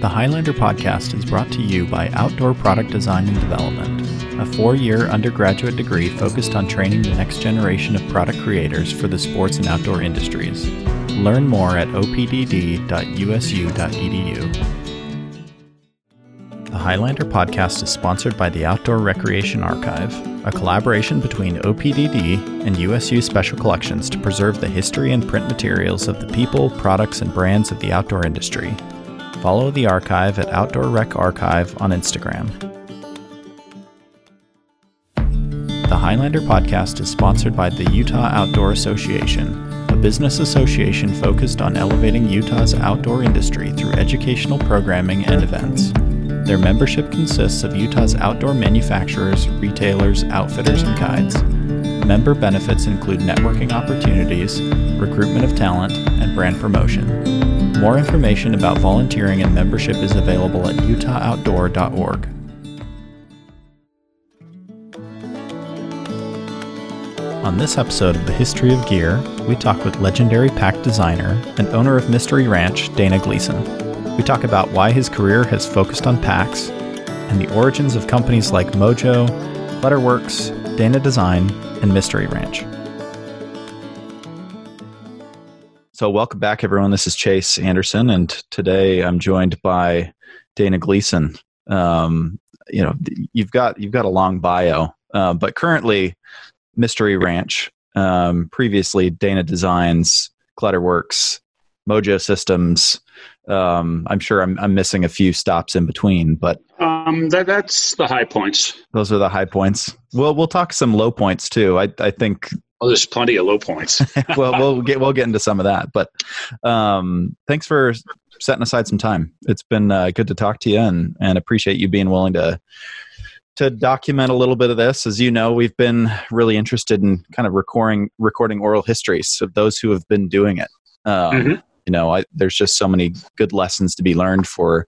The Highlander podcast is brought to you by Outdoor Product Design and Development, a four year undergraduate degree focused on training the next generation of product creators for the sports and outdoor industries. Learn more at opdd.usu.edu. The Highlander podcast is sponsored by the Outdoor Recreation Archive, a collaboration between OPDD and USU Special Collections to preserve the history and print materials of the people, products, and brands of the outdoor industry. Follow the archive at Outdoor Rec Archive on Instagram. The Highlander podcast is sponsored by the Utah Outdoor Association, a business association focused on elevating Utah's outdoor industry through educational programming and events. Their membership consists of Utah's outdoor manufacturers, retailers, outfitters, and guides. Member benefits include networking opportunities, recruitment of talent, and brand promotion. More information about volunteering and membership is available at utahoutdoor.org. On this episode of the History of Gear, we talk with legendary pack designer and owner of Mystery Ranch, Dana Gleason. We talk about why his career has focused on packs and the origins of companies like Mojo, Kletterwerks, Dana Design, and Mystery Ranch. So, welcome back, everyone. This is Chase Anderson, and today I'm joined by Dana Gleason. Um, you know, you've got you've got a long bio, uh, but currently Mystery Ranch, um, previously Dana Designs, Kletterwerks, Mojo Systems. Um, I'm sure I'm, I'm missing a few stops in between, but um, that, that's the high points. Those are the high points. Well, we'll talk some low points too. I, I think. Well, there's plenty of low points. well, we'll get we'll get into some of that, but um, thanks for setting aside some time. It's been uh, good to talk to you, and and appreciate you being willing to to document a little bit of this. As you know, we've been really interested in kind of recording recording oral histories of those who have been doing it. Um, mm-hmm. You know, I, there's just so many good lessons to be learned for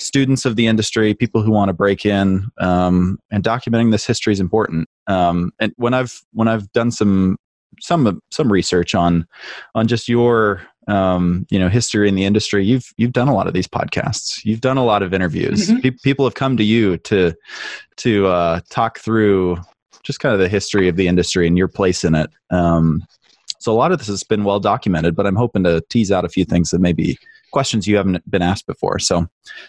students of the industry, people who want to break in, um, and documenting this history is important. Um, and when I've when I've done some some some research on on just your um, you know history in the industry, you've you've done a lot of these podcasts. You've done a lot of interviews. Mm-hmm. Pe- people have come to you to to uh, talk through just kind of the history of the industry and your place in it. Um, so a lot of this has been well documented, but I'm hoping to tease out a few things that maybe questions you haven't been asked before. So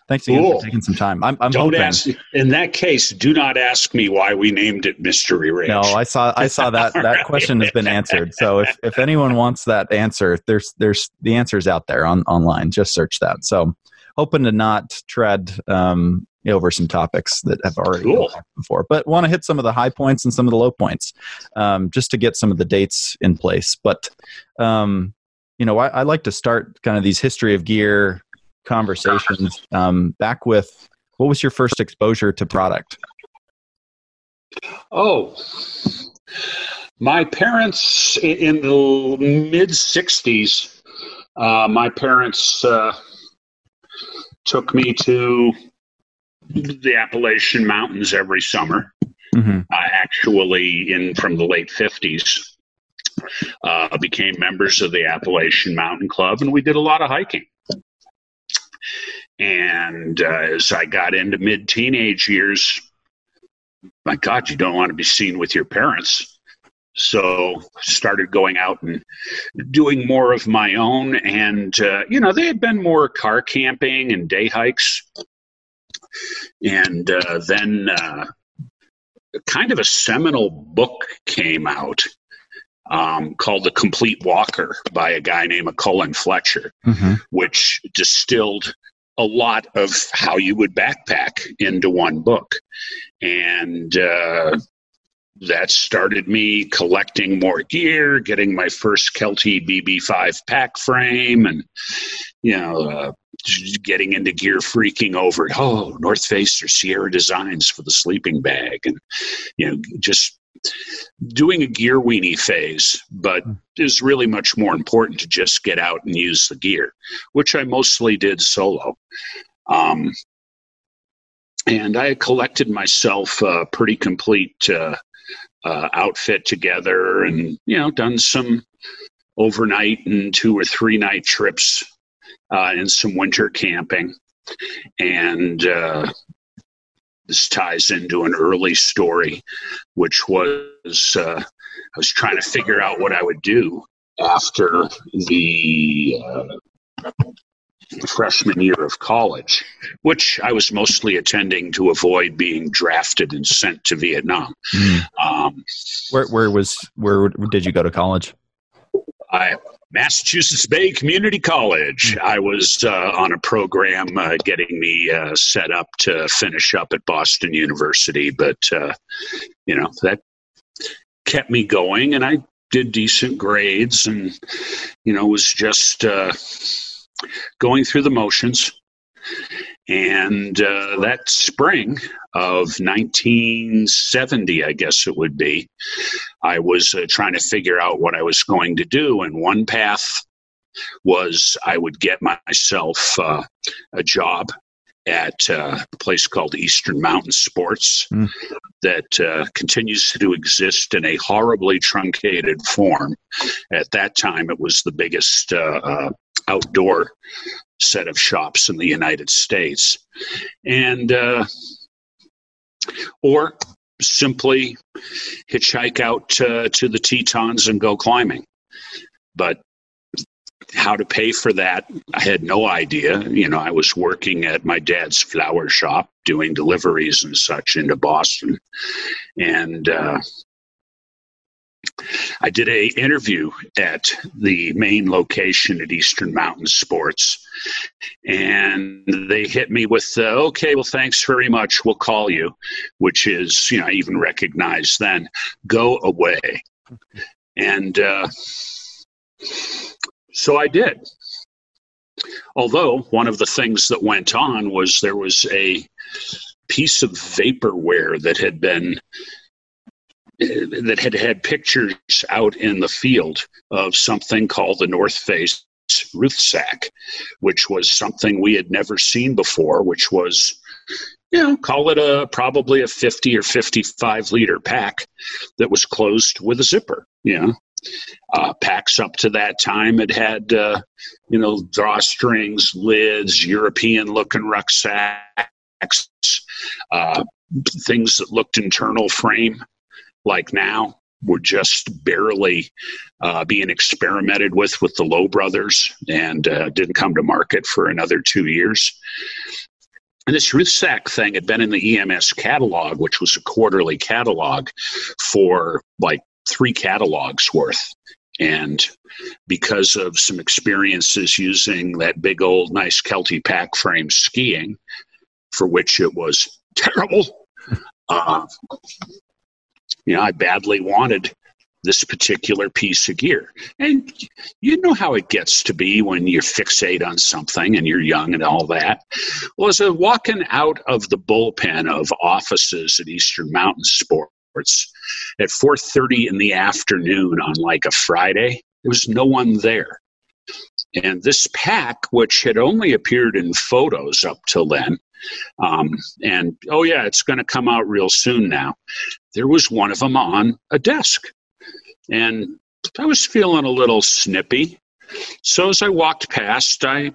thanks again cool. for taking some time. I'm, I'm Don't. Ask, in that case, do not ask me why we named it Mystery Ranch. No, I saw I saw that that question has been answered. So if, if anyone wants that answer, there's there's the answers out there on online. Just search that. So hoping to not tread um, over some topics that have already cool. before, but want to hit some of the high points and some of the low points, um, just to get some of the dates in place. But um, you know, I, I, like to start kind of these history of gear conversations um, back with what was your first exposure to product? Oh, my parents in the mid 60s, uh, my parents uh, took me to the Appalachian Mountains every summer. Mm-hmm. Uh, actually, in from the late 50s, uh, became members of the Appalachian Mountain Club, and we did a lot of hiking. And uh, as I got into mid teenage years, my God, you don't want to be seen with your parents. So started going out and doing more of my own, and uh, you know they had been more car camping and day hikes, and uh, then uh, kind of a seminal book came out um, called The Complete Walker by a guy named Colin Fletcher, mm-hmm. which distilled a lot of how you would backpack into one book. And uh, that started me collecting more gear, getting my first Kelty BB5 pack frame, and, you know, uh, getting into gear freaking over, oh, North Face or Sierra Designs for the sleeping bag. And, you know, just doing a gear weenie phase, but hmm. is really much more important to just get out and use the gear, which I mostly did solo. Um, and I collected myself a pretty complete uh, uh, outfit together and, you know, done some overnight and two or three night trips uh, and some winter camping. And uh, this ties into an early story, which was uh, I was trying to figure out what I would do after the uh, freshman year of college, which I was mostly attending to avoid being drafted and sent to Vietnam. Mm. Um, where, where was where did you go to college? I Massachusetts Bay Community College. I was uh, on a program uh, getting me uh, set up to finish up at Boston University, but uh, you know that kept me going, and I did decent grades, and you know was just uh, going through the motions. And uh, that spring of 1970, I guess it would be, I was uh, trying to figure out what I was going to do. And one path was I would get myself uh, a job at uh, a place called Eastern Mountain Sports mm. that uh, continues to exist in a horribly truncated form. At that time, it was the biggest uh, uh outdoor set of shops in the United States. And, uh, or simply hitchhike out to the Tetons and go climbing. But how to pay for that, I had no idea. You know, I was working at my dad's flower shop doing deliveries and such into Boston. And, uh, I did a interview at the main location at Eastern Mountain Sports, and they hit me with, uh, "Okay, well, thanks very much. We'll call you," which is, you know, I even recognized then, "Go away," and uh, so I did. Although one of the things that went on was there was a piece of vaporware that had been that had had pictures out in the field of something called the North Face Ruthsack, which was something we had never seen before, which was, you know, call it a probably a 50 or 55 liter pack that was closed with a zipper, you know. Uh, packs up to that time it had uh, you know drawstrings lids european looking rucksacks uh, things that looked internal frame like now were just barely uh, being experimented with with the Lowe brothers and uh, didn't come to market for another two years. And this Ruthsack thing had been in the EMS catalog, which was a quarterly catalog for like three catalogs worth. And because of some experiences using that big old nice Kelty pack frame skiing, for which it was terrible, uh, you know, I badly wanted this particular piece of gear. And you know how it gets to be when you fixate on something and you're young and all that. Well, as I was walking out of the bullpen of offices at Eastern Mountain Sports at 4:30 in the afternoon on like a Friday, there was no one there. And this pack, which had only appeared in photos up till then, um, and oh yeah, it's going to come out real soon now. There was one of them on a desk, and I was feeling a little snippy. So as I walked past, I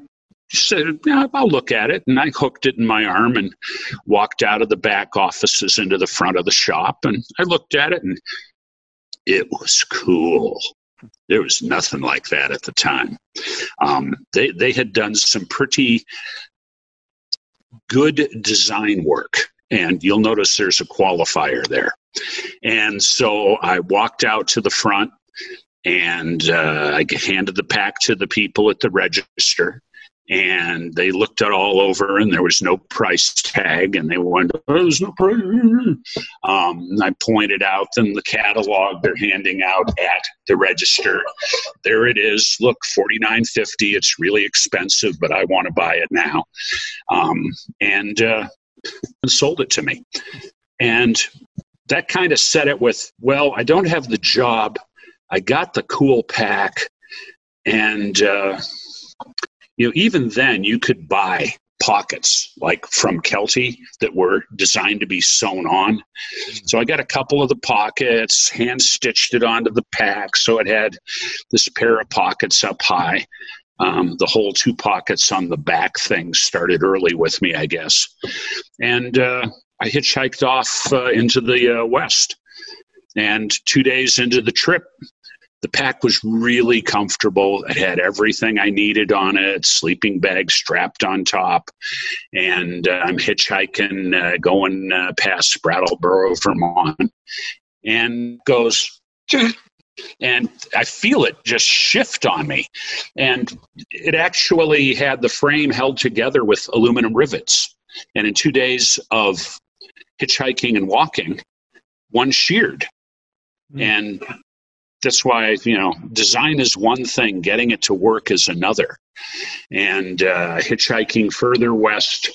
said, yeah, I'll look at it. And I hooked it in my arm and walked out of the back offices into the front of the shop. And I looked at it and it was cool. There was nothing like that at the time. Um, they, they had done some pretty good design work. And you'll notice there's a qualifier there. And so I walked out to the front and uh, I handed the pack to the people at the register and they looked it all over and there was no price tag and they went oh, there's no price. Um, i pointed out them the catalog they're handing out at the register. There it is. Look 49.50 it's really expensive but i want to buy it now. Um, and uh, sold it to me. And that kind of set it with well i don't have the job. I got the cool pack and uh, you know, even then you could buy pockets like from Kelty that were designed to be sewn on. So I got a couple of the pockets, hand stitched it onto the pack so it had this pair of pockets up high. Um, the whole two pockets on the back thing started early with me, I guess. And uh, I hitchhiked off uh, into the uh, west. And two days into the trip, the pack was really comfortable. It had everything I needed on it, sleeping bag strapped on top. And uh, I'm hitchhiking, uh, going uh, past Brattleboro, Vermont, and goes, and I feel it just shift on me. And it actually had the frame held together with aluminum rivets. And in two days of hitchhiking and walking, one sheared. Mm. And that's why, you know, design is one thing, getting it to work is another. And uh, hitchhiking further west,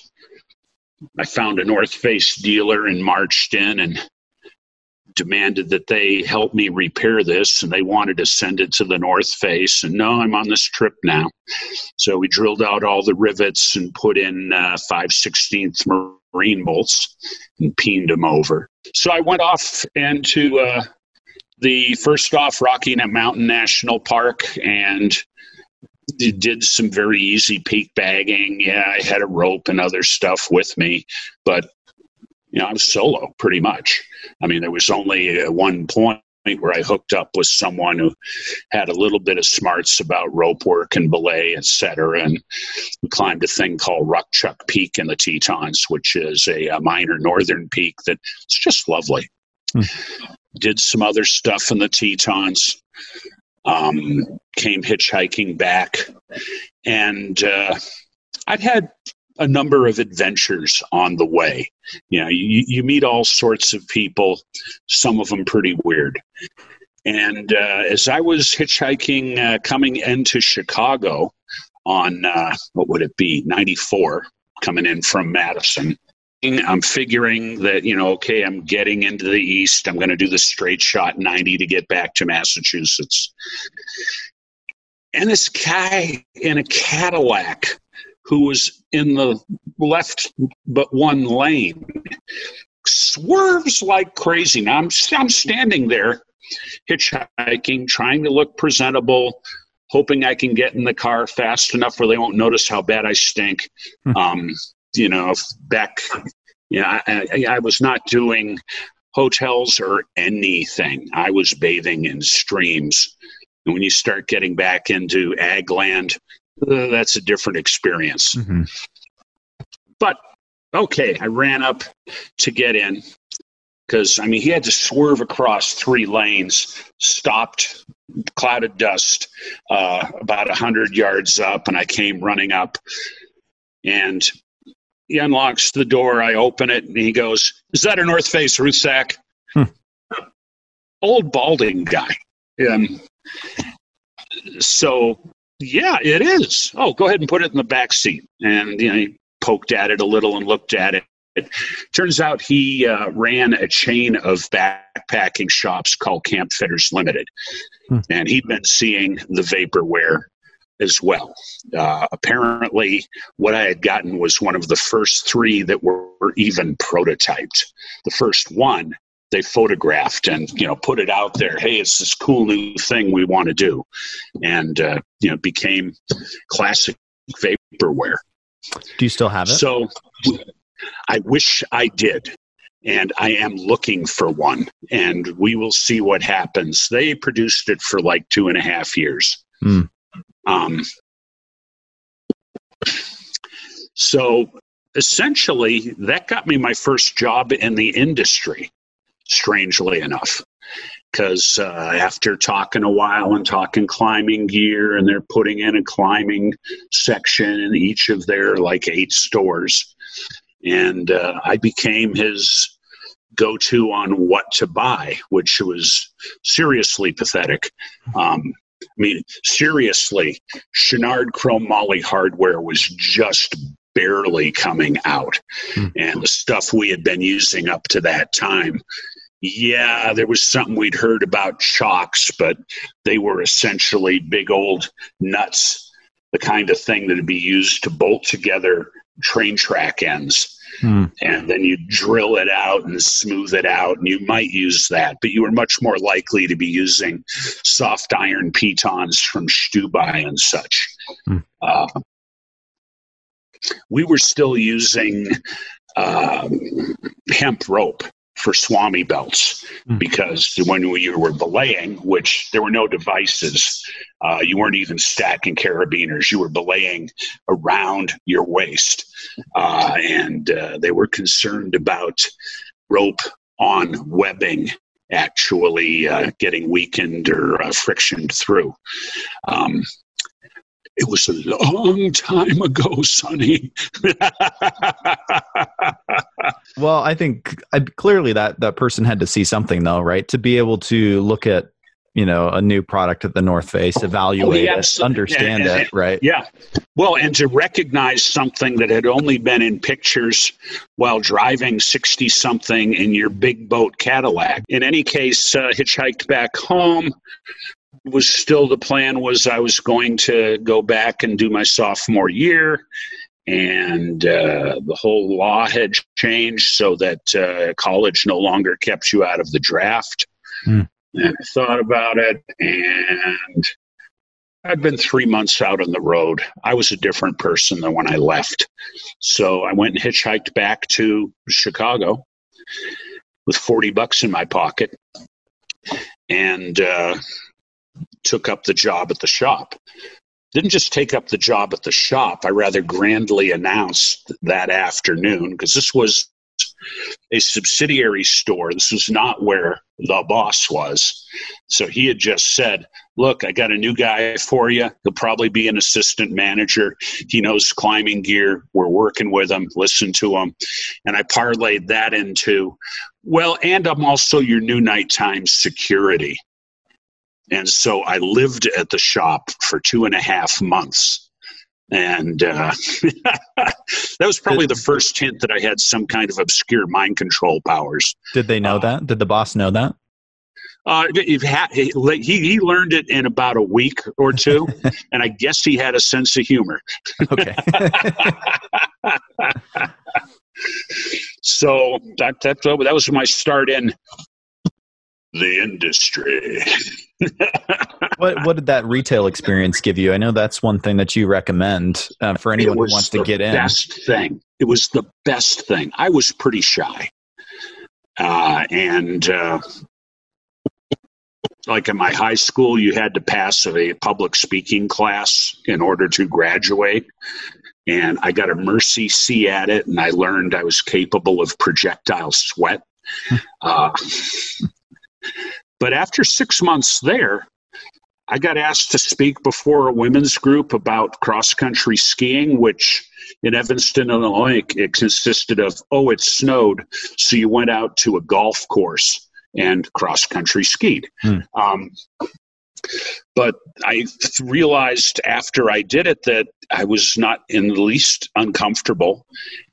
I found a North Face dealer and marched in and demanded that they help me repair this and they wanted to send it to the North Face. And no, I'm on this trip now. So we drilled out all the rivets and put in uh, 5 16th marine bolts and peened them over. So I went off into uh, the first off Rocky Mountain National Park and did some very easy peak bagging. Yeah, I had a rope and other stuff with me, but you know, I was solo pretty much. I mean, there was only one point where I hooked up with someone who had a little bit of smarts about rope work and belay, et cetera. And we climbed a thing called Rockchuck Peak in the Tetons, which is a, a minor northern peak that's just lovely. Hmm. Did some other stuff in the Tetons. Um, came hitchhiking back, and uh, I'd had a number of adventures on the way. You know, you, you meet all sorts of people, some of them pretty weird. And uh, as I was hitchhiking uh, coming into Chicago on, uh, what would it be, 94, coming in from Madison, I'm figuring that, you know, okay, I'm getting into the east. I'm going to do the straight shot 90 to get back to Massachusetts. And this guy in a Cadillac who was in the left but one lane swerves like crazy. Now I'm, I'm standing there hitchhiking, trying to look presentable, hoping I can get in the car fast enough where they won't notice how bad I stink. Hmm. Um, you know, back, you know, I, I, I was not doing hotels or anything. I was bathing in streams. And when you start getting back into ag land, uh, that's a different experience. Mm-hmm. But okay, I ran up to get in because I mean he had to swerve across three lanes, stopped, cloud of dust, uh, about a hundred yards up, and I came running up, and he unlocks the door. I open it, and he goes, "Is that a North Face Ruthsack?" Hmm. Old balding guy. Um, so yeah, it is. Oh, go ahead and put it in the back seat. And you know, he poked at it a little and looked at it. It turns out he uh, ran a chain of backpacking shops called Camp Fitters Limited, hmm. and he'd been seeing the vaporware as well. Uh, apparently, what I had gotten was one of the first three that were, were even prototyped. The first one they photographed and you know put it out there hey it's this cool new thing we want to do and uh, you know became classic vaporware do you still have it so i wish i did and i am looking for one and we will see what happens they produced it for like two and a half years mm. Um, so essentially that got me my first job in the industry strangely enough. Because uh, after talking a while and talking climbing gear, and they're putting in a climbing section in each of their like eight stores, and uh, I became his go to on what to buy, which was seriously pathetic. Um, I mean, seriously, Chouinard Chromoly hardware was just barely coming out. Mm. And the stuff we had been using up to that time yeah, there was something we'd heard about chocks, but they were essentially big old nuts, the kind of thing that'd be used to bolt together train track ends. Hmm. And then you drill it out and smooth it out, and you might use that, but you are much more likely to be using soft iron pitons from Stubai and such. Hmm. Uh, we were still using um, hemp rope for Swami belts mm. because when you were belaying, which there were no devices, uh, you weren't even stacking carabiners, you were belaying around your waist. Uh, and uh, they were concerned about rope on webbing actually uh, getting weakened or uh, frictioned through. Um, it was a long time ago, Sonny. well, I think I, clearly that that person had to see something, though, right? To be able to look at you know a new product at the North Face, oh, evaluate oh, it, understand and, and, it, right? Yeah. Well, and to recognize something that had only been in pictures while driving sixty something in your big boat Cadillac. In any case, uh, hitchhiked back home was still the plan was I was going to go back and do my sophomore year and uh, the whole law had changed so that uh, college no longer kept you out of the draft. Mm. And I thought about it, and I'd been three months out on the road. I was a different person than when I left. So I went and hitchhiked back to Chicago with 40 bucks in my pocket. And uh, took up the job at the shop. Didn't just take up the job at the shop, I rather grandly announced that afternoon because this was a subsidiary store. This was not where the boss was. So he had just said, Look, I got a new guy for you. He'll probably be an assistant manager. He knows climbing gear. We're working with him. Listen to him. And I parlayed that into, Well, and I'm also your new nighttime security. And so I lived at the shop for two and a half months. And uh, that was probably the first hint that I had some kind of obscure mind control powers. Did they know uh, that? Did the boss know that? Uh, he, he learned it in about a week or two, and I guess he had a sense of humor. Okay. so that, that that was my start in the industry. what what did that retail experience give you? I know that's one thing that you recommend uh, for anyone who wants to get in. Best thing. It was the best thing. I was pretty shy, uh, and uh, like in my high school, you had to pass a public speaking class in order to graduate. And I got a mercy C at it, and I learned I was capable of projectile sweat. But after six months there, I got asked to speak before a women's group about cross country skiing, which in Evanston, Illinois, it consisted of, oh, it snowed. So you went out to a golf course and cross country skied. Hmm. Um, but I realized after I did it that I was not in the least uncomfortable.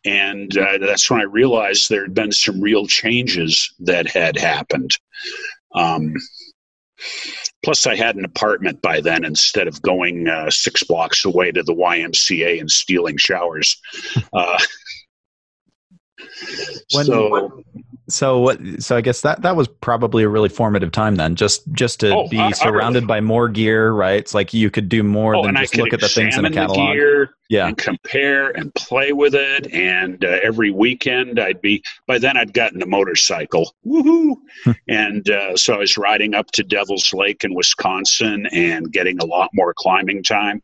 And uh, that's when I realized there had been some real changes that had happened. Um, plus, I had an apartment by then instead of going uh, six blocks away to the YMCA and stealing showers. Uh, when, so, so what? So I guess that that was probably a really formative time then. Just just to oh, be I, surrounded I really, by more gear, right? It's like you could do more oh, than just look at the things in a catalog. yeah, and compare and play with it. And uh, every weekend, I'd be. By then, I'd gotten a motorcycle. Woohoo! Hmm. and uh, so I was riding up to Devil's Lake in Wisconsin and getting a lot more climbing time.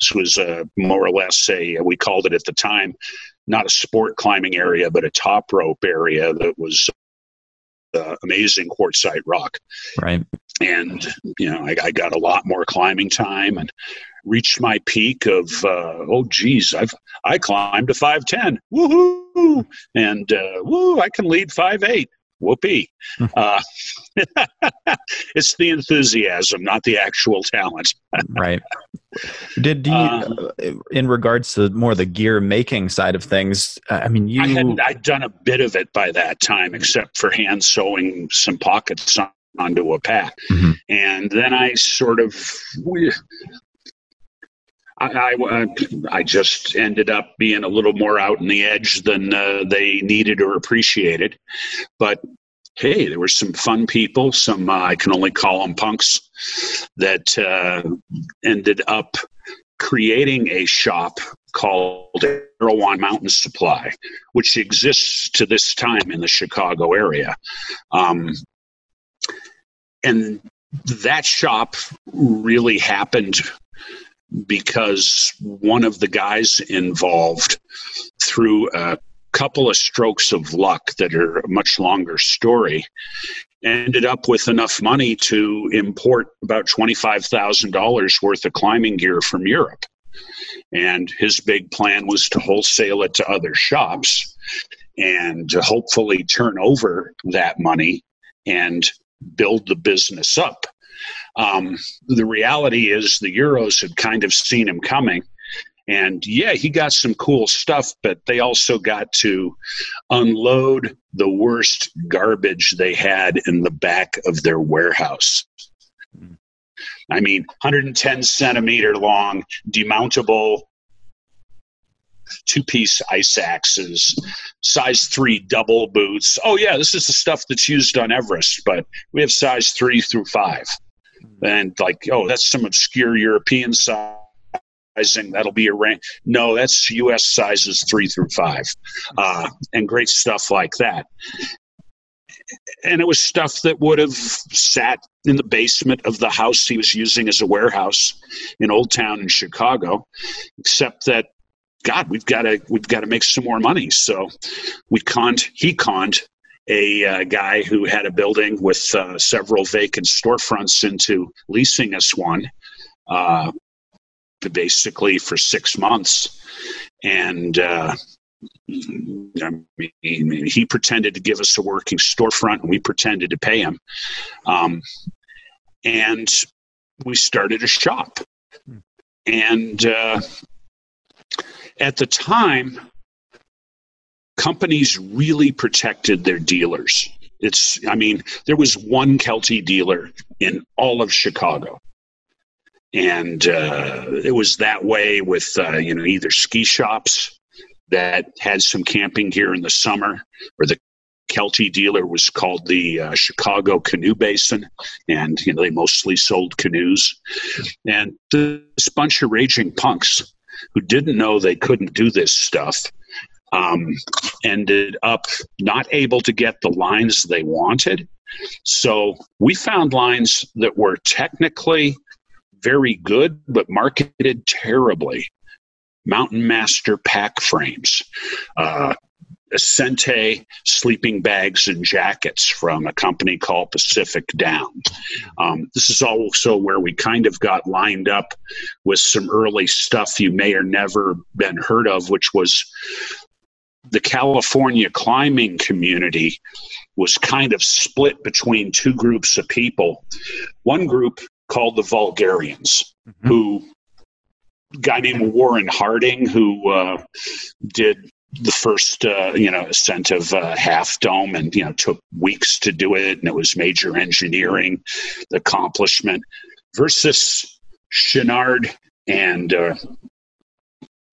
This was uh, more or less a we called it at the time not a sport climbing area, but a top rope area that was uh, amazing quartzite rock. Right. And, you know, I, I, got a lot more climbing time and reached my peak of, uh, oh, geez, I've, I climbed to 5'10. Woohoo! And, uh, woo, I can lead 5'8 whoopee. Hmm. uh, it's the enthusiasm, not the actual talent. right. Did you, um, in regards to more the gear making side of things? I mean, you. I had I'd done a bit of it by that time, except for hand sewing some pockets on, onto a pack, mm-hmm. and then I sort of. I, I, I, just ended up being a little more out in the edge than uh, they needed or appreciated. But hey, there were some fun people, some uh, I can only call them punks, that uh, ended up creating a shop called Erewhon Mountain Supply, which exists to this time in the Chicago area. Um, and that shop really happened because one of the guys involved, through a couple of strokes of luck that are a much longer story, ended up with enough money to import about $25,000 worth of climbing gear from Europe. And his big plan was to wholesale it to other shops and to hopefully turn over that money and build the business up. Um, the reality is the Euros had kind of seen him coming. And yeah, he got some cool stuff, but they also got to unload the worst garbage they had in the back of their warehouse. I mean, 110 centimeter long, demountable two piece ice axes, size three double boots. Oh, yeah, this is the stuff that's used on Everest, but we have size three through five. And like, oh, that's some obscure European sizing. That'll be a rank. No, that's U.S. sizes three through five, uh, and great stuff like that and it was stuff that would have sat in the basement of the house he was using as a warehouse in Old Town in Chicago, except that God, we've got to we've got to make some more money. So we conned he conned a uh, guy who had a building with uh, several vacant storefronts into leasing us one, uh, basically for six months, and uh, I mean, he pretended to give us a working storefront, and we pretended to pay him. Um, and we started a shop. And uh, at the time, companies really protected their dealers. It's, I mean, there was one Kelty dealer in all of Chicago. And uh, it was that way with, uh, you know, either ski shops that had some camping gear in the summer, or the Kelty dealer was called the uh, Chicago Canoe Basin, and you know they mostly sold canoes. And this bunch of raging punks who didn't know they couldn't do this stuff um, ended up not able to get the lines they wanted. So we found lines that were technically very good, but marketed terribly. Mountain Master pack frames, uh, Ascente sleeping bags and jackets from a company called Pacific Down. Um, this is also where we kind of got lined up with some early stuff you may or never been heard of, which was the California climbing community was kind of split between two groups of people. One group called the Vulgarians, mm-hmm. who guy named Warren Harding who uh, did the first uh, you know ascent of uh, Half Dome and you know took weeks to do it and it was major engineering accomplishment versus Chouinard and uh,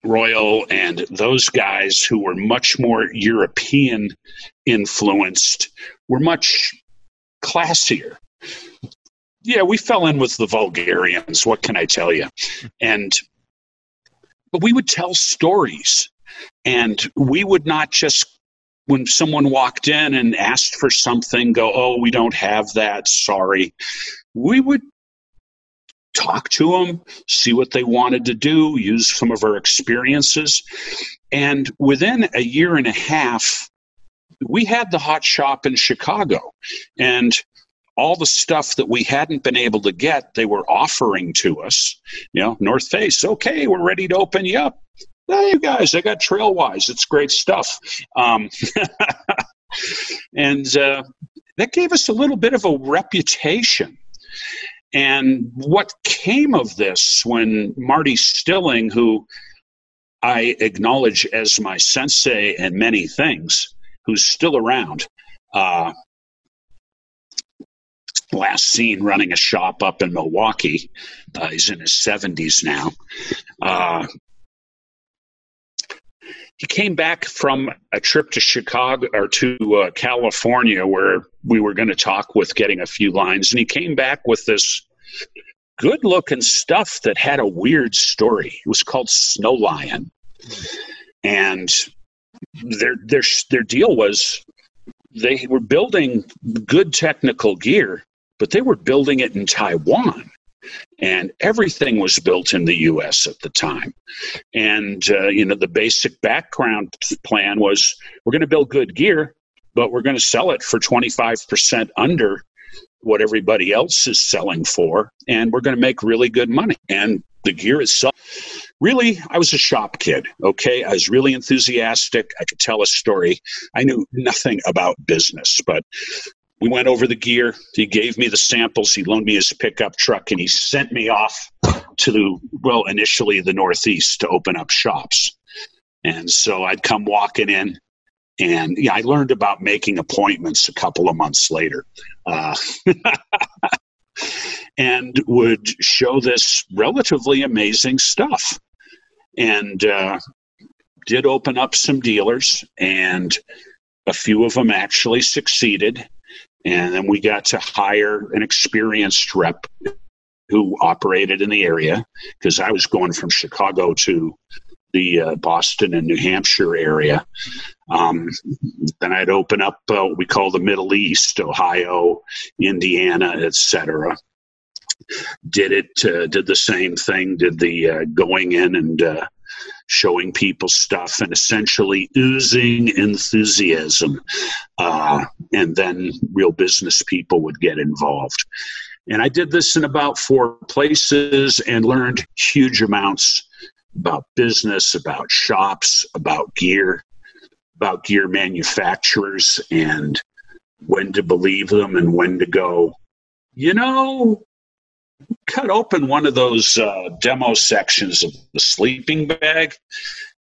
Royal and those guys who were much more European influenced were much classier. Yeah, we fell in with the Vulgarians. What can I tell you? And but we would tell stories and we would not just when someone walked in and asked for something go oh we don't have that sorry we would talk to them see what they wanted to do use some of our experiences and within a year and a half we had the hot shop in chicago and all the stuff that we hadn't been able to get, they were offering to us. You know, North Face, okay, we're ready to open you up. Hey, you guys, I got Trailwise. It's great stuff. Um, and uh, that gave us a little bit of a reputation. And what came of this when Marty Stilling, who I acknowledge as my sensei and many things, who's still around, uh, last seen running a shop up in Milwaukee. Uh, he's in his 70s now. Uh, he came back from a trip to Chicago or to uh, California where we were going to talk with getting a few lines, and he came back with this good looking stuff that had a weird story. It was called Snow Lion. And their their their deal was they were building good technical gear, but they were building it in Taiwan. And everything was built in the US at the time. And, uh, you know, the basic background plan was we're going to build good gear, but we're going to sell it for 25% under what everybody else is selling for. And we're going to make really good money. And the gear itself really i was a shop kid okay i was really enthusiastic i could tell a story i knew nothing about business but we went over the gear he gave me the samples he loaned me his pickup truck and he sent me off to the well initially the northeast to open up shops and so i'd come walking in and yeah i learned about making appointments a couple of months later uh, and would show this relatively amazing stuff. And uh, did open up some dealers, and a few of them actually succeeded. And then we got to hire an experienced rep who operated in the area because I was going from Chicago to the uh, Boston and New Hampshire area. Um, then I'd open up uh, what we call the Middle East, Ohio, Indiana, etc did it, uh, did the same thing, did the uh, going in and uh, showing people stuff and essentially oozing enthusiasm. Uh, and then real business people would get involved. And I did this in about four places and learned huge amounts about business, about shops, about gear, about gear manufacturers, and when to believe them and when to go, you know, cut open one of those uh, demo sections of the sleeping bag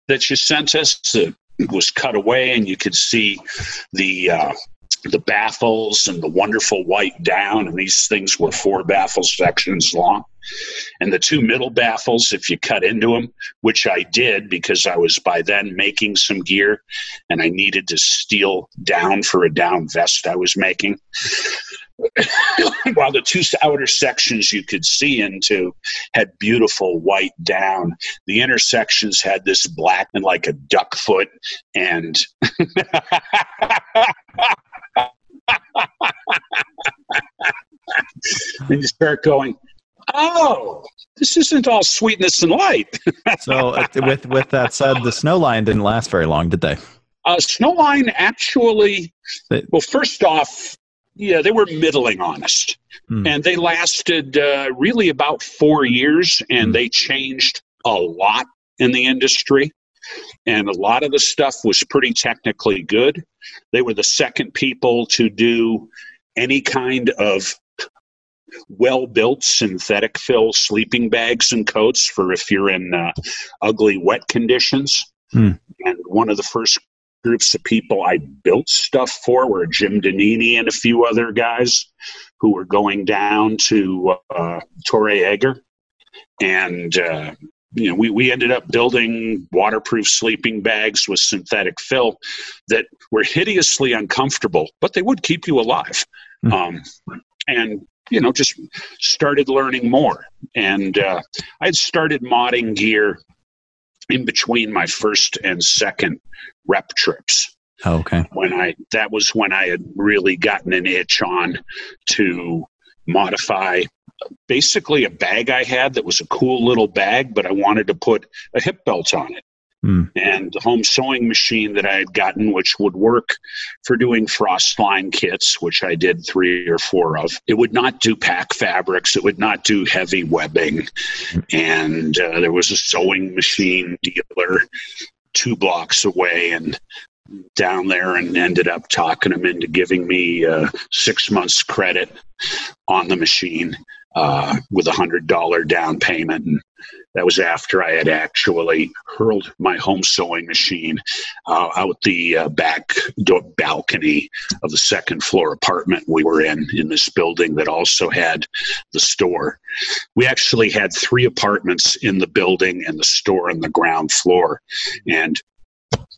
that you sent us. It was cut away, and you could see the uh, the baffles and the wonderful white down. And these things were four baffle sections long. And the two middle baffles, if you cut into them, which I did because I was by then making some gear and I needed to steal down for a down vest I was making. While the two outer sections you could see into had beautiful white down, the intersections had this black and like a duck foot and and you start going, oh, this isn't all sweetness and light. so, uh, with with that said, the snow lion didn't last very long, did they? Uh, Snow Lion actually, well, first off, yeah, they were middling honest. Hmm. And they lasted uh, really about four years and hmm. they changed a lot in the industry. And a lot of the stuff was pretty technically good. They were the second people to do any kind of well built synthetic fill sleeping bags and coats for if you're in uh, ugly wet conditions. Hmm. And one of the first groups of people I built stuff for were Jim Donini and a few other guys who were going down to uh, Torre Egger. And, uh, you know, we, we ended up building waterproof sleeping bags with synthetic fill that were hideously uncomfortable, but they would keep you alive. Mm-hmm. Um, and, you know, just started learning more. And uh, I had started modding gear in between my first and second rep trips. Oh, okay. When I that was when I had really gotten an itch on to modify basically a bag I had that was a cool little bag, but I wanted to put a hip belt on it. Mm. And the home sewing machine that I had gotten, which would work for doing Frostline kits, which I did three or four of, it would not do pack fabrics. It would not do heavy webbing. And uh, there was a sewing machine dealer two blocks away. And down there and ended up talking him into giving me uh, six months credit on the machine uh, with a hundred dollar down payment and that was after I had actually hurled my home sewing machine uh, out the uh, back door balcony of the second floor apartment we were in in this building that also had the store. We actually had three apartments in the building and the store on the ground floor. And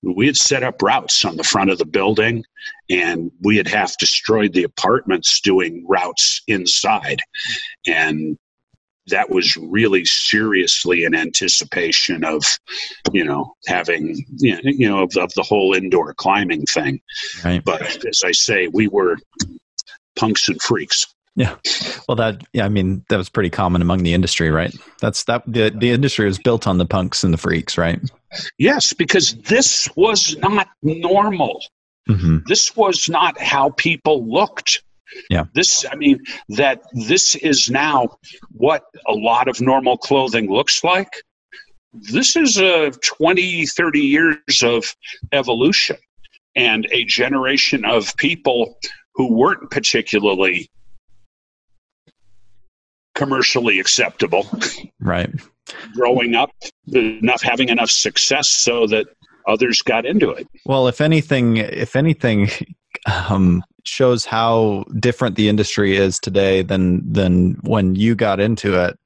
we had set up routes on the front of the building and we had half destroyed the apartments doing routes inside and that was really seriously in anticipation of, you know, having, you know, you know of, of the whole indoor climbing thing. Right. But as I say, we were punks and freaks. Yeah. Well, that yeah, I mean that was pretty common among the industry, right? That's that the the industry was built on the punks and the freaks, right? Yes, because this was not normal. Mm-hmm. This was not how people looked. Yeah. This, I mean, that this is now what a lot of normal clothing looks like. This is a 20, 30 years of evolution and a generation of people who weren't particularly commercially acceptable Right. growing up enough having enough success so that others got into it Well, if anything, if anything, um, shows how different the industry is today than than when you got into it.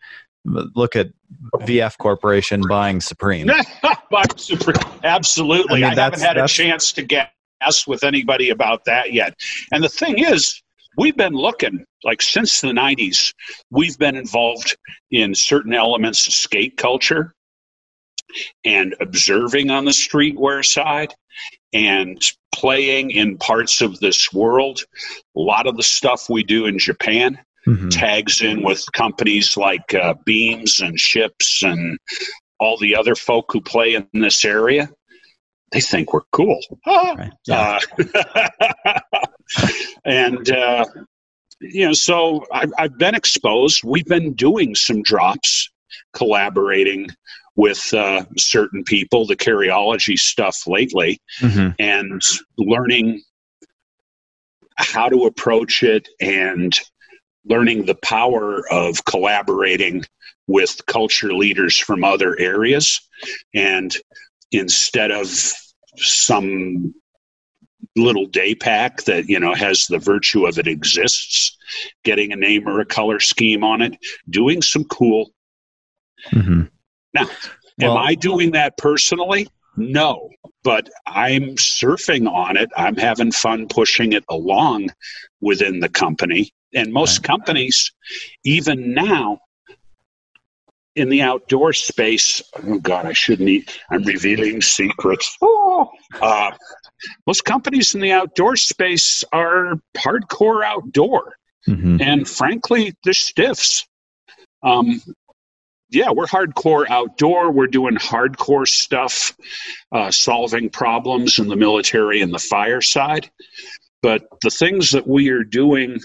Look at VF Corporation buying Supreme. buying Supreme, absolutely I i, haven't had a chance to get asked with anybody about that yet and the thing is we've been looking like since the 90s we've been involved in certain elements of skate culture and observing on the streetwear side and playing in parts of this world a lot of the stuff we do in japan Mhm. tags in with companies like uh, Beams and Ships and all the other folk who play in this area. They think we're cool. Ah. Right. Yeah. Uh, and, uh, you know, so I've, I've been exposed. We've been doing some drops, collaborating with uh, certain people, the carryology stuff lately Mhm. and learning how to approach it and learning the power of collaborating with culture leaders from other areas and instead of some little day pack that you know has the virtue of it exists getting a name or a color scheme on it doing some cool Mhm. Now, Well- Am I doing that personally? No, but I'm surfing on it. I'm having fun pushing it along within the company. And most companies, even now, in the outdoor space, oh God, I shouldn't eat. I'm revealing secrets. Oh, uh, most companies in the outdoor space are hardcore outdoor Mhm. and frankly, they're stiffs. Um, yeah, we're hardcore outdoor. We're doing hardcore stuff, uh, solving problems in the military and the fire side. But the things that we are doing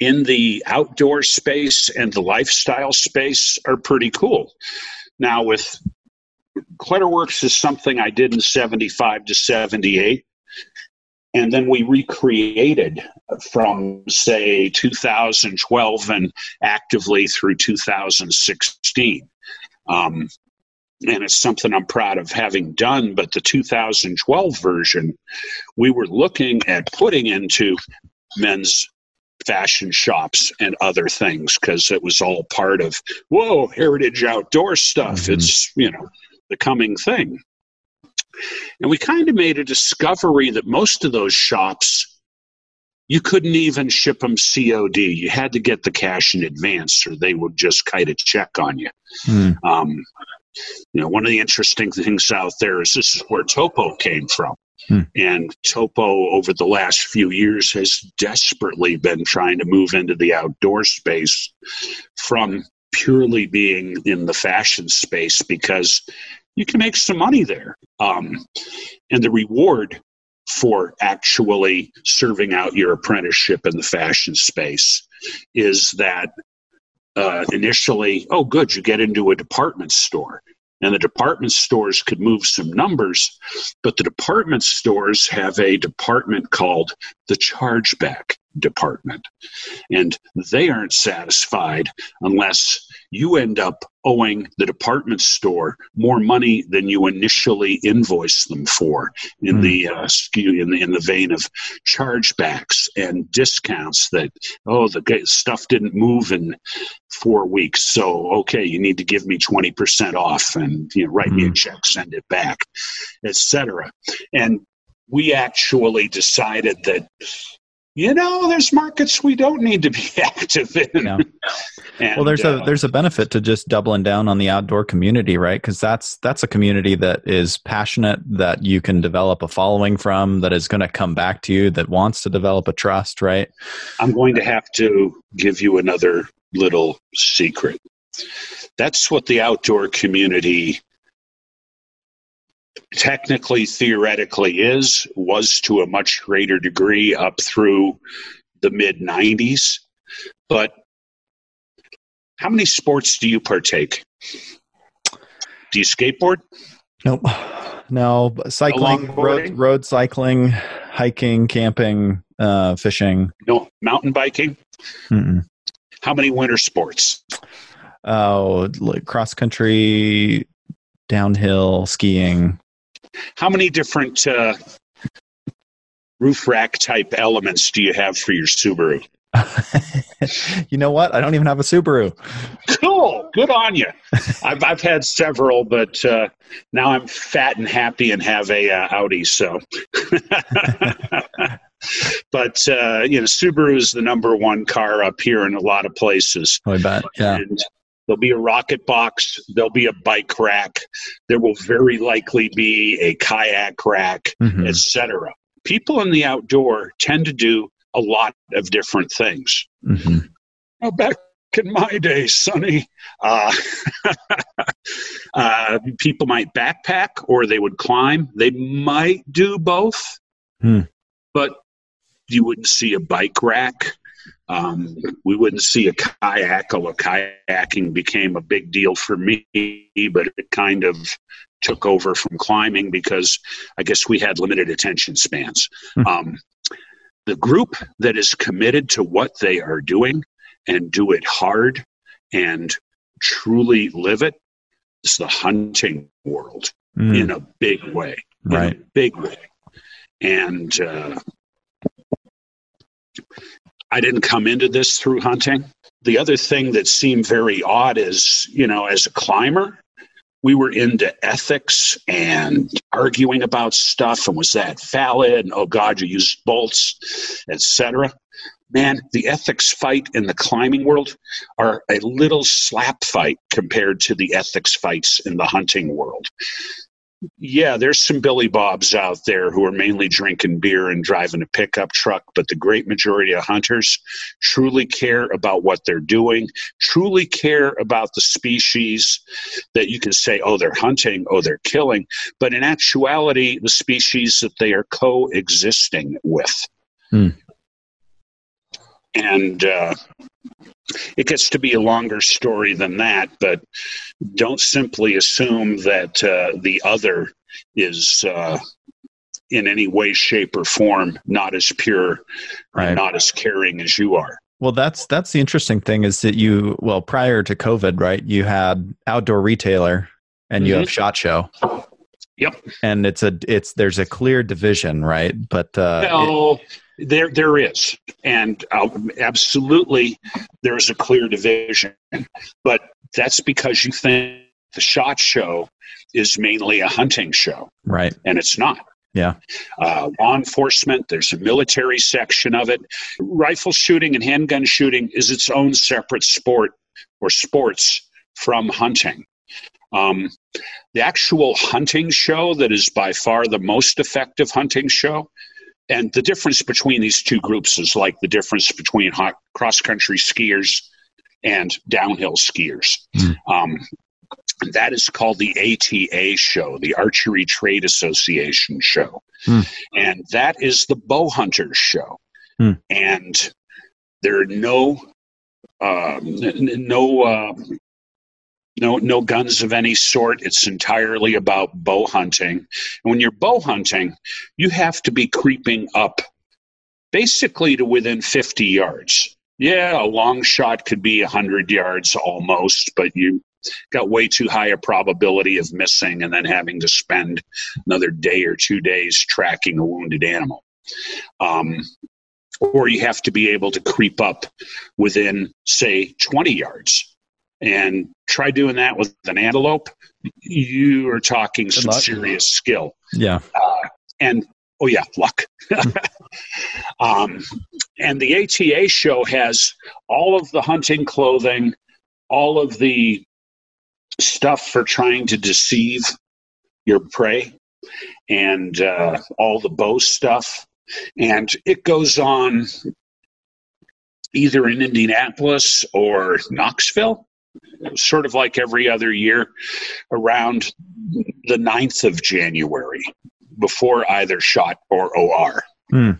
in the outdoor space and the lifestyle space are pretty cool. Now, with Kletterwerks is something I did in 75 to 78. And then we recreated from, say, 2012 and actively through 2016. Um, and it's something I'm proud of having done. But the 2012 version, we were looking at putting into men's fashion shops and other things because it was all part of, whoa, heritage outdoor stuff. Mhm. It's, you know, the coming thing. And we kind of made a discovery that most of those shops, you couldn't even ship them COD. You had to get the cash in advance or they would just kite a check on you. Mm. Um, you know, one of the interesting things out there is this is where Topo came from. Hmm. And Topo, over the last few years, has desperately been trying to move into the outdoor space from purely being in the fashion space because you can make some money there. Um, and the reward for actually serving out your apprenticeship in the fashion space is that uh, initially, oh, good, you get into a department store. And the department stores could move some numbers, but the department stores have a department called the chargeback department. And they aren't satisfied unless you end up owing the department store more money than you initially invoiced them for in Hmm. the uh, in the, in the vein of chargebacks and discounts that oh the stuff didn't move in four weeks so okay you need to give me 20% off and you know write me a Mhm. check send it back etc and we actually decided that you know, there's markets we don't need to be active in. Yeah. And, well there's uh, a there's a benefit to just doubling down on the outdoor community right because that's that's a community that is passionate that you can develop a following from that is going to come back to you that wants to develop a trust right I'm going to have to give you another little secret. That's what the outdoor community technically, theoretically is, was to a much greater degree up through the mid 90s. But how many sports do you partake? Do you skateboard? nope no cycling road, road cycling hiking camping uh fishing No. Mountain biking? Mm-mm. How many winter sports? oh like cross country downhill skiing How many different uh, roof rack type elements do you have for your Subaru? you know what i don't even have a subaru Cool. Good on you. I've, I've had several, but uh, now I'm fat and happy and have a uh, Audi. So, but uh, you know, Subaru is the number one car up here in a lot of places. i bet yeah And there'll be a rocket box. There'll be a bike rack. There will very likely be a kayak rack, Mhm. etc. People in the outdoor tend to do a lot of different things. Mhm. Oh, back in my day, Sonny, uh, uh, people might backpack or they would climb. They might do both, Hmm. but you wouldn't see a bike rack. Um, we wouldn't see a kayak, although kayaking became a big deal for me, but it kind of took over from climbing because I guess we had limited attention spans. Hmm. Um, the group that is committed to what they are doing and do it hard and truly live it is the hunting world Mm, in a big way. In a right big way. And uh, I didn't come into this through hunting. The other thing that seemed very odd is, you know, as a climber, we were into ethics and arguing about stuff and was that valid and oh god you used bolts etc man the ethics fight in the climbing world are a little slap fight compared to the ethics fights in the hunting world yeah, there's some Billy Bobs out there who are mainly drinking beer and driving a pickup truck, but the great majority of hunters truly care about what they're doing, truly care about the species that you can say, oh, they're hunting, oh, they're killing, but in actuality, the species that they are coexisting with. Hmm. And uh, it gets to be a longer story than that, but don't simply assume that uh, the other is uh, in any way, shape, or form not as pure Right. and not as caring as you are. Well, that's that's the interesting thing is that you well prior to COVID, right? You had outdoor retailer and you have shot show. Yep. And it's a it's there's a clear division, right? But uh, it- No, there there is, and uh, absolutely there is a clear division, but that's because you think the shot show is mainly a hunting show, right. and it's not. Yeah. Uh, law enforcement, there's a military section of it. Rifle shooting and handgun shooting is its own separate sport or sports from hunting. Um, the actual hunting show that is by far the most effective hunting show and the difference between these two groups is like the difference between cross country skiers and downhill skiers. Mm. Um, that is called the ATA show, the Archery Trade Association show. Mm. And that is the bow hunters show. Mm. And there are no n- no uh, no no guns of any sort. It's entirely about bow hunting. And when you're bow hunting, you have to be creeping up basically to within 50 yards. Yeah, a long shot could be 100 yards almost, but you got way too high a probability of missing and then having to spend another day or two days tracking a wounded animal. Um, or you have to be able to creep up within, say, 20 yards. And try doing that with an antelope, you are talking some luck. serious skill Yeah. and oh yeah, luck. um, and the ATA show has all of the hunting clothing, all of the stuff for trying to deceive your prey, and uh, all the bow stuff. And it goes on either in Indianapolis or Knoxville, sort of like every other year around the 9th of January before either shot or OR. Hmm.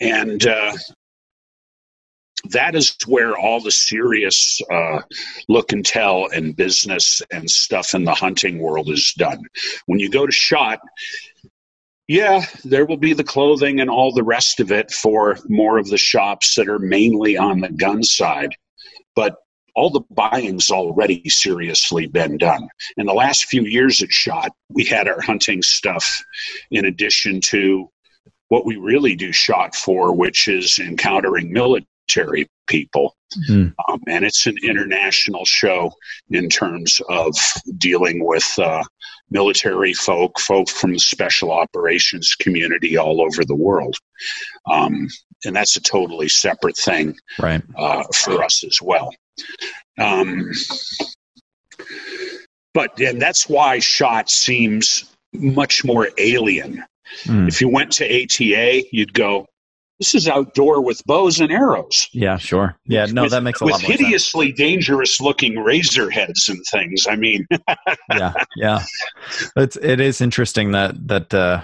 And uh, that is where all the serious uh, look and tell and business and stuff in the hunting world is done. When you go to shot, yeah, there will be the clothing and all the rest of it for more of the shops that are mainly on the gun side. But all the buying's already seriously been done. In the last few years at SHOT, we had our hunting stuff in addition to what we really do SHOT for, which is encountering military people. Mm. Um, and it's an international show in terms of dealing with uh, military folk, folk from the special operations community all over the world. Um, and that's a totally separate thing Right. uh, for us as well. Um, but and that's why shot seems much more alien. Hmm. If you went to ATA, you'd go, "This is outdoor with bows and arrows." Yeah, sure. Yeah, no, with, that makes a lot more sense. With hideously dangerous looking razor heads and things. I mean, yeah, yeah. It's it is interesting that that uh,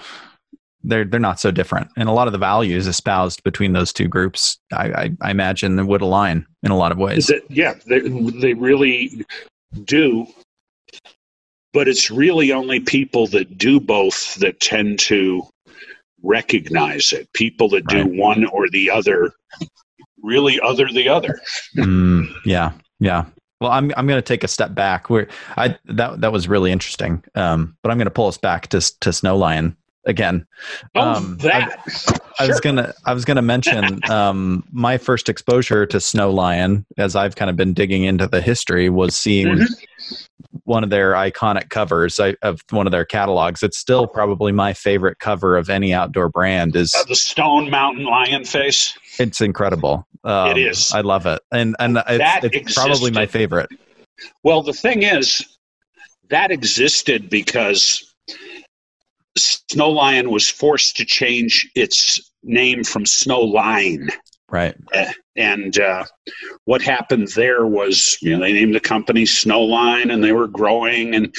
they're they're not so different, and a lot of the values espoused between those two groups, I I, I imagine, they would align in a lot of ways. that, yeah, they, they really do. But it's really only people that do both that tend to recognize it. People that do one or the other really other the other. Mm, yeah, yeah. Well, I'm I'm going to take a step back. Where I that that was really interesting. Um, but I'm going to pull us back to to Snow Lion again. Oh, Um, that. I was Sure. gonna I was gonna mention um, my first exposure to Snow Lion, as I've kind of been digging into the history, was seeing Mhm. one of their iconic covers I- of one of their catalogs. It's still probably my favorite cover of any outdoor brand. Is Uh, the Stone Mountain Lion face. it's incredible. Um, It is. I love it, and and That it's, it's probably my favorite. Well, the thing is, that existed because Snow Lion was forced to change its name from Snow Line. Right. And uh, what happened there was, you know, they named the company Snow Line and they were growing and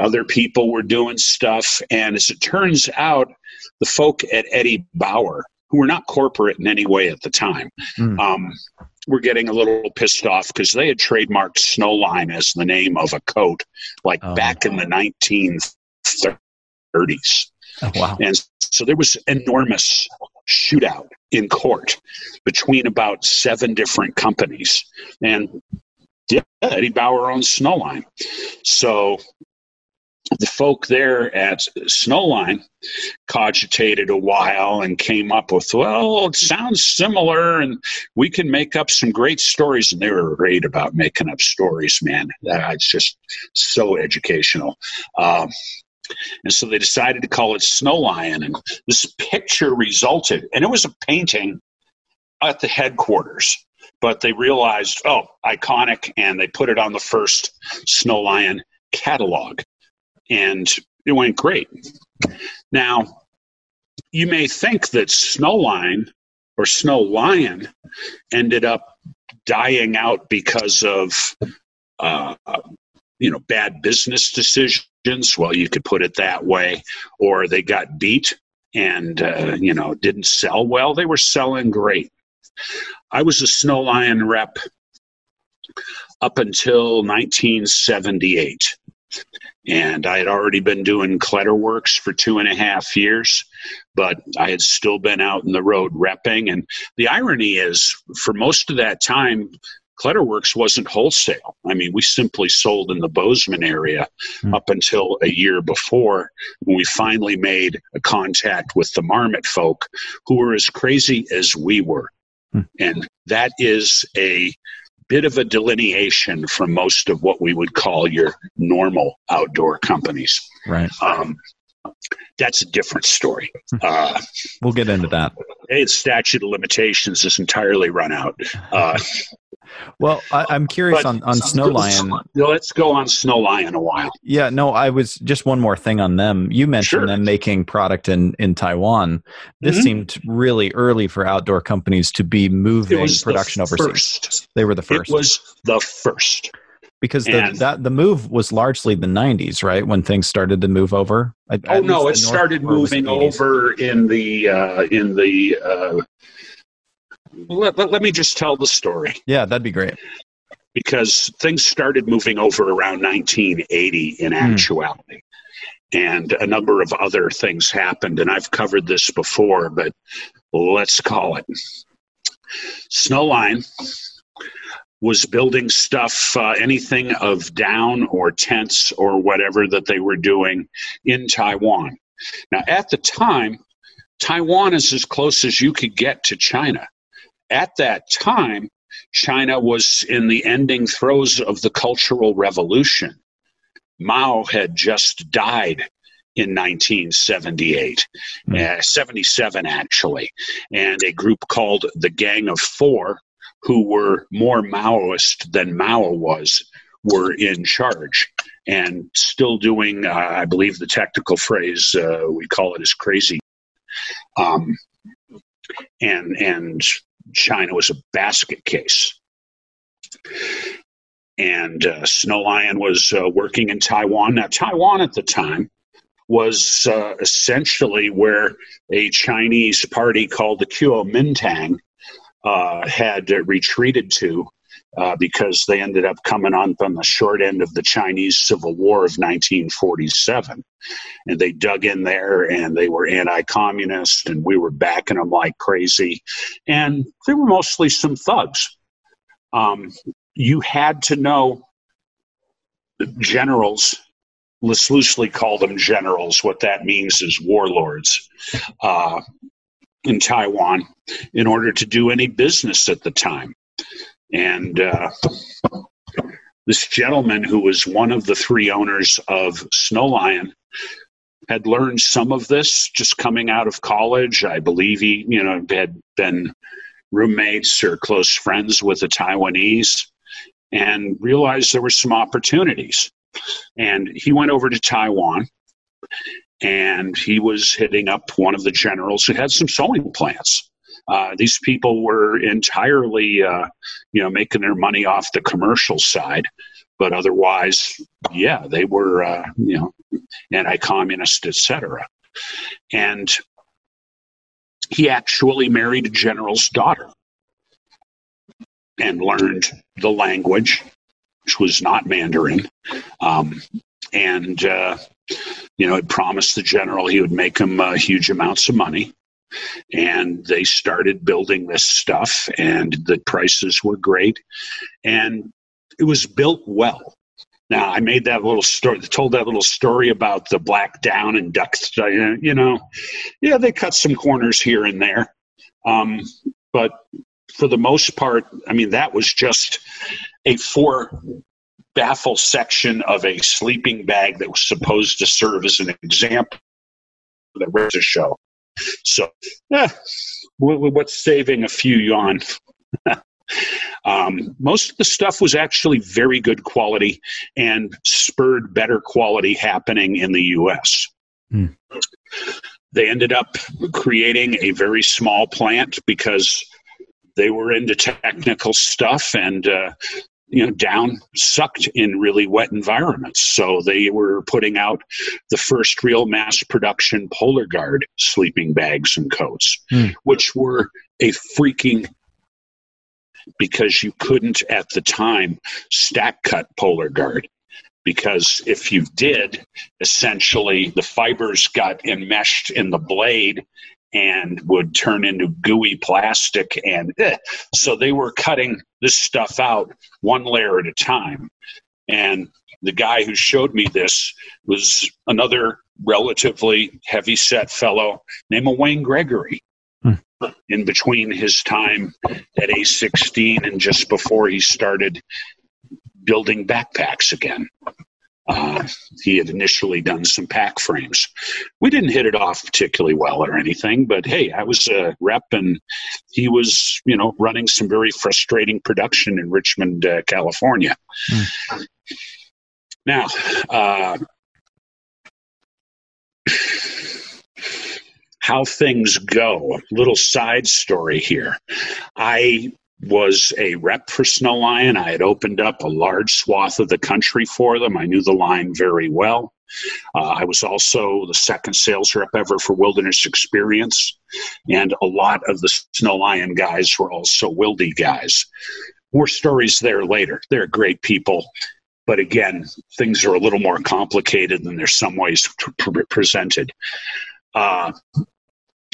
other people were doing stuff. And as it turns out, the folk at Eddie Bauer, who were not corporate in any way at the time, Mm. um, were getting a little pissed off because they had trademarked Snow Line as the name of a coat, like Oh. back in the 1930s. Oh, wow. And so there was enormous shootout in court between about seven different companies. And yeah, Eddie Bauer owns Snowline. So the folk there at Snowline cogitated a while and came up with, well, it sounds similar and we can make up some great stories. And they were great about making up stories, man. That's just so educational. Um, and so they decided to call it Snow Lion. And this picture resulted, and it was a painting at the headquarters. But they realized, oh, iconic, and they put it on the first Snow Lion catalog. And it went great. Now, you may think that Snow Lion or Snow Lion ended up dying out because of, uh, you know, bad business decisions. Well, you could put it that way. Or they got beat and, uh, you know, didn't sell well. They were selling great. I was a Snow Lion rep up until 1978. And I had already been doing Kletterwerks for two and a half years, but I had still been out in the road repping. And the irony is, for most of that time, Kletterwerks wasn't wholesale. I mean, we simply sold in the Bozeman area Hmm. up until a year before when we finally made a contact with the Marmot folk who were as crazy as we were. Hmm. And that is a bit of a delineation from most of what we would call your normal outdoor companies. Right. Um, that's a different story. Uh, we'll get into that. Its statute of limitations is entirely run out. Uh, well, I, am curious on, on Snow Lion. Let's go on Snow Lion a while. Yeah, no, I was just one more thing on them. You mentioned sure. them making product in, in Taiwan. This mm-hmm. seemed really early for outdoor companies to be moving production overseas. First. They were the first. It was the first because the, that the move was largely the 90s right when things started to move over at, oh at no it started moving over in the uh, in the uh, let, let, let, me just tell the story yeah that'd be great because things started moving over around 1980 in hmm. actuality mm. and a number of other things happened and i've covered this before but let's call it snowline was building stuff, uh, anything of down or tents or whatever that they were doing in Taiwan. Now, at the time, Taiwan is as close as you could get to China. At that time, China was in the ending throes of the Cultural Revolution. Mao had just died in 1978, mm. uh, 77 actually, and a group called the Gang of Four who were more Maoist than Mao was were in charge and still doing, uh, I believe the technical phrase uh, we call it is crazy. Um, and and China was a basket case. And uh, Snow Lion was uh, working in Taiwan. Now, Taiwan at the time was uh, essentially where a Chinese party called the Kuomintang uh, had retreated to uh, because they ended up coming on on the short end of the Chinese Civil War of 1947. And they dug in there and they were anti communist, and we were backing them like crazy. And they were mostly some thugs. Um, you had to know generals. Let's loosely call them generals. What that means is warlords. Uh, in Taiwan in order to do any business at the time. And uh, this gentleman, who was one of the three owners of Snow Lion, had learned some of this just coming out of college. I believe he, you know, had been roommates or close friends with the Taiwanese and realized there were some opportunities. And he went over to Taiwan and he was hitting up one of the generals who had some sewing plants. Uh, these people were entirely, uh, you know, making their money off the commercial side, but otherwise, yeah, they were, uh, you know, anti-communist, etc. And he actually married a general's daughter and learned the language, which was not Mandarin, um, and uh, you know, had promised the general he would make him uh, huge amounts of money. And they started building this stuff, and the prices were great. And it was built well. Now, I made that little story, told that little story about the black down and duck, you know. Yeah, they cut some corners here and there. Um, but for the most part, I mean, that was just a four baffle section of a sleeping bag that was supposed to serve as an example rest of the show. So, yeah, what's saving a few yawn? um, most of the stuff was actually very good quality and spurred better quality happening in the U.S. Mm. They ended up creating a very small plant because they were into technical stuff and uh, you know down sucked in really wet environments so they were putting out the first real mass production Polarguard sleeping bags and coats mm. which were a freaking because you couldn't at the time stack cut Polarguard because if you did essentially the fibers got enmeshed in the blade and would turn into gooey plastic and eh. so they were cutting this stuff out one layer at a time and the guy who showed me this was another relatively heavy set fellow named Wayne Gregory hmm. in between his time at A16 and just before he started building backpacks again Uh, he had initially done some pack frames. We didn't hit it off particularly well or anything, but hey, I was a rep and he was, you know, running some very frustrating production in Richmond, uh, California. Mm. Now, uh, how things go. Little side story here. I was a rep for Snow Lion. I had opened up a large swath of the country for them. I knew the line very well. Uh, I was also the second sales rep ever for Wilderness Experience, and a lot of the Snow Lion guys were also Wildy guys. More stories there later. They're great people, but again, things are a little more complicated than they're some ways presented. Uh,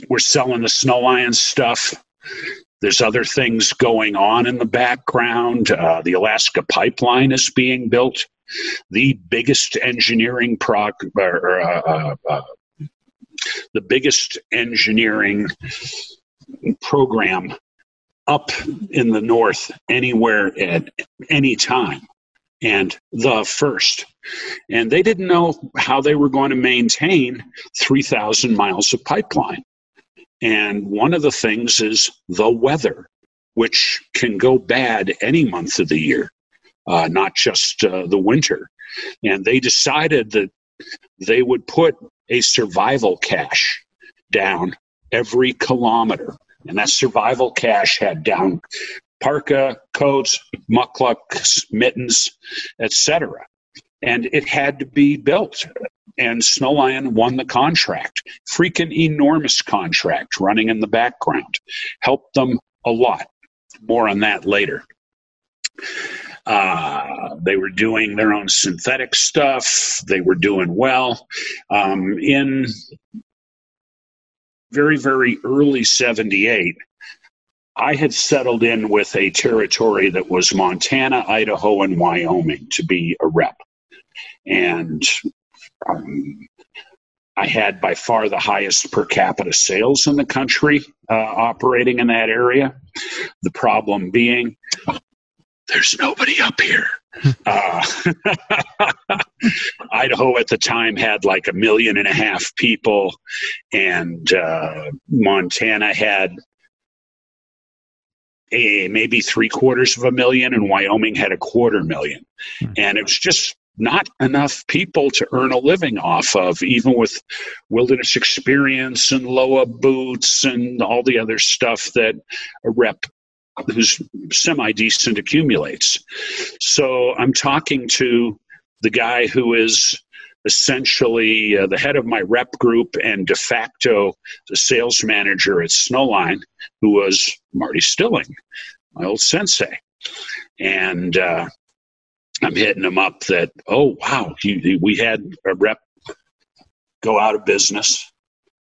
we're selling the Snow Lion stuff. There's other things going on in the background. Uh, the Alaska pipeline is being built. The biggest engineering prog- or, uh, uh, uh, the biggest engineering program up in the north anywhere at any time and the first. And they didn't know how they were going to maintain 3,000 miles of pipeline. And one of the things is the weather, which can go bad any month of the year, uh, not just uh, the winter. And they decided that they would put a survival cache down every kilometer. And that survival cache had down parka, coats, mukluks, mittens, etc. And it had to be built and Snow Lion won the contract. Freaking enormous contract running in the background. Helped them a lot. More on that later. Uh, they were doing their own synthetic stuff. They were doing well. Um, in very, very early 78, I had settled in with a territory that was Montana, Idaho, and Wyoming to be a rep. And um, I had by far the highest per capita sales in the country uh, operating in that area. The problem being, there's nobody up here. uh, Idaho at the time had like a million and a half people, and uh, Montana had a, maybe three quarters of a million, and Wyoming had a quarter million. Hmm. And it was just not enough people to earn a living off of, even with wilderness experience and Lowa boots and all the other stuff that a rep who's semi decent accumulates. So I'm talking to the guy who is essentially uh, the head of my rep group and de facto the sales manager at Snowline, who was Marty Stilling, my old sensei. And uh, I'm hitting them up that, oh, wow, he, we had a rep go out of business,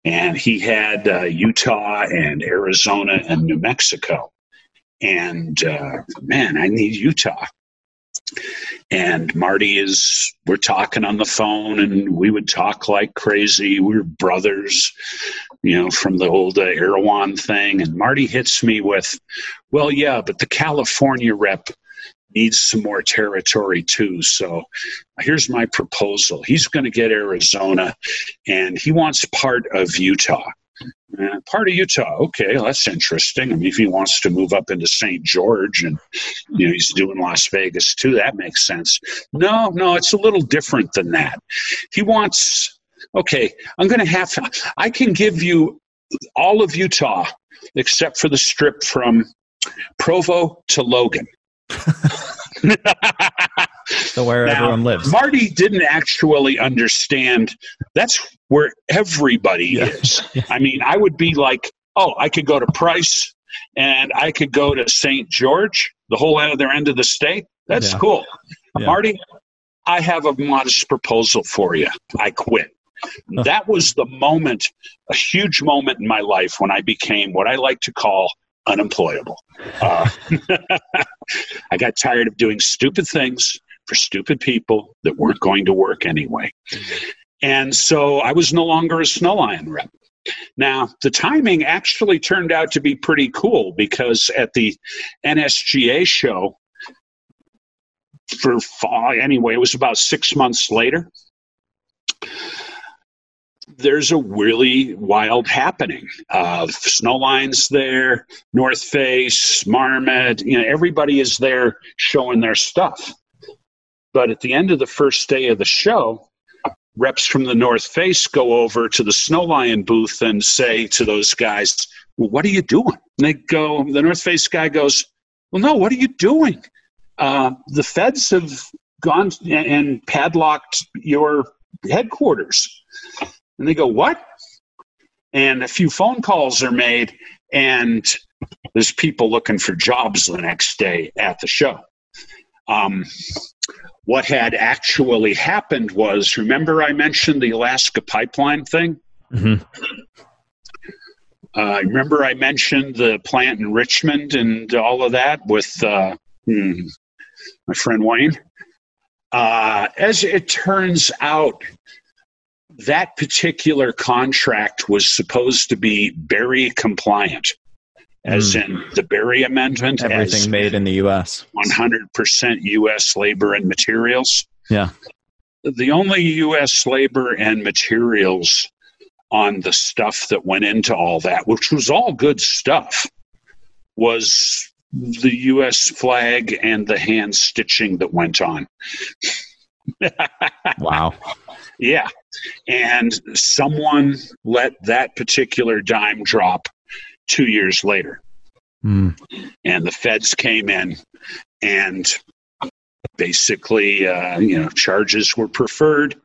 and he had uh, Utah and Arizona and New Mexico. And uh, man, I need Utah. And Marty is, we're talking on the phone, and we would talk like crazy. We were brothers, you know, from the old uh, Erewhon thing. And Marty hits me with, well, yeah, but the California rep needs some more territory too. So here's my proposal. He's going to get Arizona and he wants part of Utah. Uh, part of Utah, okay, well, that's interesting. I mean, if he wants to move up into St. George and you know he's doing Las Vegas too, that makes sense. No, no, it's a little different than that. He wants, okay, I'm going to have, To, I can give you all of Utah except for the strip from Provo to Logan. so where now, everyone lives. Marty didn't actually understand that's where everybody yeah. is. I mean, I would be like, oh, I could go to Price and I could go to St. George, the whole other end of the state. That's yeah. cool. Marty, I have a modest proposal for you. I quit. that was the moment, a huge moment in my life when I became what I like to call unemployable. Uh, I got tired of doing stupid things for stupid people that weren't going to work anyway. And so I was no longer a Snow Lion rep. Now, the timing actually turned out to be pretty cool because at the NSGA show, for fall. Anyway, it was about six months later. There's a really wild happening. Uh, Snowline's there, North Face, Marmot, you know, everybody is there showing their stuff. But at the end of the first day of the show, reps from the North Face go over to the Snowline booth and say to those guys, well, what are you doing? And they go, the North Face guy goes, well, no, what are you doing? Uh, the feds have gone and padlocked your headquarters. And they go, what? And a few phone calls are made, and there's people looking for jobs the next day at the show. Um, what had actually happened was remember, I mentioned the Alaska pipeline thing? Mm-hmm. Uh, remember, I mentioned the plant in Richmond and all of that with uh, hmm, my friend Wayne. Uh, as it turns out, that particular contract was supposed to be Berry compliant, as mm. in the Berry Amendment. Everything made in the U.S. 100% U.S. labor and materials. Yeah. The only U.S. labor and materials on the stuff that went into all that, which was all good stuff, was the U.S. flag and the hand stitching that went on. wow. Yeah. And someone let that particular dime drop two years later. Mm. And the feds came in and basically, uh, you know, charges were preferred.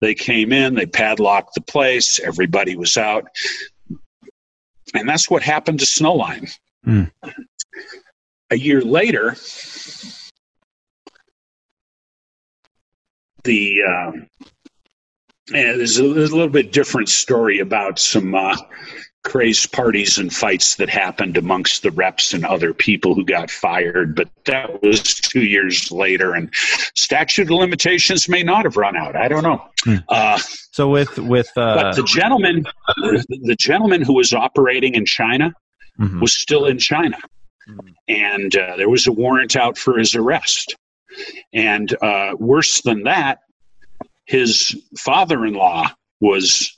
They came in, they padlocked the place, everybody was out. And that's what happened to Snowline. Mm. A year later, the uh, and there's a, there's a, little bit different story about some uh, crazed parties and fights that happened amongst the reps and other people who got fired, but that was two years later, and statute of limitations may not have run out. I don't know. Hmm. Uh, so with with uh, but the gentleman, the gentleman who was operating in China mm-hmm. was still in China, mm-hmm. and uh, there was a warrant out for his arrest. And uh, worse than that, his father-in-law was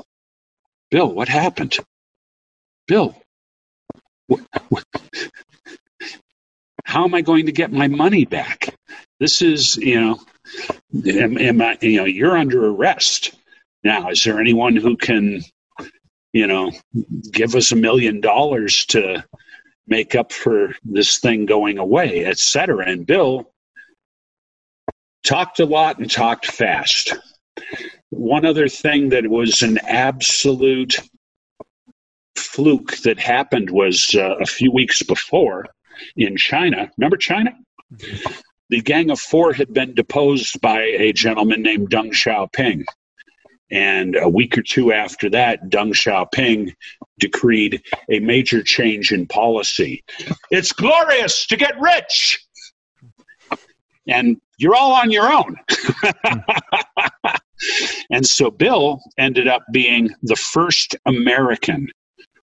Bill. What happened? Bill, what, what, how am I going to get my money back? This is, you know, am, am I, you know, you're under arrest now. Is there anyone who can, you know, give us a million dollars to make up for this thing going away, et cetera? And Bill talked a lot and talked fast. One other thing that was an absolute fluke that happened was uh, a few weeks before in China. Remember China? The Gang of Four had been deposed by a gentleman named Deng Xiaoping. And a week or two after that, Deng Xiaoping decreed a major change in policy. It's glorious to get rich. And you're all on your own. and so Bill ended up being the first American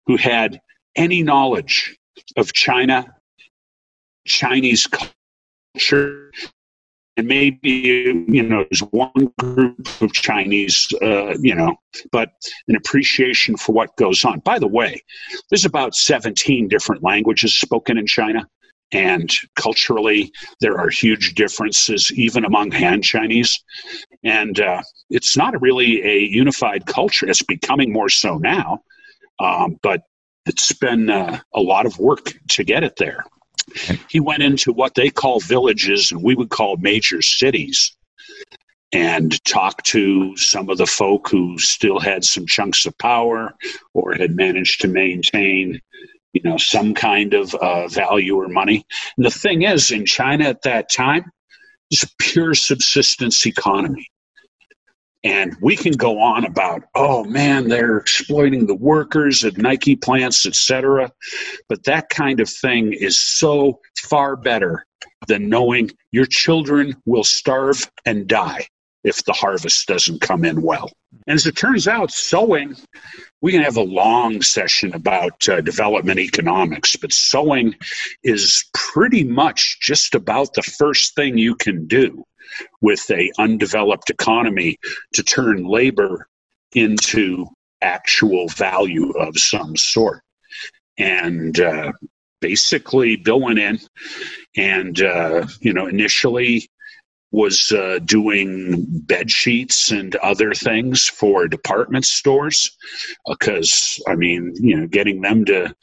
who had any knowledge of China, Chinese culture, and maybe you know there's one group of Chinese, uh, you know, but an appreciation for what goes on. By the way, there's about 17 different languages spoken in China. And culturally, there are huge differences even among Han Chinese. And uh, it's not really a unified culture. It's becoming more so now. Um, but it's been uh, a lot of work to get it there. He went into what they call villages and we would call major cities and talked to some of the folk who still had some chunks of power or had managed to maintain you know some kind of uh, value or money and the thing is in china at that time it's a pure subsistence economy and we can go on about, oh man, they're exploiting the workers at Nike plants, etc. But that kind of thing is so far better than knowing your children will starve and die. if the harvest doesn't come in well. And as it turns out, sowing, we can have a long session about uh, development economics, but sewing is pretty much just about the first thing you can do with a undeveloped economy to turn labor into actual value of some sort. And uh, basically, Bill went in and, uh, you know, initially was uh, doing bed sheets and other things for department stores because i mean you know getting them to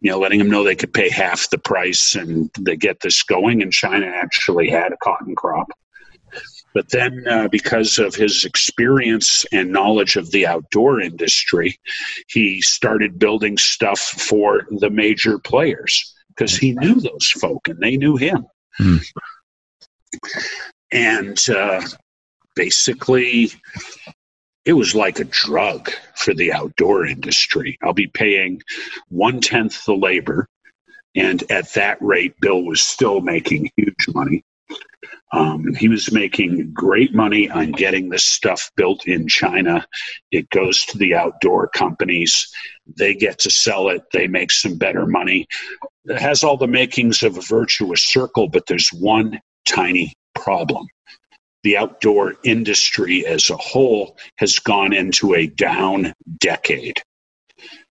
you know letting them know they could pay half the price and they get this going and china actually had a cotton crop. But then uh, because of his experience and knowledge of the outdoor industry he started building stuff for the major players because he knew those folk and they knew him. Hmm and uh, basically it was like a drug for the outdoor industry. I'll be paying one tenth the labor, and at that rate, Bill was still making huge money. Um, he was making great money on getting this stuff built in China. It goes to the outdoor companies. They get to sell it. They make some better money. It has all the makings of a virtuous circle, but there's one tiny problem. The outdoor industry as a whole has gone into a down decade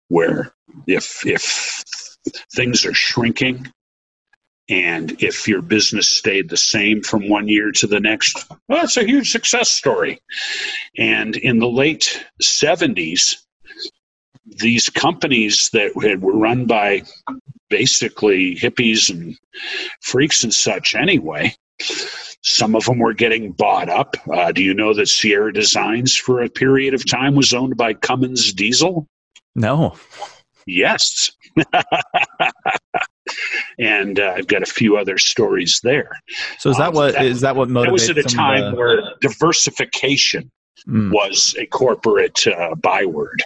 where if if things are shrinking and if your business stayed the same from one year to the next, well, that's a huge success story. And in the late 70s, these companies that were run by basically hippies and freaks and such anyway some of them were getting bought up. Uh, do you know that Sierra Designs for a period of time was owned by Cummins Diesel? No. Yes. and uh, I've got a few other stories there. So is that um, what that, is that what motivated? That was at a time the... where diversification mm. was a corporate uh, byword.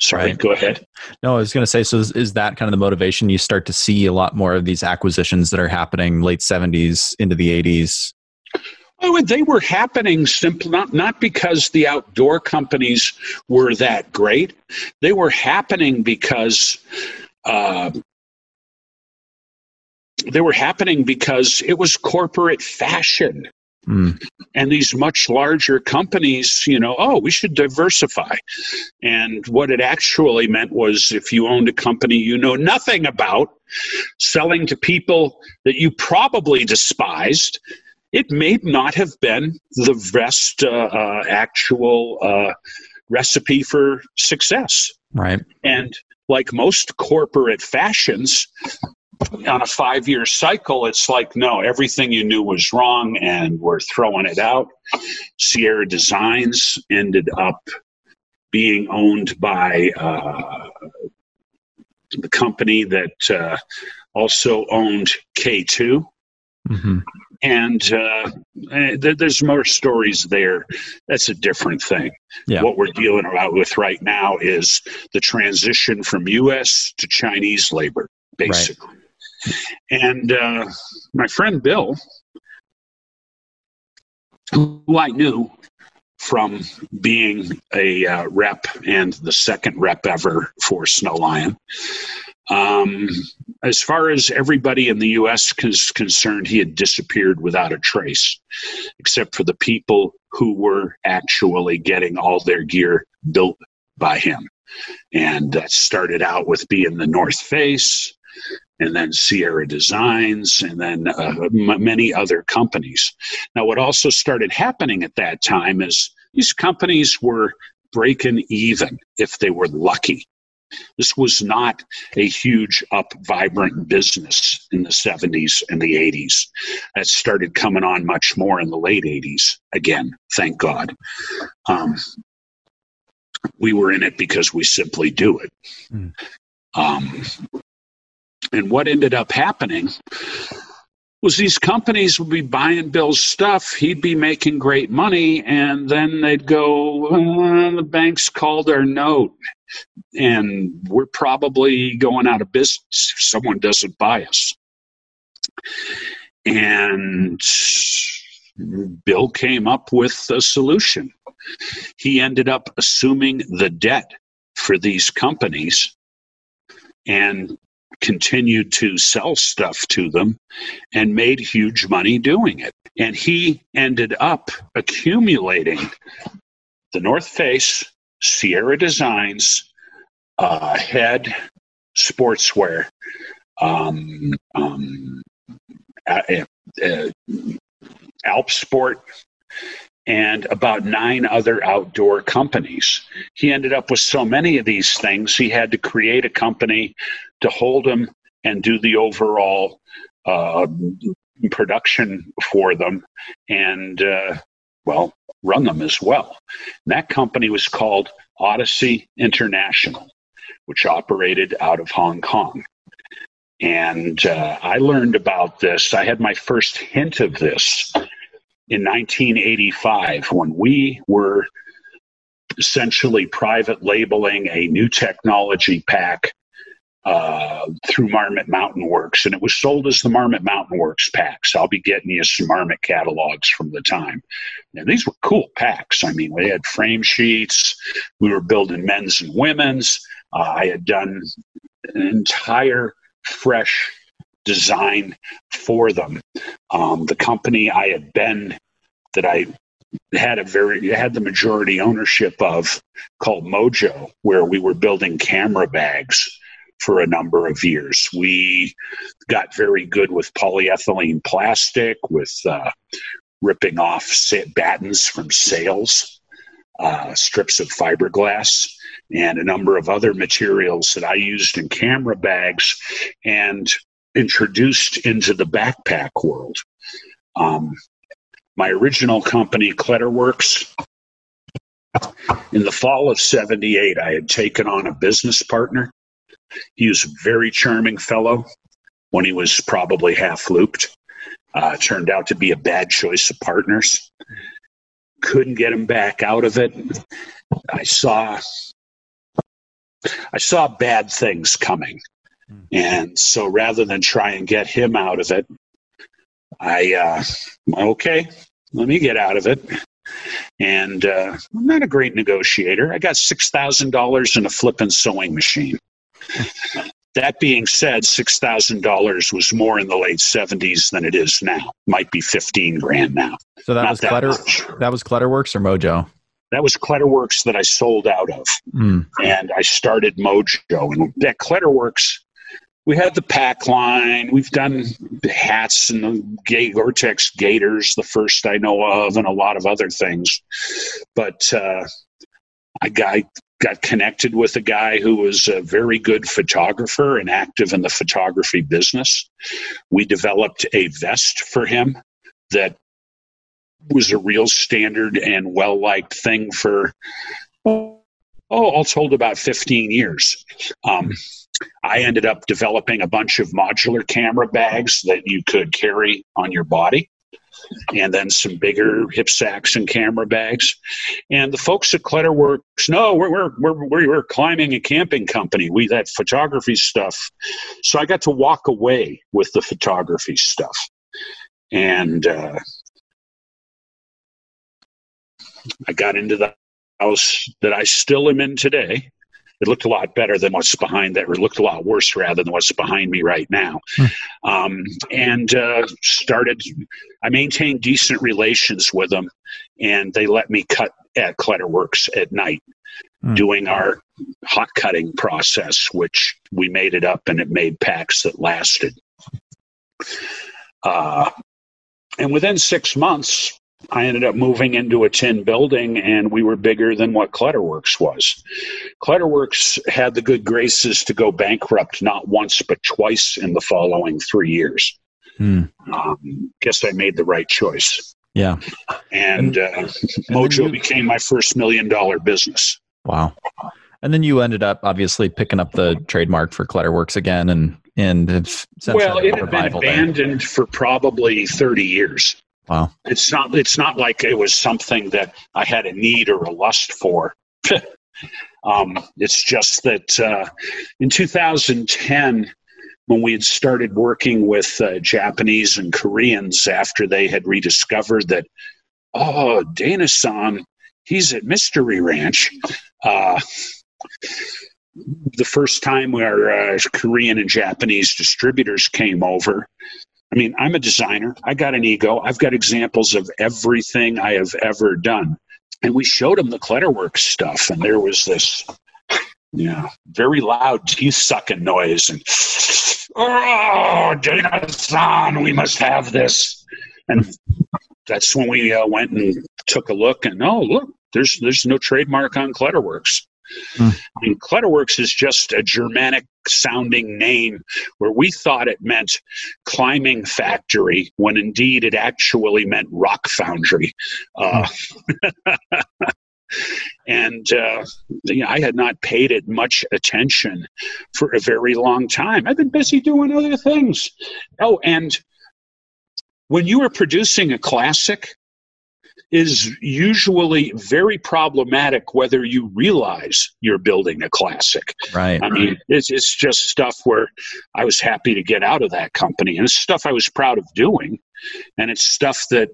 Sorry, right. go ahead. No, I was going to say, so is, is, that kind of the motivation? You start to see a lot more of these acquisitions that are happening late 70s into the 80s Oh, they were happening simply not, not because the outdoor companies were that great. They were happening because uh, they were happening because it was corporate fashion. Mm. And these much larger companies, you know, oh, we should diversify. And what it actually meant was if you owned a company you know nothing about, selling to people that you probably despised, it may not have been the best uh, uh, actual uh, recipe for success. Right. And like most corporate fashions, on a five year cycle, it's like, no, everything you knew was wrong and we're throwing it out. Sierra Designs ended up being owned by uh, the company that uh, also owned K2. Mm-hmm and uh, eh, there's more stories there. That's a different thing. Yeah. What we're dealing about with right now is the transition from U.S. to Chinese labor, basically. Right. And uh, my friend Bill, who I knew from being a uh, rep and the second rep ever for Snow Lion, um, as far as everybody in the U.S. is concerned, he had disappeared without a trace, except for the people who were actually getting all their gear built by him. And that started out with being the North Face, and then Sierra Designs, and then uh, m- many other companies. Now, what also started happening at that time is these companies were breaking even if they were lucky. This was not a huge, up, vibrant business in the 70s and the 80s. That started coming on much more in the late 80s. Again, thank God. Um, we were in it because we simply do it. Mm. Um, and what ended up happening was these companies would be buying Bill's stuff. He'd be making great money, and then they'd go, the banks called our note, and we're probably going out of business if someone doesn't buy us. And Bill came up with a solution. He ended up assuming the debt for these companies and continued to sell stuff to them and made huge money doing it. And he ended up accumulating the North Face, Sierra Designs, uh, Head Sportswear, um, um, uh, uh, Alp Sport, and about nine other outdoor companies. He ended up with so many of these things, he had to create a company to hold them and do the overall uh, production for them and, uh, well, run them as well. And that company was called Odyssey International, which operated out of Hong Kong. And uh, I learned about this. I had my first hint of this in 1985 when we were essentially private labeling a new technology pack uh, through Marmot Mountain Works, and it was sold as the Marmot Mountain Works packs. I'll be getting you some Marmot catalogs from the time. And these were cool packs. I mean, we had frame sheets. We were building men's and women's. Uh, I had done an entire fresh design for them. Um, the company I had been that I had a very had the majority ownership of called Mojo, where we were building camera bags for a number of years. We got very good with polyethylene plastic, with uh, ripping off battens from sails, uh, strips of fiberglass, and a number of other materials that I used in camera bags and introduced into the backpack world. Um, my original company, Kletterwerks, in the fall of 78, I had taken on a business partner. He was a very charming fellow when he was probably half looped. Uh, turned out to be a bad choice of partners. Couldn't get him back out of it. I saw I saw bad things coming. Hmm. And so rather than try and get him out of it, I, uh, okay, let me get out of it. And uh, I'm not a great negotiator. I got $6,000 in a flippin' sewing machine. that being said, $6,000 was more in the late 70s than it is now. Might be 15 grand now. So that not was that Kletter, much. that was Kletterwerks or Mojo? That was Kletterwerks that I sold out of. Mm. And I started Mojo. And that Kletterwerks, we had the pack line. We've done the hats and the gay Gore-Tex gaiters, the first I know of, and a lot of other things. But uh, I got, got connected with a guy who was a very good photographer and active in the photography business. We developed a vest for him that was a real standard and well liked thing for oh all told about 15 years um, i ended up developing a bunch of modular camera bags that you could carry on your body and then some bigger hip sacks and camera bags. And the folks at Kletterwerks, no, we're, we're, we're, we're climbing a camping company. We that photography stuff. So I got to walk away with the photography stuff. And uh, I got into the house that I still am in today. It looked a lot better than what's behind that, or looked a lot worse rather than what's behind me right now. Hmm. Um, and uh, started, I maintained decent relations with them, and they let me cut at Kletterwerks at night, hmm. doing our hot cutting process, which we made it up and it made packs that lasted. Uh, and within six months, I ended up moving into a tin building and we were bigger than what Kletterwerks was. Kletterwerks had the good graces to go bankrupt not once but twice in the following three years. Hmm. Um, guess I made the right choice. Yeah. And, uh, and Mojo you, became my first million dollar business. Wow. And then you ended up obviously picking up the trademark for Kletterwerks again and and have well, it had been abandoned there. for probably 30 years. Wow. It's not it's not like it was something that I had a need or a lust for. um, it's just that uh, in 2010 when we had started working with uh, Japanese and Koreans after they had rediscovered that, oh, Dana san, he's at Mystery Ranch. Uh, the first time where uh, Korean and Japanese distributors came over, I mean, I'm a designer. I got an ego. I've got examples of everything I have ever done. And we showed them the Kletterwerks stuff, and there was this, yeah, very loud teeth sucking noise. And, oh, Dana san, we must have this. And that's when we uh, went and took a look, and oh, look, there's, there's no trademark on Kletterwerks. Mm. I mean, Kletterwerks is just a Germanic sounding name where we thought it meant climbing factory when indeed it actually meant rock foundry. Uh, and uh, you know, I had not paid it much attention for a very long time. I've been busy doing other things. Oh, and when you are producing a classic, is usually very problematic whether you realize you're building a classic. Right. I mean, it's, it's just stuff where I was happy to get out of that company. And it's stuff I was proud of doing. And it's stuff that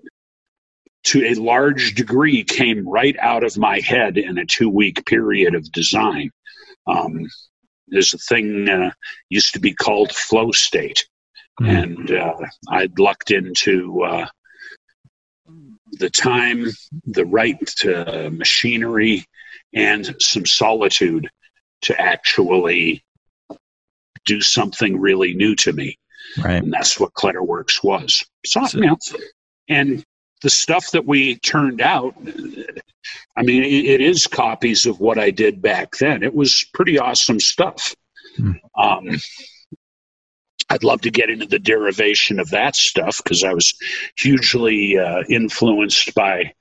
to a large degree came right out of my head in a two week period of design. Um, there's a thing uh, used to be called flow state. Mm. And uh, I'd lucked into uh, the time, the right to machinery, and some solitude to actually do something really new to me. Right. And that's what Kletterwerks was. So, so you know, and the stuff that we turned out, I mean, it, it is copies of what I did back then. It was pretty awesome stuff. Hmm. Um, I'd love to get into the derivation of that stuff because I was hugely uh, influenced by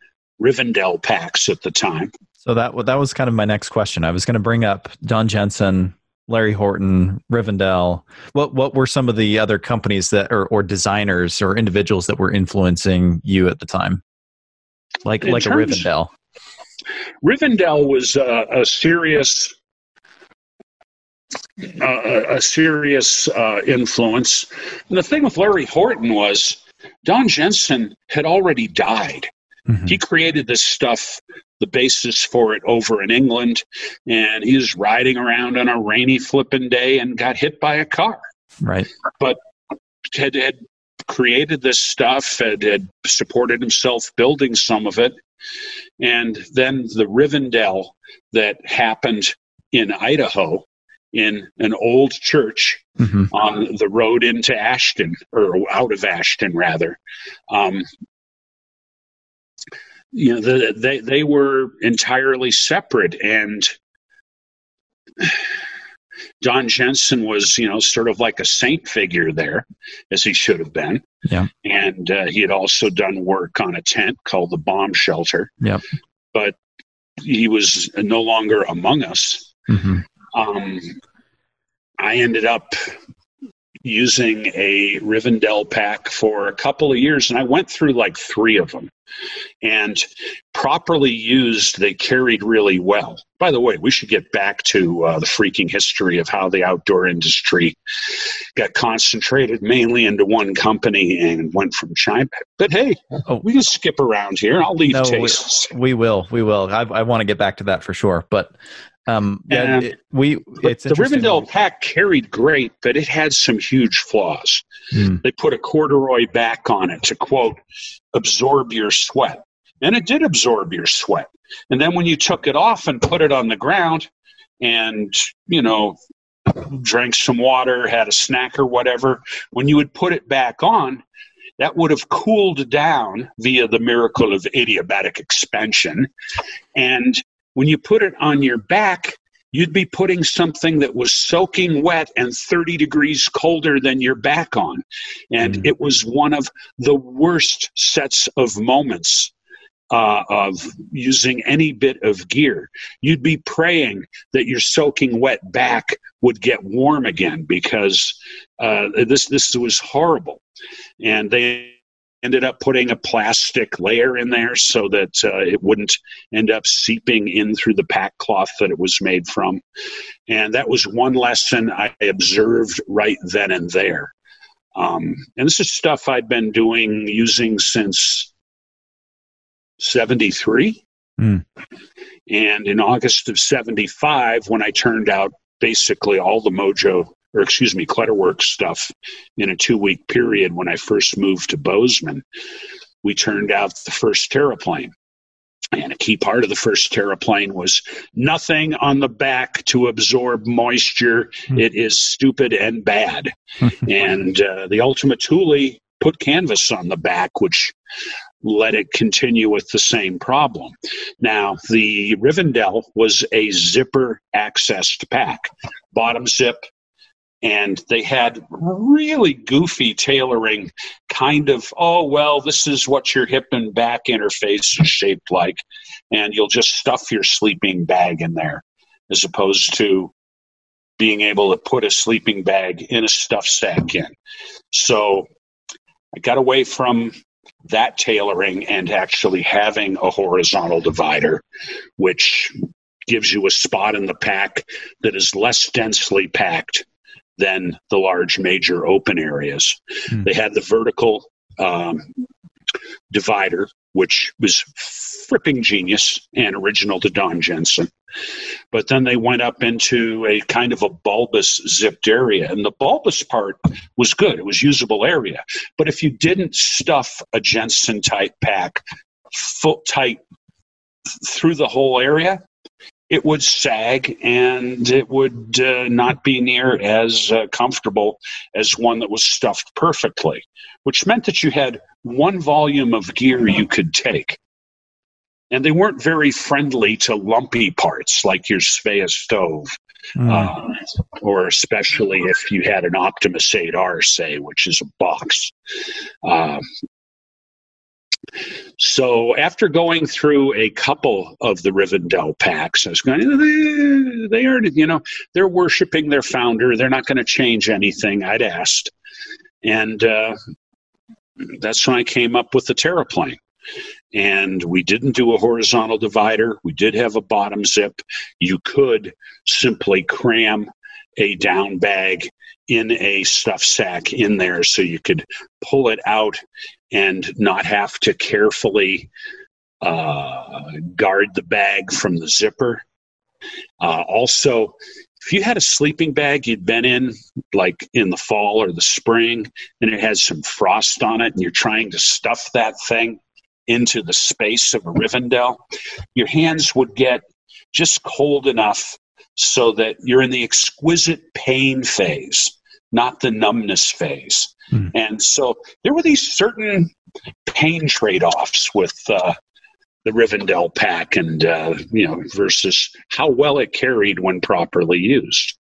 Rivendell packs at the time. So that that was kind of my next question. I was going to bring up Don Jensen, Larry Horton, Rivendell. What what were some of the other companies that or, or designers or individuals that were influencing you at the time? Like In like terms, a Rivendell. Rivendell was uh, a serious a, a serious uh, influence. And the thing with Larry Horton was Don Jensen had already died. Mm-hmm. He created this stuff, the basis for it over in England, and he was riding around on a rainy flipping day and got hit by a car. Right. But had, had created this stuff, had, had supported himself building some of it. And then the Rivendell that happened in Idaho in an old church mm-hmm. on the road into Ashton, or out of Ashton, rather. Um, you know, the, they they were entirely separate, and Don Jensen was, you know, sort of like a saint figure there, as he should have been. Yeah. And uh, he had also done work on a tent called the bomb shelter. Yeah. But he was no longer among us. Mm-hmm um, I ended up using a Rivendell pack for a couple of years, and I went through like three of them. And properly used, they carried really well. By the way, we should get back to uh, the freaking history of how the outdoor industry got concentrated mainly into one company and went from China. But hey, oh. we can skip around here. I'll leave no, tastes. We, we, will. We will. I, I want to get back to that for sure. But um, yeah, it, we it's the Rivendell pack carried great, but it had some huge flaws. Mm. They put a corduroy back on it to quote absorb your sweat, and it did absorb your sweat. And then when you took it off and put it on the ground, and you know drank some water, had a snack or whatever, when you would put it back on, that would have cooled down via the miracle of adiabatic expansion and when you put it on your back, you'd be putting something that was soaking wet and 30 degrees colder than your back on. And mm. it was one of the worst sets of moments uh, of using any bit of gear. You'd be praying that your soaking wet back would get warm again because uh, this this was horrible. And they ended up putting a plastic layer in there so that uh, it wouldn't end up seeping in through the pack cloth that it was made from. And that was one lesson I observed right then and there. Um, and this is stuff I've been doing using since 73. Mm. And in August of 75, when I turned out basically all the Mojo or excuse me, Kletterwerks stuff in a two week period when I first moved to Bozeman. We turned out the first Terraplane. And a key part of the first Terraplane was nothing on the back to absorb moisture. Hmm. It is stupid and bad. and uh, the Ultima Thule put canvas on the back, which let it continue with the same problem. Now, the Rivendell was a zipper accessed pack, bottom zip, and they had really goofy tailoring kind of oh well this is what your hip and back interface is shaped like and you'll just stuff your sleeping bag in there as opposed to being able to put a sleeping bag in a stuff sack in. So i got away from that tailoring and actually having a horizontal divider which gives you a spot in the pack that is less densely packed than the large major open areas. Hmm. They had the vertical um, divider, which was fripping genius and original to Don Jensen. But then they went up into a kind of a bulbous zipped area. And the bulbous part was good, it was usable area. But if you didn't stuff a Jensen type pack foot tight through the whole area, it would sag and it would uh, not be near as uh, comfortable as one that was stuffed perfectly, which meant that you had one volume of gear you could take. And they weren't very friendly to lumpy parts like your Svea stove, mm. or especially if you had an Optimus 8R, say, which is a box. Uh, so after going through a couple of the Rivendell packs, I was going, they, they are, you know, they're worshiping their founder. They're not going to change anything. I'd asked. And uh, that's when I came up with the Terraplane. And we didn't do a horizontal divider. We did have a bottom zip. You could simply cram a down bag in a stuff sack in there so you could pull it out and not have to carefully uh, guard the bag from the zipper. Uh, also, if you had a sleeping bag you'd been in, like in the fall or the spring, and it has some frost on it, and you're trying to stuff that thing into the space of a Rivendell, your hands would get just cold enough so that you're in the exquisite pain phase, not the numbness phase. Mm. And so there were these certain pain trade offs with uh, the Rivendell pack and, uh, you know, versus how well it carried when properly used.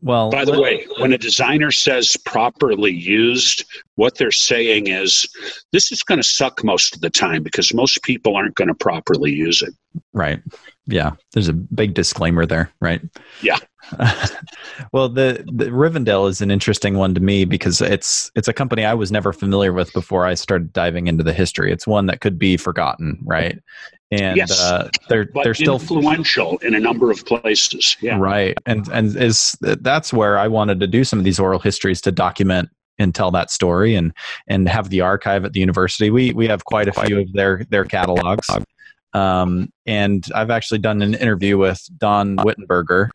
Well, by the way, when a designer says properly used, what they're saying is this is going to suck most of the time because most people aren't going to properly use it. Right. Yeah. There's a big disclaimer there, right? Yeah. well, the the Rivendell is an interesting one to me because it's it's a company I was never familiar with before I started diving into the history. It's one that could be forgotten, right? and yes, uh, they're they're still influential in a number of places. Yeah, right. And and is that's where I wanted to do some of these oral histories to document and tell that story and and have the archive at the university. We we have quite a few of their their catalogs. Um, and I've actually done an interview with Don Wittenberger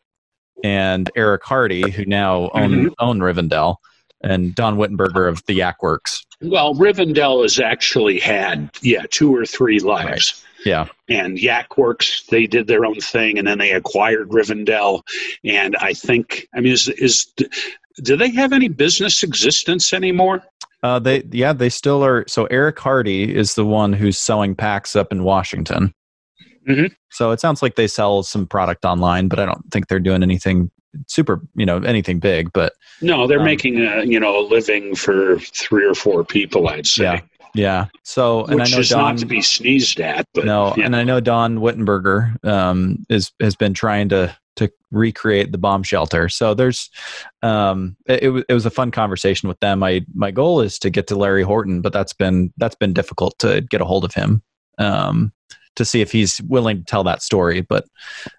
and Eric Hardy, who now own mm-hmm. own Rivendell, and Don Wittenberger of the Yak Works. Well, Rivendell has actually had yeah two or three lives. Right. Yeah. And Yakworks, they did their own thing, and then they acquired Rivendell. And I think, I mean, is is do they have any business existence anymore? Uh, they yeah, they still are. So Eric Hardy is the one who's selling packs up in Washington. Mm-hmm. So it sounds like they sell some product online, but I don't think they're doing anything super, you know, anything big. But no, they're um, making a you know a living for three or four people. I'd say. Yeah. Yeah. So, and Which I know is Don, not to be sneezed at, but no. And I know Don Wittenberger um, is has been trying to to recreate the bomb shelter. So there's, um, it, it, it was a fun conversation with them. My my goal is to get to Larry Horton, but that's been that's been difficult to get a hold of him. Um, to see if he's willing to tell that story. But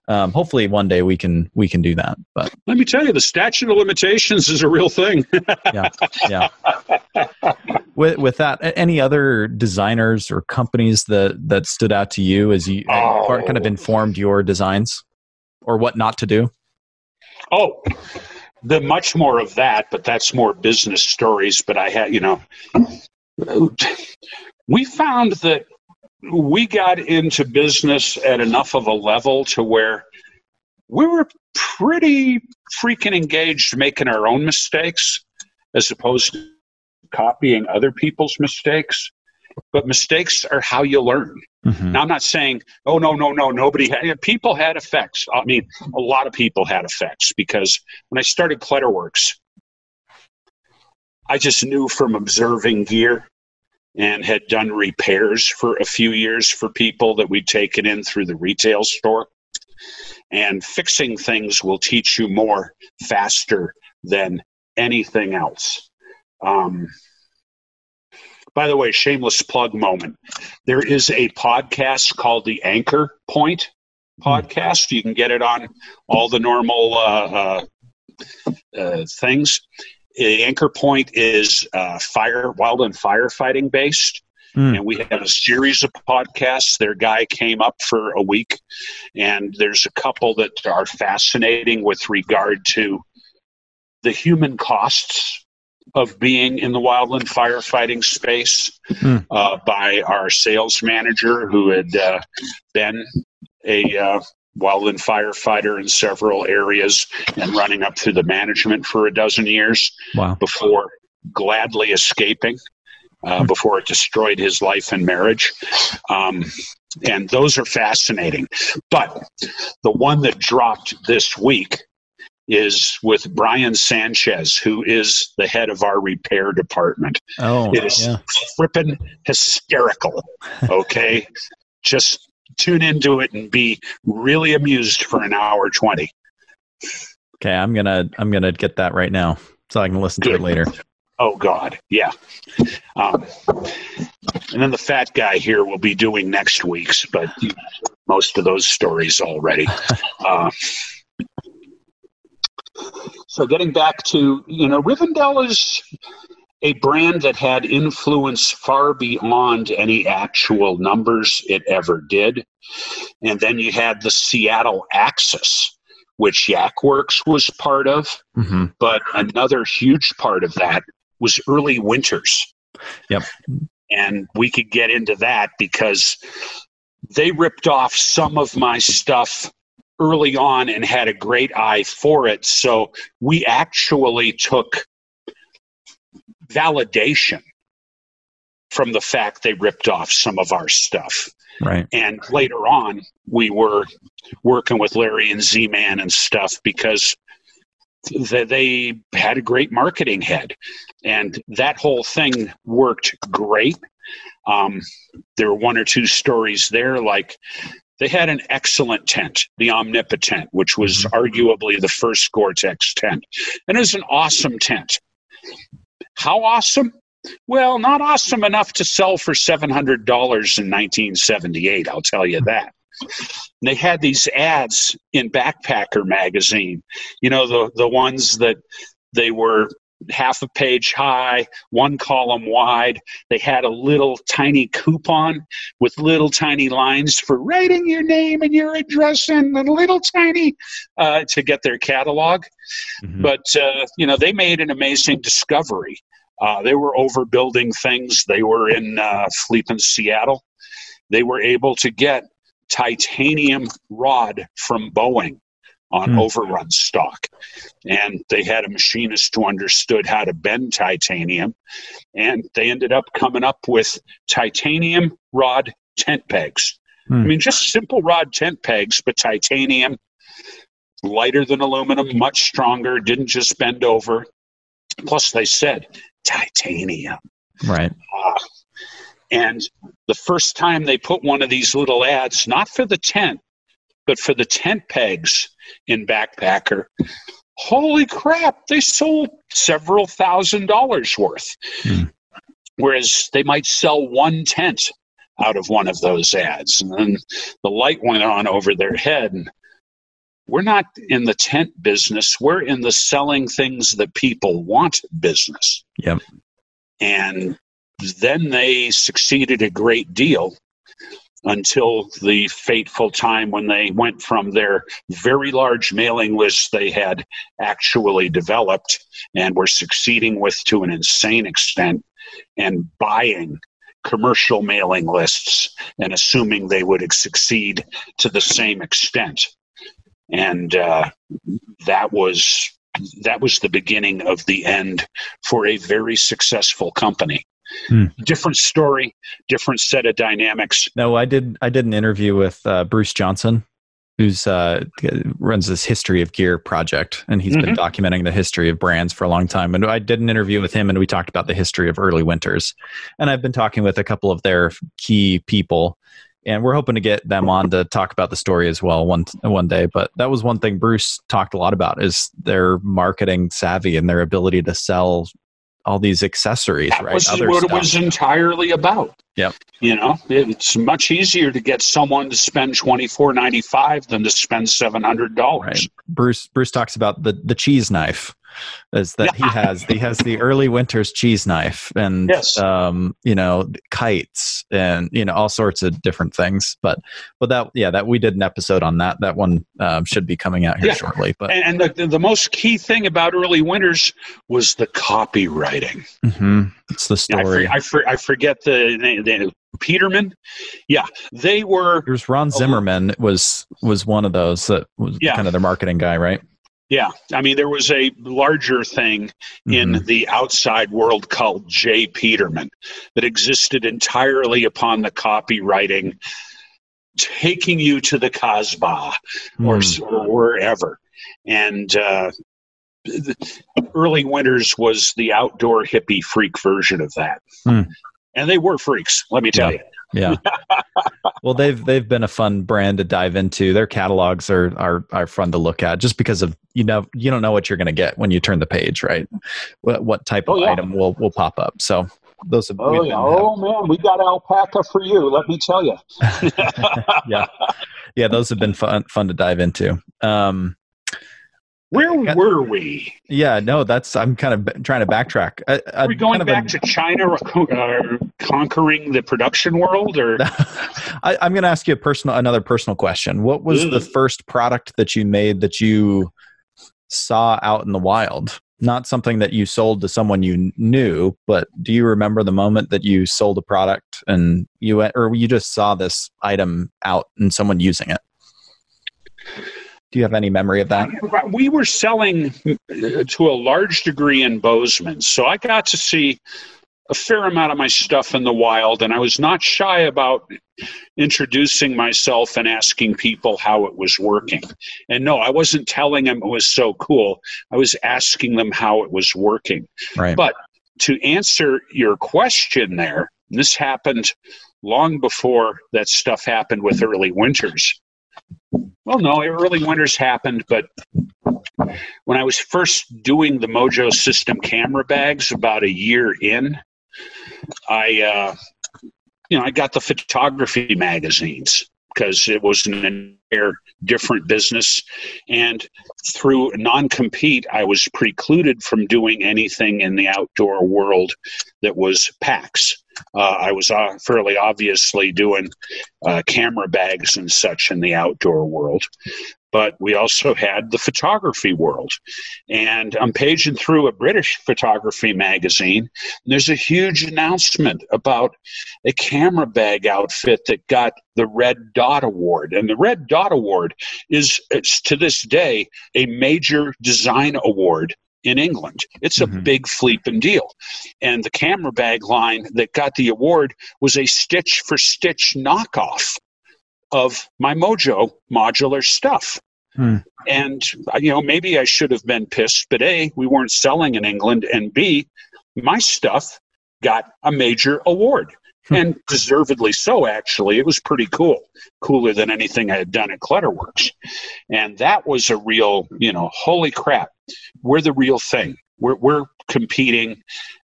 um, hopefully one day we can we can do that. But let me tell you, the statute of limitations is a real thing. yeah, yeah. With with that, any other designers or companies that that stood out to you as you oh. kind of informed your designs or what not to do? Oh, the much more of that, but that's more business stories. But I had, you know, we found that we got into business at enough of a level to where we were pretty freaking engaged making our own mistakes as opposed to copying other people's mistakes. But mistakes are how you learn. Mm-hmm. Now, I'm not saying, oh, no, no, no, nobody had, people had effects. I mean, a lot of people had effects because when I started Kletterwerks, I just knew from observing gear and had done repairs for a few years for people that we'd taken in through the retail store. And fixing things will teach you more faster than anything else. Um, by the way, shameless plug moment. There is a podcast called the Anchor Point podcast. You can get it on all the normal uh, uh, uh, things anchor point is uh, fire, wildland firefighting based. Mm. And we have a series of podcasts. Their guy came up for a week, and there's a couple that are fascinating with regard to the human costs of being in the wildland firefighting space mm. uh, by our sales manager who had uh, been a uh, wildland firefighter in several areas and running up through the management for a dozen years wow. before gladly escaping uh, hmm. before it destroyed his life and marriage. Um, and those are fascinating. But the one that dropped this week is with Brian Sanchez, who is the head of our repair department. Oh, it is yeah. frippin' hysterical. Okay. Just tune into it and be really amused for an hour 20 okay i'm gonna i'm gonna get that right now so i can listen Good. to it later. Oh god yeah. Um, and then the fat guy here will be doing next week's but most of those stories already. Uh, so getting back to you know rivendell is a brand that had influence far beyond any actual numbers it ever did. And then you had the Seattle Axis, which Yakworks was part of. Mm-hmm. But another huge part of that was early winters. Yep. And we could get into that because they ripped off some of my stuff early on and had a great eye for it. So we actually took validation from the fact they ripped off some of our stuff. Right. And later on, we were working with Larry and Z Man and stuff because th- they had a great marketing head. And that whole thing worked great. Um, there were one or two stories there, like they had an excellent tent, the Omnipotent, which was mm-hmm. arguably the first Gore-Tex tent. And it was an awesome tent. How awesome? Well, not awesome enough to sell for $700 in 1978, I'll tell you that. They had these ads in Backpacker magazine, you know, the, the ones that they were half a page high, one column wide. They had a little tiny coupon with little tiny lines for writing your name and your address and a little tiny uh, to get their catalog. Mm-hmm. But, uh, you know, they made an amazing discovery. Uh, they were overbuilding things. They were in uh, Fleet Seattle. They were able to get titanium rod from Boeing on mm. overrun stock. And they had a machinist who understood how to bend titanium. And they ended up coming up with titanium rod tent pegs. Mm. I mean, just simple rod tent pegs, but titanium, lighter than aluminum, much stronger, didn't just bend over. Plus, they said titanium. Right. Uh, and the first time they put one of these little ads, not for the tent, But for the tent pegs in Backpacker, holy crap, they sold several thousand dollars worth. Hmm. Whereas they might sell one tent out of one of those ads. And then the light went on over their head. And we're not in the tent business, we're in the selling things that people want business. Yep. And then they succeeded a great deal until the fateful time when they went from their very large mailing lists they had actually developed and were succeeding with to an insane extent and buying commercial mailing lists and assuming they would succeed to the same extent. And uh, that was that was the beginning of the end for a very successful company. Hmm. Different story, different set of dynamics. No, I did. I did an interview with uh, Bruce Johnson, who's uh, runs this history of gear project, and he's mm-hmm. been documenting the history of brands for a long time. And I did an interview with him, and we talked about the history of early winters. And I've been talking with a couple of their key people, and we're hoping to get them on to talk about the story as well one one day. But that was one thing Bruce talked a lot about is their marketing savvy and their ability to sell all these accessories, that right? Was Other what stuff. it was entirely about. Yep. You know, it's much easier to get someone to spend twenty four ninety five than to spend seven hundred dollars. Right. Bruce Bruce talks about the the cheese knife is that he has he has the early winter's cheese knife and yes. um, you know kites and you know all sorts of different things but but that yeah that we did an episode on that that one um, should be coming out here yeah. shortly but and, and the, the most key thing about early winters was the copywriting mm-hmm. it's the story I, for, I, for, I, forget the, the Peterman. Yeah, they were. There's Ron Zimmerman was was one of those that was yeah. kind of their marketing guy, right? Yeah, I mean, there was a larger thing mm-hmm. in the outside world called J. Peterman that existed entirely upon the copywriting, taking you to the Casbah mm. or, or, wherever. And uh, early winters was the outdoor hippie freak version of that. Mm. And they were freaks, let me tell yeah. you. Yeah. well, they've they've been a fun brand to dive into. Their catalogs are are are fun to look at, just because of you know you don't know what you're going to get when you turn the page, right? What, what type of oh, yeah. item will will pop up? So those have, oh, yeah. oh man, we got alpaca for you. Let me tell you. yeah, yeah, those have been fun fun to dive into. Um, where were we? Yeah, no, that's I'm kind of trying to backtrack. Are we going back a, to China uh, conquering the production world, or I, am going to ask you a personal, another personal question. What was the first product that you made that you saw out in the wild? Not something that you sold to someone you knew, but do you remember the moment that you sold a product and you went, or you just saw this item out and someone using it? Do you have any memory of that? Uh, we were selling uh, to a large degree in Bozeman, so I got to see a fair amount of my stuff in the wild, and I was not shy about introducing myself and asking people how it was working. And no, I wasn't telling them it was so cool. I was asking them how it was working. Right. But to answer your question there, this happened long before that stuff happened with early winters. Well, no, early winters happened, but when I was first doing the Mojo system camera bags about a year in, I, uh, you know, I got the photography magazines because it was an entire different business. And through non compete, I was precluded from doing anything in the outdoor world that was packs. Uh, I was uh, fairly obviously doing uh, camera bags and such in the outdoor world but we also had the photography world. And I'm paging through a British photography magazine, and there's a huge announcement about a camera bag outfit that got the Red Dot Award. And the Red Dot Award is, to this day, a major design award in England. It's a mm-hmm. big fleeping deal. And the camera bag line that got the award was a stitch for stitch knockoff of my Mojo modular stuff. Hmm. And, uh, you know, maybe I should have been pissed, but A, we weren't selling in England, and B, my stuff got a major award. and deservedly so. Actually, it was pretty cool, cooler than anything I had done at Kletterwerks, and that was a real, you know, holy crap, we're the real thing. We're we're competing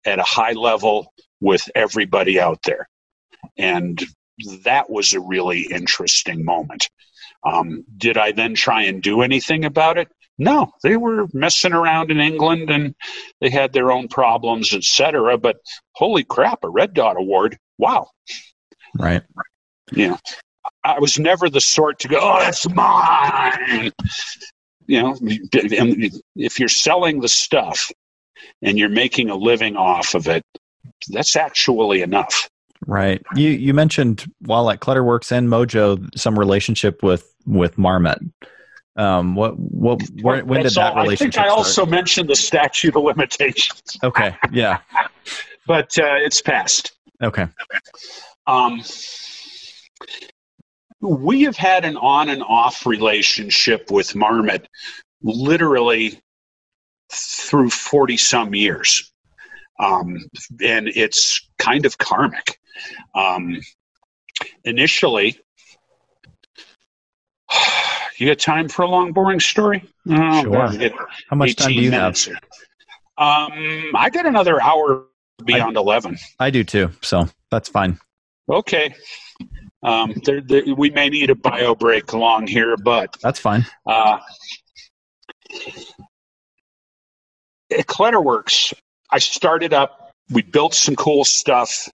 at a high level with everybody out there, and that was a really interesting moment. Um, did I then try and do anything about it? No, they were messing around in England and they had their own problems, etc. But holy crap, a Red Dot Award! Wow. Right. Yeah. I was never the sort to go, "Oh, that's mine." You know, if you're selling the stuff and you're making a living off of it, that's actually enough. Right. You you mentioned while at Kletterwerks and Mojo some relationship with with Marmot. Um, what what where, when did that all, relationship? I think I also mentioned the statute of limitations. Okay, yeah, but uh, it's passed. Okay. Um, we have had an on and off relationship with Marmot, literally through forty some years, um, and it's kind of karmic. Um, initially, you got time for a long, boring story? Oh, sure. How much time do you have? Um, I got another hour beyond I, 11. I do too, so that's fine. Okay. Um, we may need a bio break along here, but that's fine. Uh, at Kletterwerks, I started up. We built some cool stuff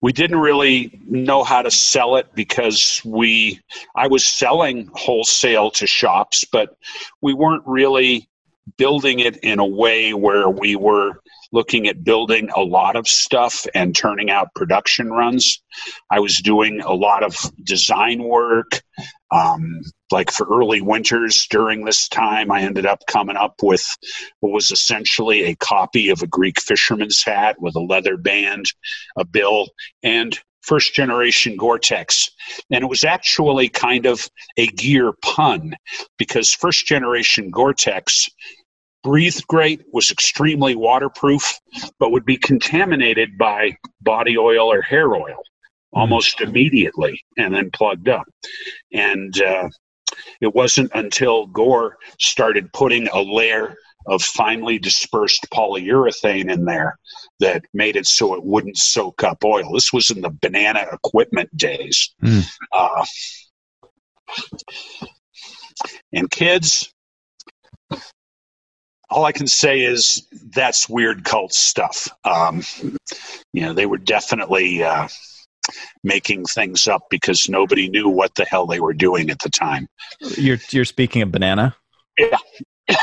we didn't really know how to sell it because we i was selling wholesale to shops but we weren't really building it in a way where we were looking at building a lot of stuff and turning out production runs. I was doing a lot of design work. Um, like for early winters during this time, I ended up coming up with what was essentially a copy of a Greek fisherman's hat with a leather band, a bill, and first generation Gore Tex. And it was actually kind of a gear pun because first generation Gore Tex breathed great, was extremely waterproof, but would be contaminated by body oil or hair oil almost immediately and then plugged up. And uh, it wasn't until Gore started putting a layer of finely dispersed polyurethane in there that made it so it wouldn't soak up oil. This was in the banana equipment days. Mm. Uh, and kids, all I can say is that's weird cult stuff. Um, you know, they were definitely uh, making things up because nobody knew what the hell they were doing at the time. You're you're speaking of banana. Yeah.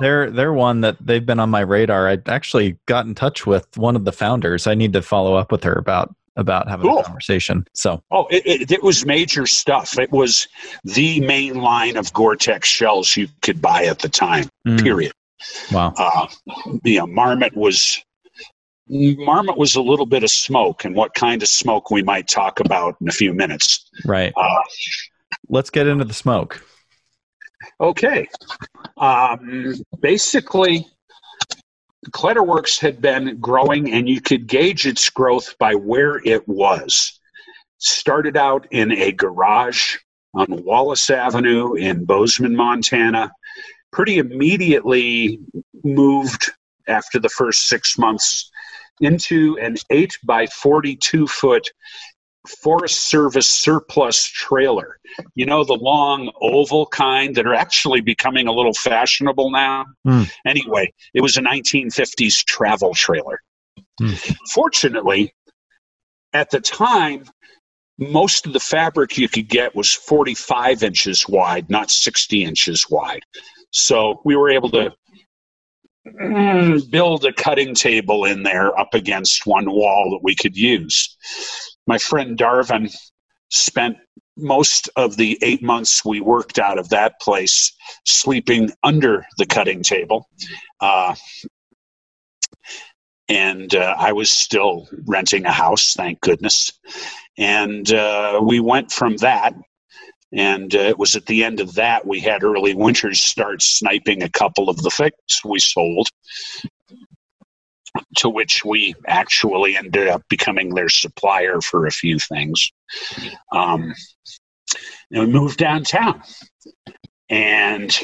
they're they're one that they've been on my radar. I actually got in touch with one of the founders. I need to follow up with her about about having cool. a conversation. So, oh, it, it, it, was major stuff. It was the main line of Gore-Tex shells you could buy at the time. Mm. Period. Wow. Uh, you know, Marmot was Marmot was a little bit of smoke, and what kind of smoke we might talk about in a few minutes. Right. Uh, Let's get into the smoke. Okay. Um, basically, Kletterwerks had been growing, and you could gauge its growth by where it was. Started out in a garage on Wallace Avenue in Bozeman, Montana, pretty immediately moved after the first six months into an 8 by 42 foot Forest Service surplus trailer. You know, the long oval kind that are actually becoming a little fashionable now. Mm. Anyway, it was a 1950s travel trailer. Mm. Fortunately, at the time, most of the fabric you could get was 45 inches wide, not 60 inches wide. So we were able to build a cutting table in there up against one wall that we could use. My friend Darvin spent most of the eight months we worked out of that place sleeping under the cutting table. Uh, and uh, I was still renting a house, thank goodness. And uh, we went from that and uh, it was at the end of that we had early winters start sniping a couple of the things we sold. to which we actually ended up becoming their supplier for a few things. Um, and we moved downtown, and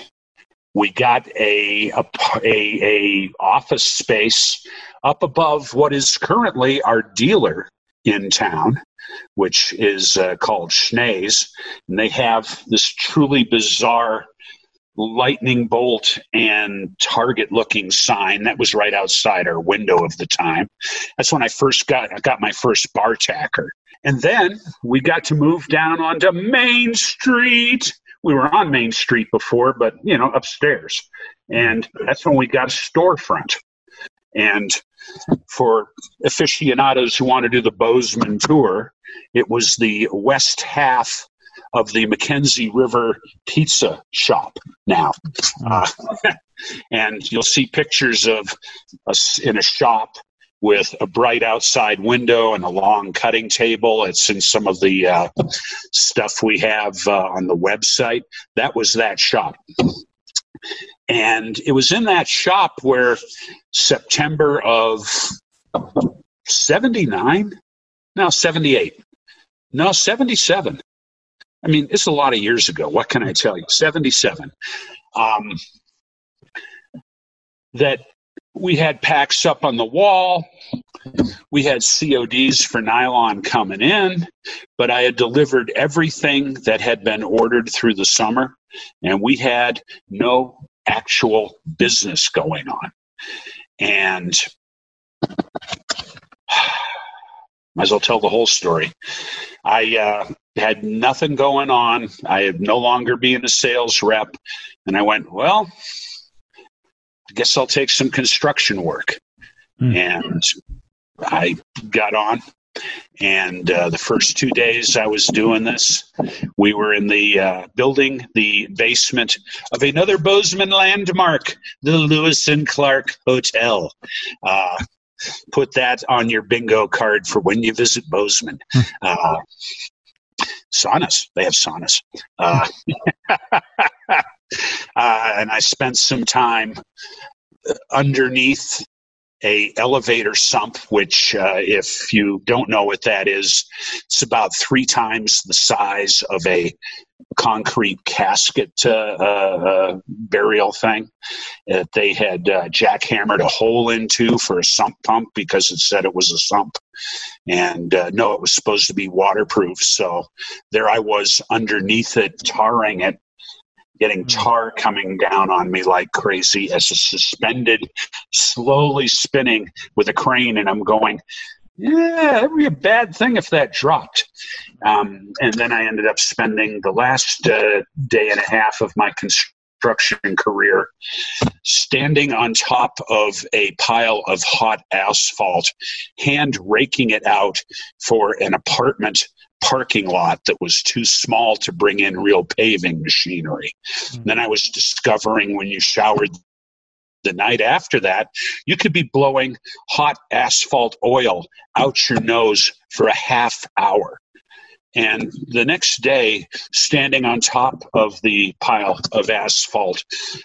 we got a, a, a office space up above what is currently our dealer in town, which is uh, called Schnee's. And they have this truly bizarre lightning bolt and target looking sign that was right outside our window of the time. That's when i first got I got my first bar tacker. And then we got to move down onto main street. We were on main street before but you know upstairs. And that's when we got a storefront. And for aficionados who want to do the bozeman tour it was the west half of the Mackenzie River Pizza Shop now. Uh, and you'll see pictures of us in a shop with a bright outside window and a long cutting table. It's in some of the uh, stuff we have uh, on the website. That was that shop. And it was in that shop where September of 79, now 78, no, 77. I mean, it's a lot of years ago. What can I tell you? 77. Um, that we had packs up on the wall. We had CODs for nylon coming in, but I had delivered everything that had been ordered through the summer, and we had no actual business going on. And might as well tell the whole story. I uh, had nothing going on. I had no longer being a sales rep. And I went, well, I guess I'll take some construction work. Mm. And I got on. And uh, the first two days I was doing this, we were in the uh, building, the basement of another Bozeman landmark, the Lewis and Clark Hotel. Uh, put that on your bingo card for when you visit Bozeman. Hmm. Uh, saunas, they have saunas. Uh, uh, and I spent some time underneath a elevator sump, which, uh, if you don't know what that is, it's about three times the size of a concrete casket uh, uh, burial thing that they had uh, jackhammered a hole into for a sump pump because it said it was a sump. And uh, no, it was supposed to be waterproof. So there I was underneath it, tarring it getting hmm. tar coming down on me like crazy as a suspended, slowly spinning with a crane, and I'm going, yeah, it'd be a bad thing if that dropped. Um, and then I ended up spending the last uh, day and a half of my construction career standing on top of a pile of hot asphalt, hand raking it out for an apartment parking lot that was too small to bring in real paving machinery. Mm-hmm. Then I was discovering when you showered the night after that, you could be blowing hot asphalt oil out your nose for a half hour. And the next day, standing on top of the pile of asphalt,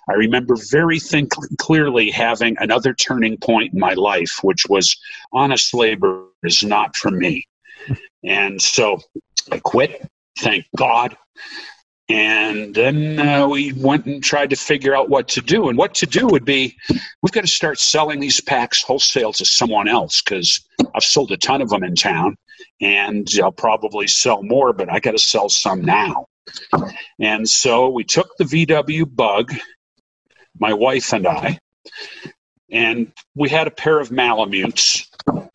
I remember very think- clearly having another turning point in my life, which was honest labor is not for me. And so I quit, thank God. And then uh, we went and tried to figure out what to do. And what to do would be we've got to start selling these packs wholesale to someone else because I've sold a ton of them in town and I'll probably sell more, but I got to sell some now. And so we took the VW bug, my wife and I, and we had a pair of Malamutes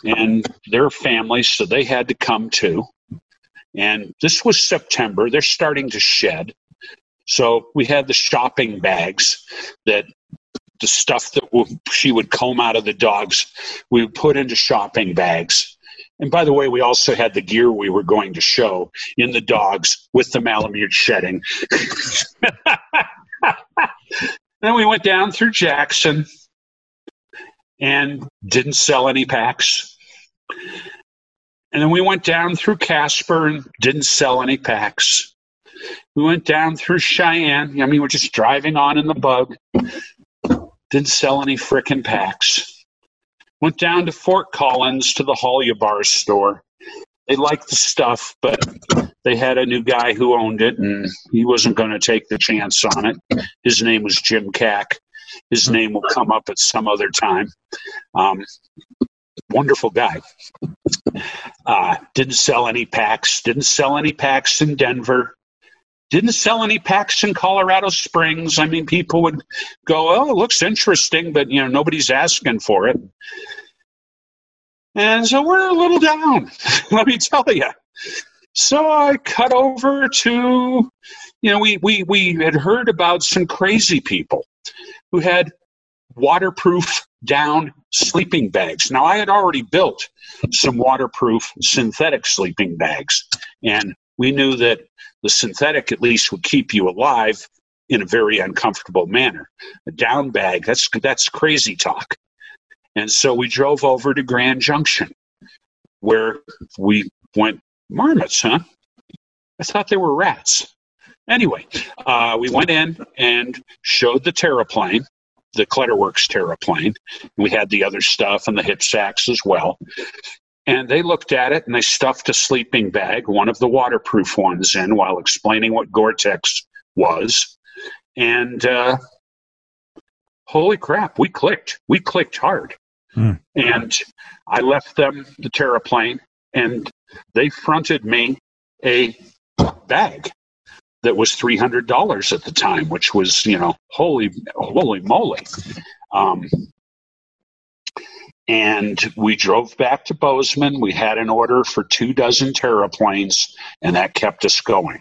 and their families, so they had to come too. And this was September. They're starting to shed. So we had the shopping bags that the stuff that she would comb out of the dogs, we would put into shopping bags. And by the way, we also had the gear we were going to show in the dogs with the Malamute shedding. then we went down through Jackson and didn't sell any packs. And then we went down through Casper and didn't sell any packs. We went down through Cheyenne. I mean, we're just driving on in the bug. Didn't sell any frickin' packs. Went down to Fort Collins to the Holubar store. They liked the stuff, but they had a new guy who owned it, and he wasn't going to take the chance on it. His name was Jim Cack. His name will come up at some other time. Um, wonderful guy. Uh, didn't sell any packs. Didn't sell any packs in Denver. Didn't sell any packs in Colorado Springs. I mean, people would go, "Oh, it looks interesting," but you know, nobody's asking for it. And so we're a little down, let me tell you. So I cut over to, you know, we, we, we had heard about some crazy people who had waterproof down sleeping bags. Now, I had already built some waterproof synthetic sleeping bags, and we knew that the synthetic at least would keep you alive in a very uncomfortable manner. A down bag, that's, that's crazy talk. And so we drove over to Grand Junction where we went, marmots, huh? I thought they were rats. Anyway, uh, we went in and showed the Terraplane, the Kletterwerks Terraplane. We had the other stuff and the hip sacks as well. And they looked at it and they stuffed a sleeping bag, one of the waterproof ones, in while explaining what Gore Tex was. And uh, holy crap, we clicked. We clicked hard. Mm. And I left them the Terraplane, and they fronted me a bag that was three hundred dollars at the time, which was you know holy holy moly. Um, and we drove back to Bozeman. We had an order for two dozen Terraplanes, and that kept us going.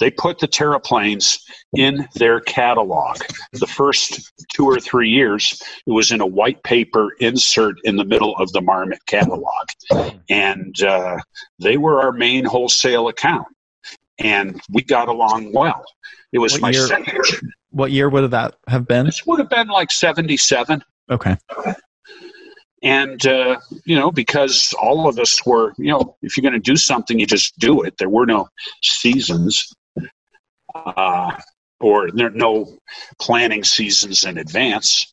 They put the Terraplanes in their catalog. The first two or three years, it was in a white paper insert in the middle of the Marmot catalog. And uh, they were our main wholesale account. And we got along well. It was what my year, second. What year would that have been? This would have been like 77. Okay and uh, you know because all of us were you know if you're going to do something you just do it there were no seasons uh, or there no planning seasons in advance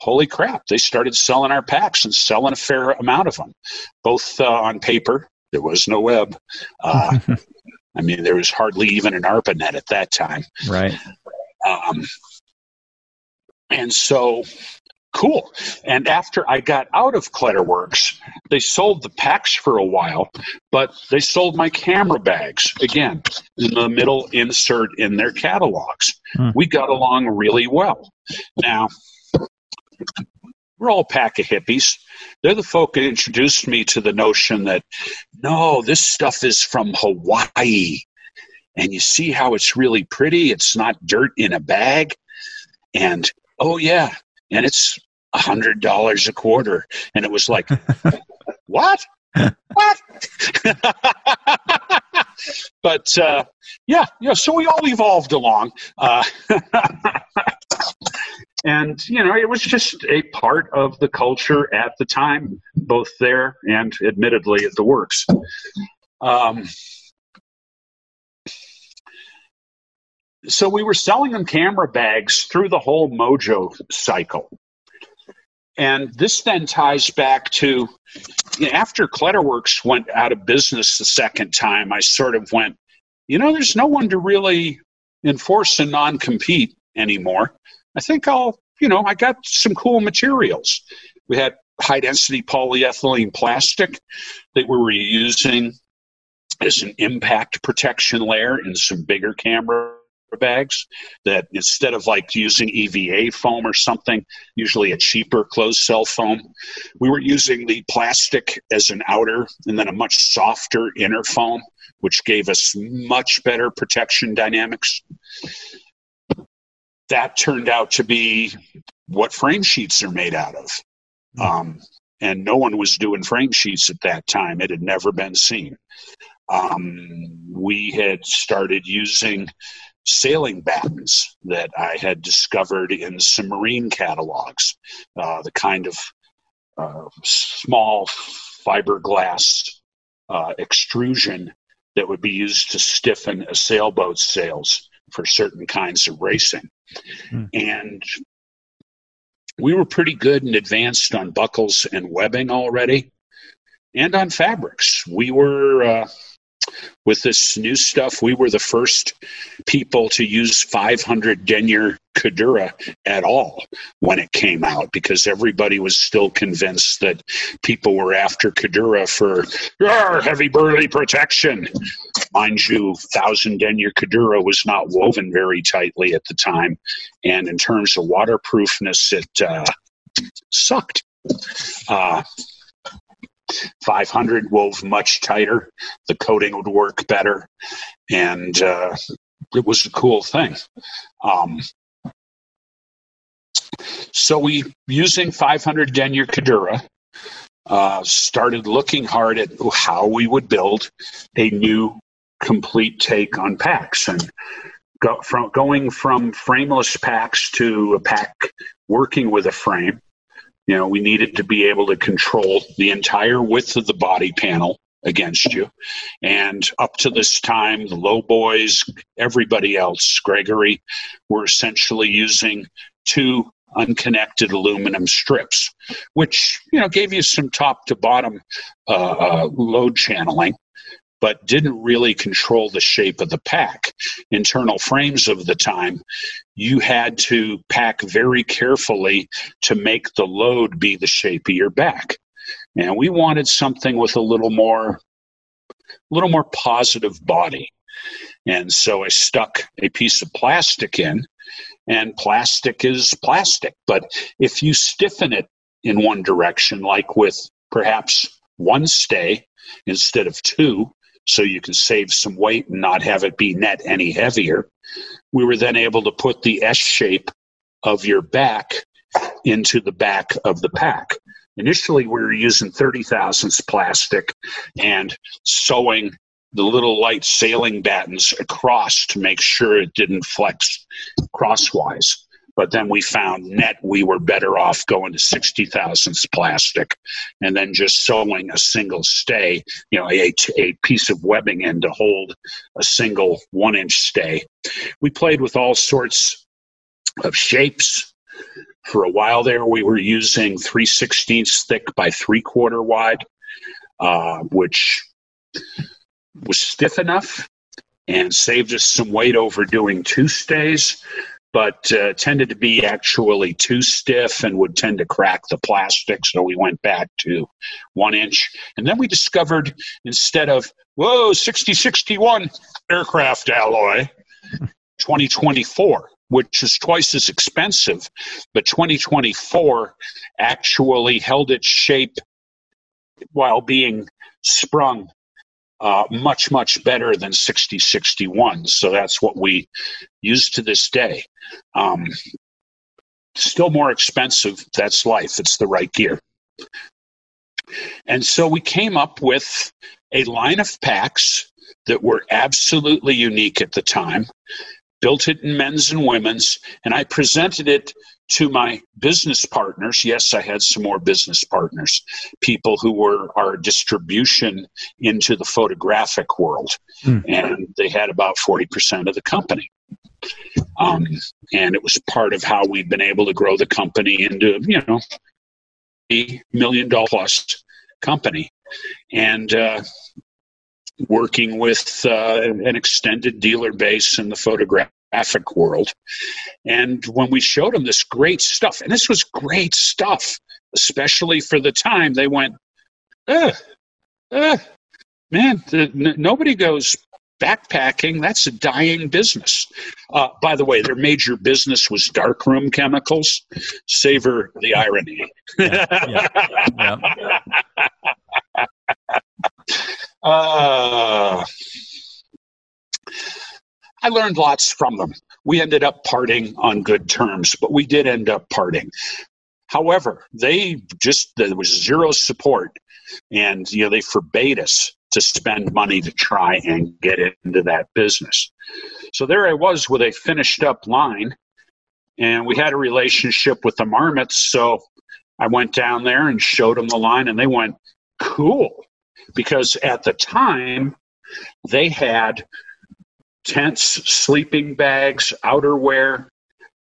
holy crap they started selling our packs and selling a fair amount of them both uh, on paper there was no web uh, i mean there was hardly even an arpanet at that time right um, and so cool. And after I got out of Kletterwerks, they sold the packs for a while, but they sold my camera bags again in the middle insert in their catalogs. Hmm. We got along really well. Now, we're all a pack of hippies. They're the folk that introduced me to the notion that no, this stuff is from Hawaii. And you see how it's really pretty? It's not dirt in a bag. And oh, yeah, and it's a hundred dollars a quarter and it was like what what but uh, yeah yeah so we all evolved along uh, and you know it was just a part of the culture at the time both there and admittedly at the works um, so we were selling them camera bags through the whole mojo cycle and this then ties back to after Kletterwerks went out of business the second time, I sort of went, you know, there's no one to really enforce a non compete anymore. I think I'll, you know, I got some cool materials. We had high density polyethylene plastic that we were using as an impact protection layer in some bigger camera bags that instead of like using EVA foam or something, usually a cheaper closed cell foam, we were using the plastic as an outer and then a much softer inner foam, which gave us much better protection dynamics. That turned out to be what frame sheets are made out of. Hmm. Um, and no one was doing frame sheets at that time. It had never been seen. Um, we had started using sailing battens that I had discovered in some marine catalogs, uh, the kind of uh, small fiberglass uh, extrusion that would be used to stiffen a sailboat's sails for certain kinds of racing. Hmm. And we were pretty good and advanced on buckles and webbing already, and on fabrics. We were. Uh, with this new stuff, we were the first people to use 500 denier Cordura at all when it came out because everybody was still convinced that people were after Cordura for heavy burly protection. Mind you, 1000 denier Cordura was not woven very tightly at the time. And in terms of waterproofness, it uh, sucked. Uh, 500 wove much tighter. The coating would work better. And uh, it was a cool thing. Um, so we, using 500 denier Cordura, uh, started looking hard at how we would build a new complete take on packs and go from going from frameless packs to a pack working with a frame you know, we needed to be able to control the entire width of the body panel against you. And up to this time, the Lowe boys, everybody else, Gregory, were essentially using two unconnected aluminum strips, which you know gave you some top to bottom uh, uh, load channeling but didn't really control the shape of the pack. Internal frames of the time, you had to pack very carefully to make the load be the shape of your back. And we wanted something with a little more a little more positive body. And so I stuck a piece of plastic in, and plastic is plastic. But if you stiffen it in one direction, like with perhaps one stay instead of two, so you can save some weight and not have it be net any heavier. We were then able to put the S shape of your back into the back of the pack. Initially, we were using 30 thousandths plastic and sewing the little light sailing battens across to make sure it didn't flex crosswise. But then we found net we were better off going to 60 thousandths plastic and then just sewing a single stay, you know, a, a piece of webbing in to hold a single one inch stay. We played with all sorts of shapes. For a while there, we were using 3 16ths thick by 3 quarter wide, uh, which was stiff enough and saved us some weight over doing two stays but uh, tended to be actually too stiff and would tend to crack the plastic. So we went back to one inch. And then we discovered instead of, whoa, 6061 aircraft alloy, 2024 which is twice as expensive, but 2024 actually held its shape while being sprung uh, much, much better than 6061. So that's what we use to this day. Um, still more expensive. That's life. It's the right gear. And so we came up with a line of packs that were absolutely unique at the time, built it in men's and women's, and I presented it to my business partners, yes, I had some more business partners, people who were our distribution into the photographic world, mm. and they had about 40% of the company. Um, and it was part of how we've been able to grow the company into, you know, a million dollar plus company. And uh, working with uh, an extended dealer base in the photograph graphic world. And when we showed them this great stuff, and this was great stuff, especially for the time, they went, Ugh, ugh, man, the, n- nobody goes backpacking. That's a dying business. Uh, by the way, their major business was darkroom chemicals. Savor the irony. Yeah, yeah, yeah. uh, I learned lots from them. We ended up parting on good terms, but we did end up parting. However, they just there was zero support, and you know they forbade us to spend money to try and get into that business. So there I was with a finished up line, and we had a relationship with the Marmots. So I went down there and showed them the line, and they went, "Cool," because at the time they had tents, sleeping bags, outerwear,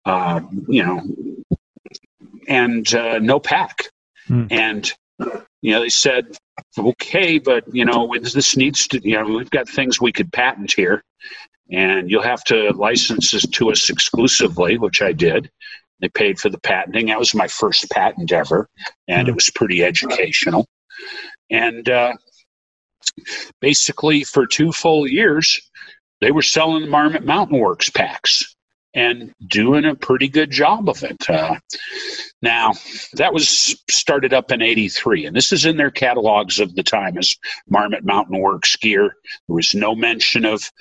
uh, you know, and uh, no pack. Hmm. And you know, they said, okay, but you know, this needs to, you know, we've got things we could patent here, and you'll have to license this to us exclusively, which I did. They paid for the patenting. That was my first patent ever, and it hmm. was pretty educational. And uh, basically, for two full years, they were selling the Marmot Mountain Works packs and doing a pretty good job of it. Uh, now, that was started up in 83, and this is in their catalogs of the time as Marmot Mountain Works gear. There was no mention of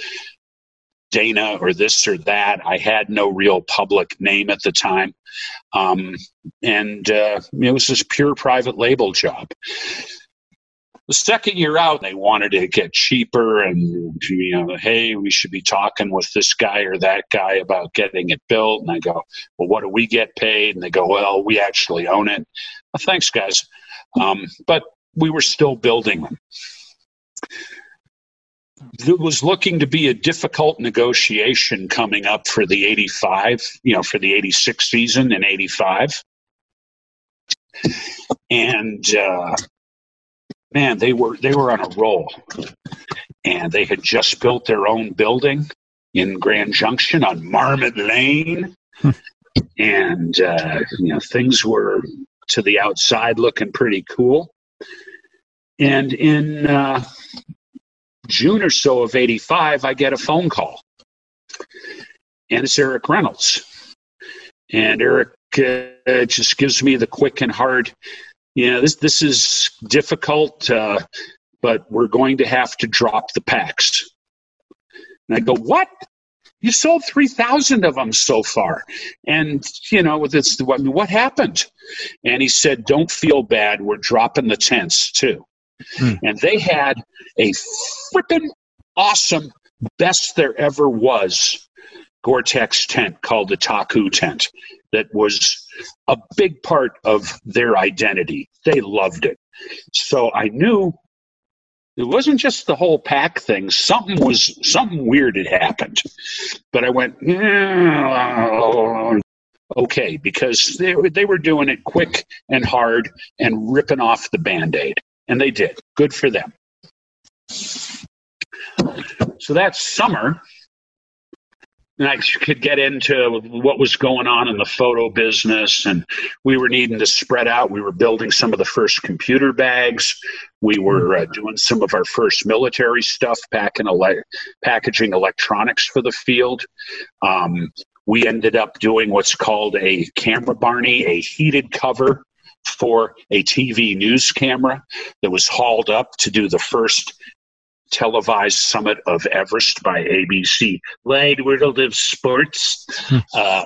Dana or this or that. I had no real public name at the time. Um, and uh, it was this pure private label job. The second year out, they wanted to get cheaper and, you know, hey, we should be talking with this guy or that guy about getting it built. And I go, well, what do we get paid? And they go, well, we actually own it. Well, thanks, guys. Um, but we were still building them it was looking to be a difficult negotiation coming up for the 85, you know, for the 86 season in 85. And uh, man, they were they were on a roll. And they had just built their own building in Grand Junction on Marmot Lane. and uh, you know, things were to the outside looking pretty cool. And in uh, June or so of 85, I get a phone call. And it's Eric Reynolds. And Eric uh, just gives me the quick and hard, know, this, this is difficult, uh, but we're going to have to drop the packs. And I go, what? You sold 3,000 of them so far. And, you know, what, what happened? And he said, don't feel bad. We're dropping the tents too. Hmm. And they had a freaking awesome, best there ever was Gore Tex tent called the Taku tent that was a big part of their identity. They loved it. So I knew it wasn't just the whole pack thing. Something was something weird had happened. But I went, okay, because they, they were doing it quick and hard and ripping off the band aid. And they did. Good for them. So that summer, and I could get into what was going on in the photo business, and we were needing to spread out. We were building some of the first computer bags. We were uh, doing some of our first military stuff, packing ele- packaging electronics for the field. Um, we ended up doing what's called a camera Barney, a heated cover for a TV news camera that was hauled up to do the first televised summit of Everest by ABC. Wide World of Sports. Hmm. uh,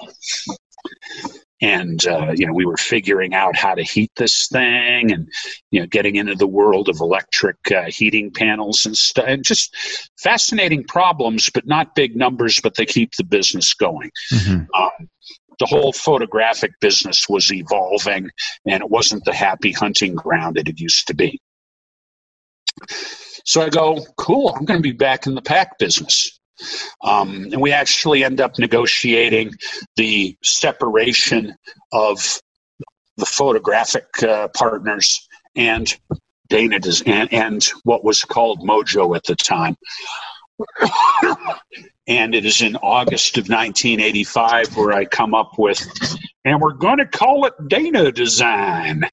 and uh, you know we were figuring out how to heat this thing and you know getting into the world of electric uh, heating panels and stuff and just fascinating problems but not big numbers but they keep the business going mm-hmm. um, the whole photographic business was evolving and it wasn't the happy hunting ground that it used to be. So I go, cool, I'm going to be back in the pack business. Um, and we actually end up negotiating the separation of the photographic uh, partners and Dana and, and what was called Mojo at the time. and it is in August of 1985 where I come up with, and we're going to call it Dana Design.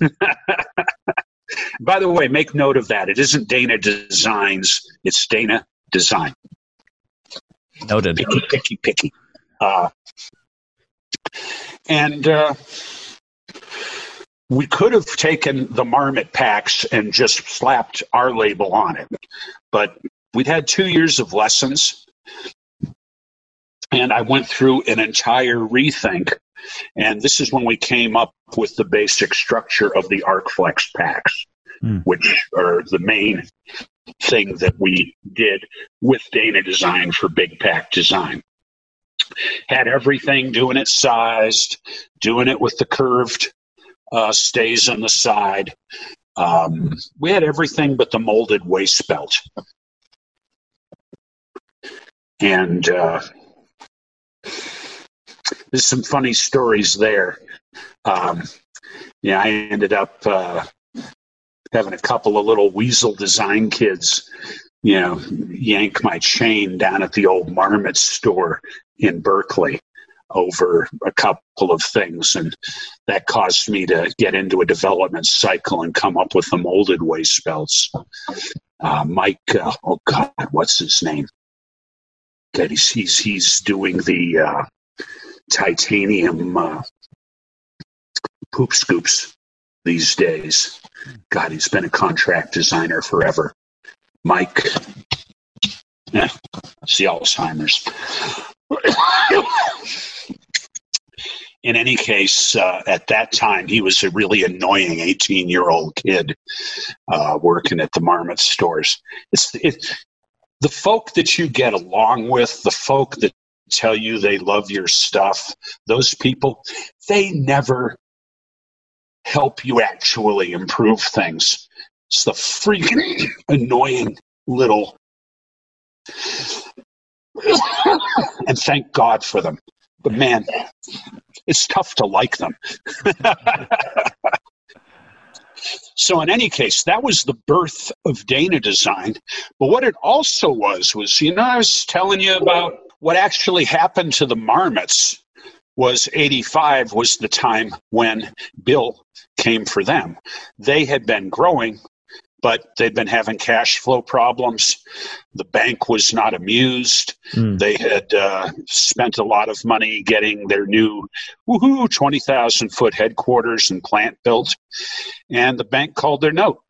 By the way, make note of that. It isn't Dana Designs, it's Dana Design. Noted. Picky, picky, picky. Uh, and uh, we could have taken the Marmot packs and just slapped our label on it, but we'd had two years of lessons and I went through an entire rethink. And this is when we came up with the basic structure of the ArcFlex packs, mm. which are the main thing that we did with Dana Design for Big Pack Design. Had everything doing it sized, doing it with the curved uh, stays on the side. Um, we had everything but the molded waist belt and uh, there's some funny stories there. Um, yeah, I ended up uh, having a couple of little weasel design kids, you know, yank my chain down at the old Marmot store in Berkeley over a couple of things. And that caused me to get into a development cycle and come up with the molded waist belts. Uh, Mike, uh, oh God, what's his name? That he's, he's, he's doing the uh, titanium uh, poop scoops these days. God, he's been a contract designer forever. Mike, yeah, it's the Alzheimer's. In any case, uh, at that time, he was a really annoying 18 year old kid uh, working at the Marmot stores. It's, it, the folk that you get along with, the folk that tell you they love your stuff, those people, they never help you actually improve things. It's the freaking annoying little. and thank God for them. But man, it's tough to like them. so, in any case, that was the birth of Dana Design. But what it also was, was, you know, I was telling you about what actually happened to the marmots was 85 was the time when Bill came for them. They had been growing, but they'd been having cash flow problems. The bank was not amused. Mm. They had uh, spent a lot of money getting their new woohoo 20,000 foot headquarters and plant built, and the bank called their note.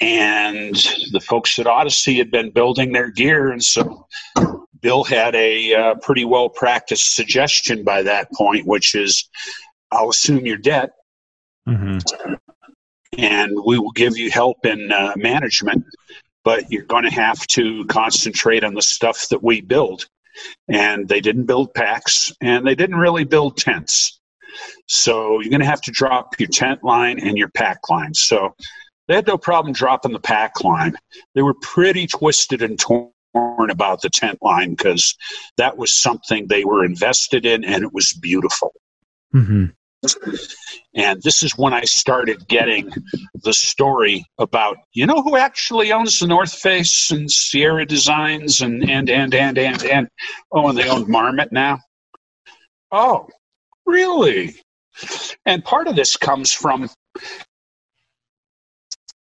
And the folks at Odyssey had been building their gear, and so Bill had a uh, pretty well practiced suggestion by that point, which is I'll assume your debt Mm-hmm. And we will give you help in uh, management, but you're going to have to concentrate on the stuff that we build. And they didn't build packs and they didn't really build tents. So you're going to have to drop your tent line and your pack line. So they had no problem dropping the pack line. They were pretty twisted and torn about the tent line because that was something they were invested in and it was beautiful. Mm-hmm. And this is when I started getting the story about, you know, who actually owns the North Face and Sierra Designs and, and, and, and, and, and, oh, and they own Marmot now? Oh, really? And part of this comes from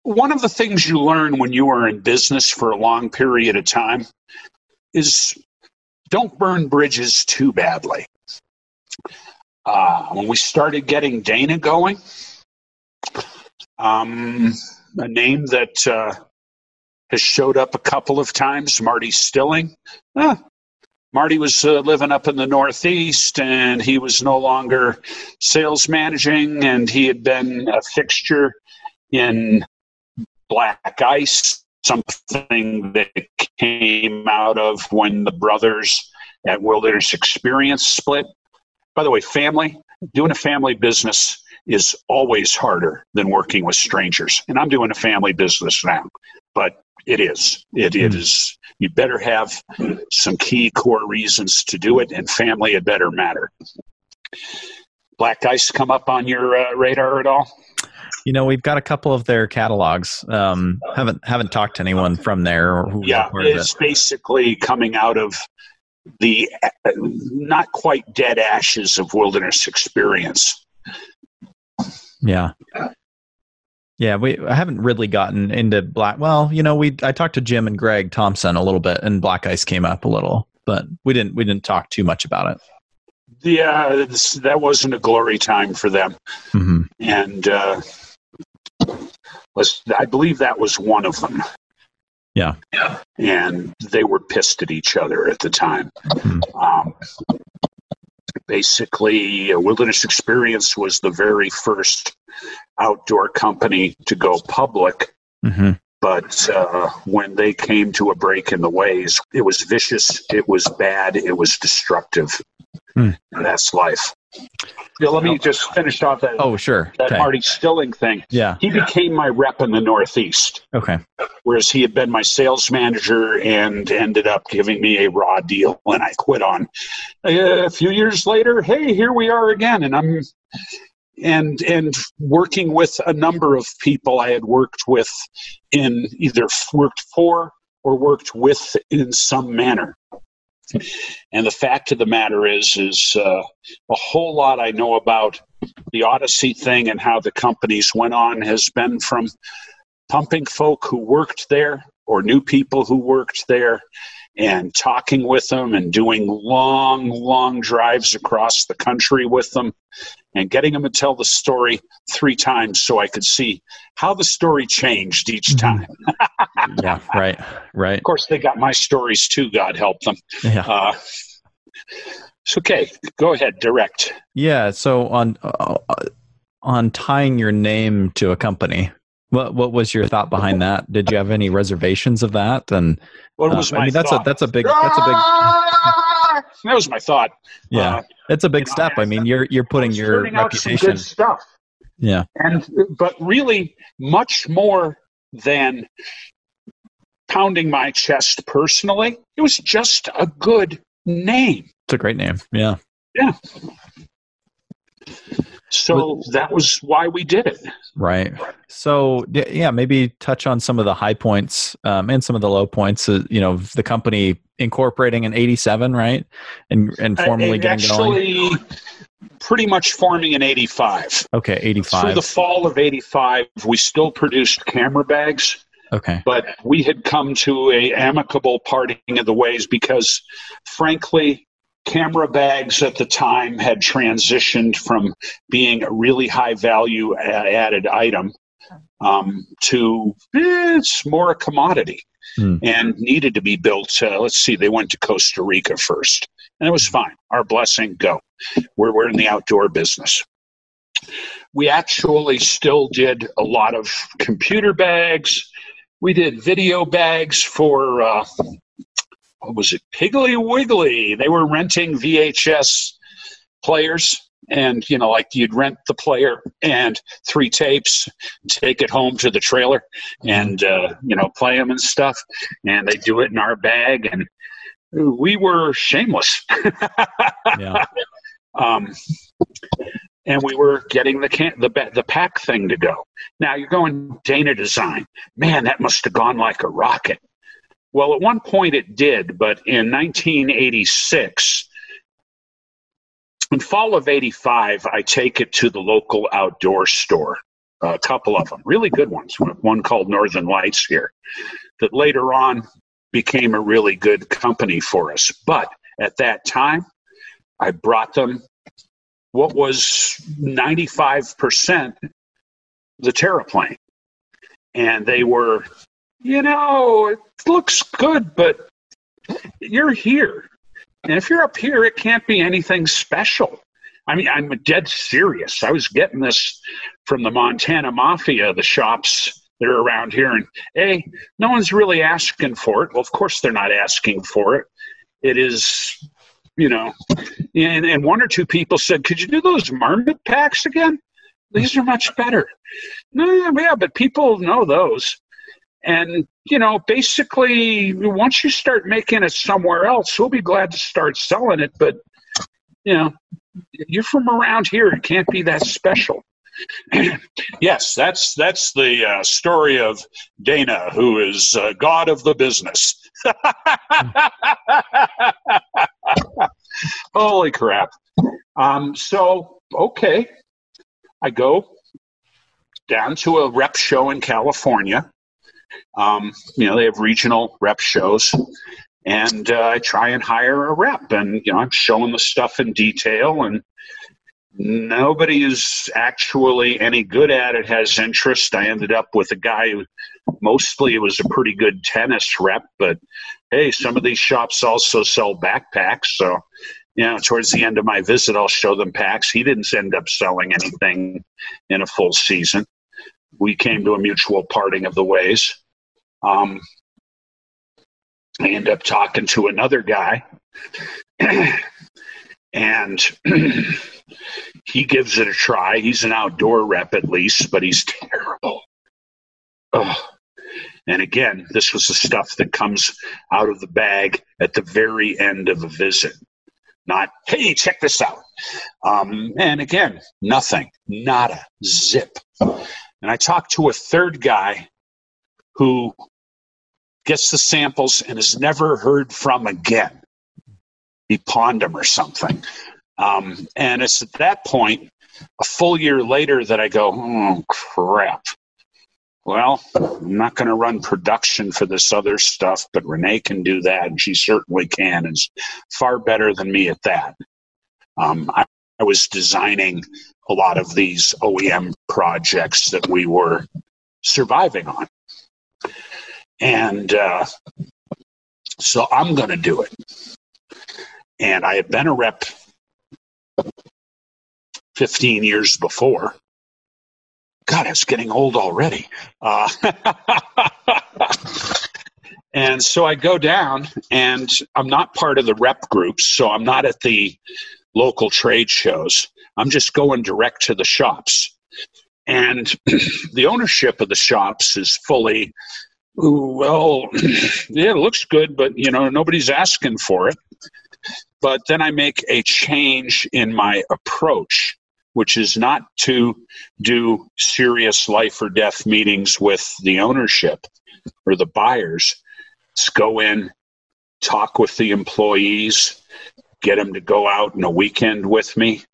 one of the things you learn when you are in business for a long period of time is don't burn bridges too badly. Uh, when we started getting Dana going, um, a name that uh, has showed up a couple of times, Marty Stilling. Uh, Marty was uh, living up in the Northeast and he was no longer sales managing, and he had been a fixture in Black Ice, something that came out of when the brothers at Wilderness Experience split. By the way, family, doing a family business is always harder than working with strangers. And I'm doing a family business now, but it is. It, it hmm. You better have some key core reasons to do it, and family had better matter. Black Ice come up on your uh, radar at all? You know, we've got a couple of their catalogs. Um, haven't haven't talked to anyone from there. yeah, it's it. basically coming out of the not quite dead ashes of wilderness experience. Yeah. Yeah, we I haven't really gotten into black. Well, you know, we I talked to Jim and Greg Thompson a little bit, and Black Ice came up a little, but we didn't we didn't talk too much about it. Yeah, that wasn't a glory time for them, mm-hmm. and uh, was I believe that was one of them. Yeah. And they were pissed at each other at the time. Mm-hmm. Um, basically, Wilderness Experience was the very first outdoor company to go public. Mm-hmm. But uh, when they came to a break in the ways, it was vicious, it was bad, it was destructive. Mm. And that's life. Yeah, let me just finish off that, Oh, sure. that Okay. Marty Stilling thing. Yeah. He became my rep in the Northeast, Okay. whereas he had been my sales manager and ended up giving me a raw deal when I quit on. a few years later, hey, here we are again, and I'm and and working with a number of people I had worked with in either worked for or worked with in some manner. And the fact of the matter is, is uh, a whole lot I know about the Odyssey thing and how the companies went on has been from pumping folk who worked there or new people who worked there and talking with them and doing long, long drives across the country with them and getting them to tell the story three times so I could see how the story changed each Mhm. time. Yeah. Right. Right. Of course, they got my stories too, God help them. Yeah. Uh, it's okay. Go ahead, direct. Yeah. So on uh, on tying your name to a company, what what was your thought behind that? Did you have any reservations of that? And What uh, was my I mean, that's thought? a that's a big that's a big that was my thought. yeah. Uh, It's a big you know, step. I mean, you're you're putting your turning out some reputation. good stuff. Yeah. and but really much more than pounding my chest personally it was just a good name It's a great name. Yeah. Yeah. So that was why we did it Right. So yeah, maybe touch on some of the high points um, and some of the low points. Uh, you know, the company incorporating in '87, right, and and formally getting going. actually pretty much forming in 85 Okay, through '85. the fall of 85 we still produced camera bags Okay. but we had come to a amicable parting of the ways because frankly camera bags at the time had transitioned from being a really high value added item um, to eh, it's more a commodity Hmm. and needed to be built uh, let's see they went to costa rica first and it was fine. Our blessing go. We're, we're in the outdoor business. We actually still did a lot of computer bags. We did video bags for uh, what was it piggly wiggly they were renting vhs players and you know like you'd rent the player and three tapes take it home to the trailer and uh, you know play them and stuff and they do it in our bag and we were shameless Yeah. um, and we were getting the can- the the pack thing to go. Now you're going Dana Design. Man, that must have gone like a rocket. Well, at one point it did, but in 1986, in fall of 85, I take it to the local outdoor store. A couple of them, really good ones. One called Northern Lights here, that later on became a really good company for us. But at that time, I brought them what was 95% the Terraplane. And they were, you know, it looks good, but you're here. And if you're up here, it can't be anything special. I mean, I'm dead serious. I was getting this from the Montana Mafia, the shops that are around here. And hey, no one's really asking for it. Well, of course, they're not asking for it. It is, you know, and, and one or two people said, Could you do those marmot packs again? These are much better. No, yeah, but people know those. And, you know, basically, once you start making it somewhere else, we'll be glad to start selling it. But, you know, you're from around here. It can't be that special. yes, that's that's the uh, story of Dana, who is uh, god of the business. Holy crap! Um, so okay, I go down to a rep show in California. Um, you know, they have regional rep shows, and uh, I try and hire a rep, and you know, I'm showing the stuff in detail, and nobody is actually any good at it. Has interest. I ended up with a guy who mostly was a pretty good tennis rep, but hey, some of these shops also sell backpacks, so you know, towards the end of my visit, I'll show them packs. He didn't end up selling anything in a full season. We came to a mutual parting of the ways. Um, I end up talking to another guy, and He gives it a try. He's an outdoor rep at least, but he's terrible. And again, this was the stuff that comes out of the bag at the very end of a visit. Not, hey, check this out. Um, and again, nothing, nada, zip. And I talked to a third guy who gets the samples and is never heard from again. He pawned them or something. Um, and it's at that point, a full year later, that I go, oh, crap. Well, I'm not going to run production for this other stuff, but Renee can do that, and she certainly can, and is far better than me at that. Um, I, I was designing a lot of these OEM projects that we were surviving on. And uh, so I'm going to do it. And I had been a rep 15 years before. God, it's getting old already. Uh, and so I go down, and I'm not part of the rep groups, so I'm not at the local trade shows. I'm just going direct to the shops. And the ownership of the shops is fully, well, yeah, it looks good, but you know, nobody's asking for it. But then I make a change in my approach, which is not to do serious life or death meetings with the ownership or the buyers. It's go in, talk with the employees, get them to go out in a weekend with me.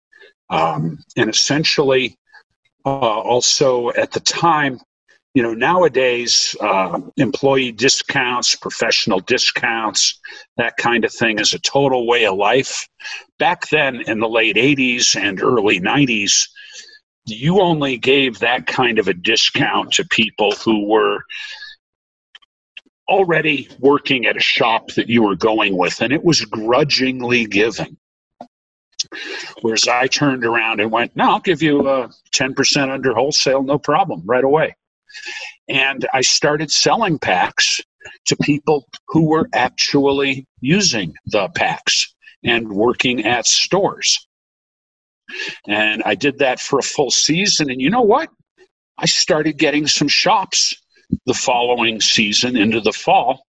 Um, and essentially, uh, also at the time, you know, nowadays, uh, employee discounts, professional discounts, that kind of thing is a total way of life. Back then in the late 80s and early 90s, you only gave that kind of a discount to people who were already working at a shop that you were going with, and it was grudgingly giving. Whereas I turned around and went, no, I'll give you uh, 10% under wholesale, no problem, right away. And I started selling packs to people who were actually using the packs and working at stores. And I did that for a full season. And you know what? I started getting some shops the following season into the fall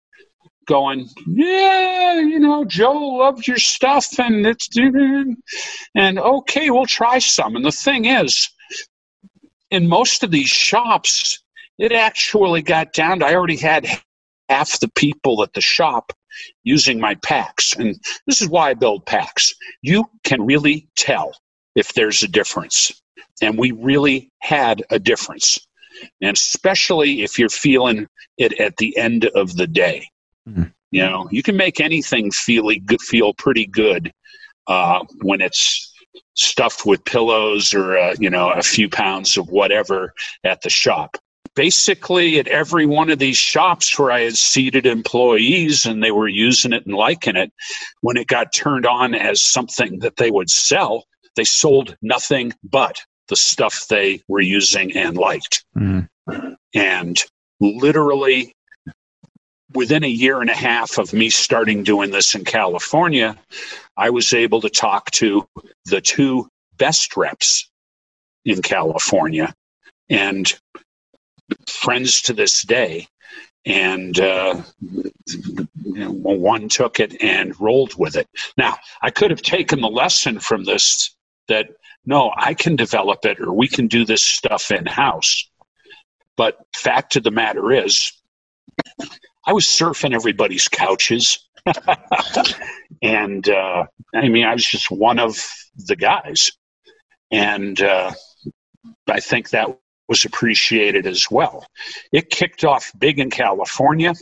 going, yeah, you know, Joe loved your stuff and it's, and okay, we'll try some. And the thing is, in most of these shops, it actually got down to I already had half the people at the shop using my packs. And this is why I build packs. You can really tell if there's a difference. And we really had a difference and especially if you're feeling it at the end of the day. Mm-hmm. You know, you can make anything feel feel pretty good uh, when it's stuffed with pillows or uh, you know a few pounds of whatever at the shop. Basically, at every one of these shops where I had seated employees and they were using it and liking it, when it got turned on as something that they would sell, they sold nothing but the stuff they were using and liked. Mm. And literally within a year and a half of me starting doing this in California, I was able to talk to the two best reps in California and friends to this day. And uh, one took it and rolled with it. Now, I could have taken the lesson from this that no, I can develop it or we can do this stuff in house. But fact of the matter is, I was surfing everybody's couches. and uh, I mean, I was just one of the guys. And uh, I think that was appreciated as well. It kicked off big in California.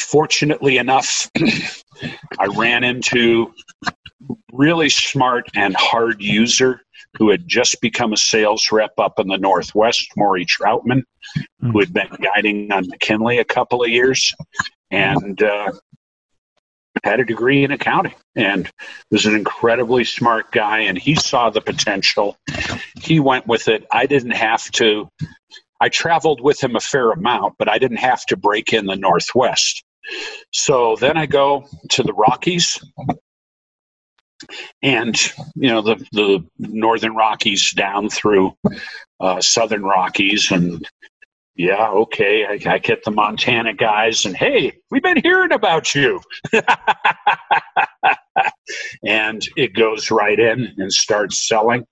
Fortunately enough, I ran into really smart and hard user who had just become a sales rep up in the Northwest, Maury Troutman, mm. who had been guiding on McKinley a couple of years and uh, had a degree in accounting and was an incredibly smart guy. And he saw the potential. He went with it. I didn't have to. I traveled with him a fair amount, but I didn't have to break in the Northwest. So then I go to the Rockies and you know the the northern Rockies down through uh, southern Rockies, and yeah, okay, I, I get the Montana guys, and hey, we've been hearing about you, and it goes right in and starts selling.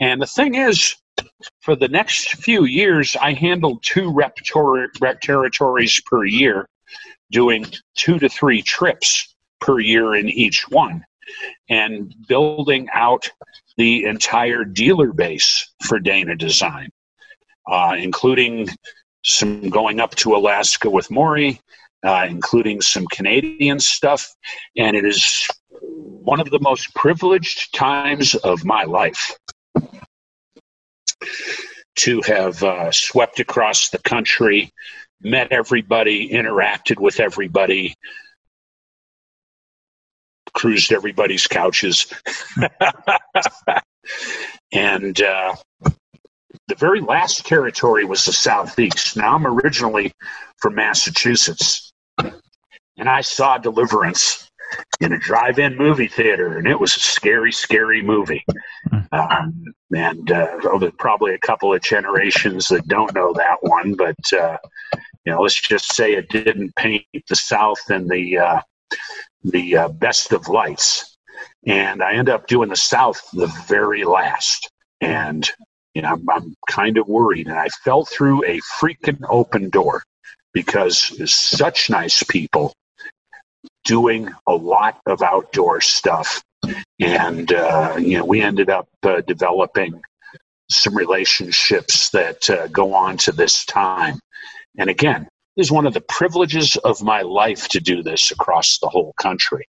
And the thing is, for the next few years, I handled two rep, rep territories per year, doing two to three trips per year in each one and building out the entire dealer base for Dana Design, uh, including some going up to Alaska with Maury, uh, including some Canadian stuff. And it is one of the most privileged times of my life to have uh, swept across the country, met everybody, interacted with everybody, cruised everybody's couches. and uh, the very last territory was the Southeast. Now, I'm originally from Massachusetts, and I saw Deliverance in a drive-in movie theater, and it was a scary, scary movie. Um, and uh, there's probably a couple of generations that don't know that one, but uh, you know, let's just say it didn't paint the South in the uh, the uh, best of lights, and I end up doing the South the very last, and you know, I'm, I'm kind of worried, and I fell through a freaking open door because such nice people doing a lot of outdoor stuff. And, uh, you know, we ended up uh, developing some relationships that uh, go on to this time. And again, this is one of the privileges of my life to do this across the whole country.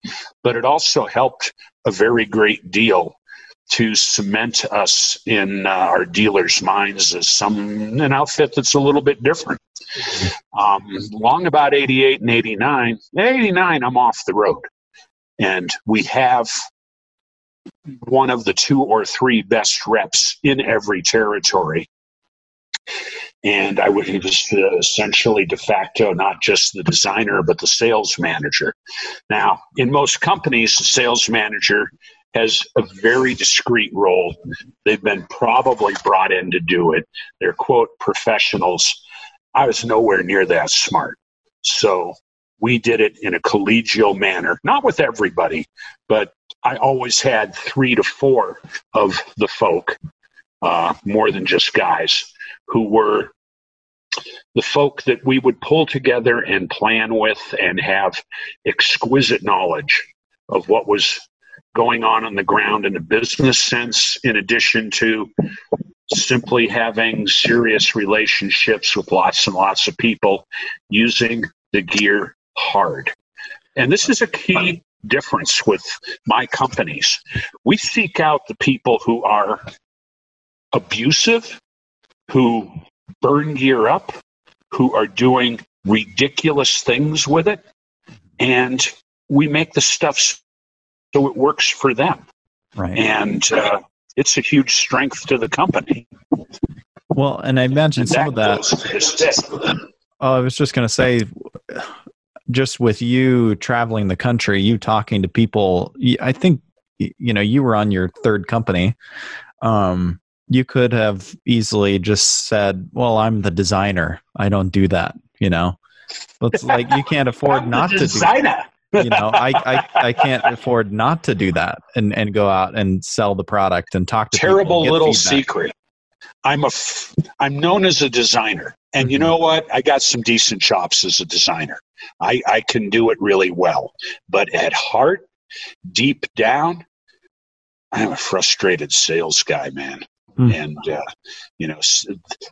But it also helped a very great deal to cement us in uh, our dealers' minds as some an outfit that's a little bit different. Um, long about 88 and 89, 89, I'm off the road. And we have one of the two or three best reps in every territory. And I was essentially de facto not just the designer, but the sales manager. Now, in most companies, the sales manager has a very discreet role. They've been probably brought in to do it. They're, quote, professionals. I was nowhere near that smart. So we did it in a collegial manner, not with everybody, but I always had three to four of the folk, uh, more than just guys, who were the folk that we would pull together and plan with and have exquisite knowledge of what was going on on the ground in a business sense, in addition to simply having serious relationships with lots and lots of people using the gear hard. And this is a key difference with my companies. We seek out the people who are abusive, who burn gear up, who are doing ridiculous things with it, and we make the stuff so it works for them. Right. And uh, it's a huge strength to the company. Well, and I imagine and some of that. Oh, I was just going to say, just with you traveling the country, you talking to people, I think, you know, you were on your third company. Um, you could have easily just said, well, I'm the designer. I don't do that, you know? It's like you can't afford not to do that you know I, I i can't afford not to do that and and go out and sell the product and talk to people. terrible little feedback. secret i'm a f- i'm known as a designer and you mm-hmm. know what i got some decent chops as a designer i i can do it really well but at heart deep down i'm a frustrated sales guy man mm. and uh, you know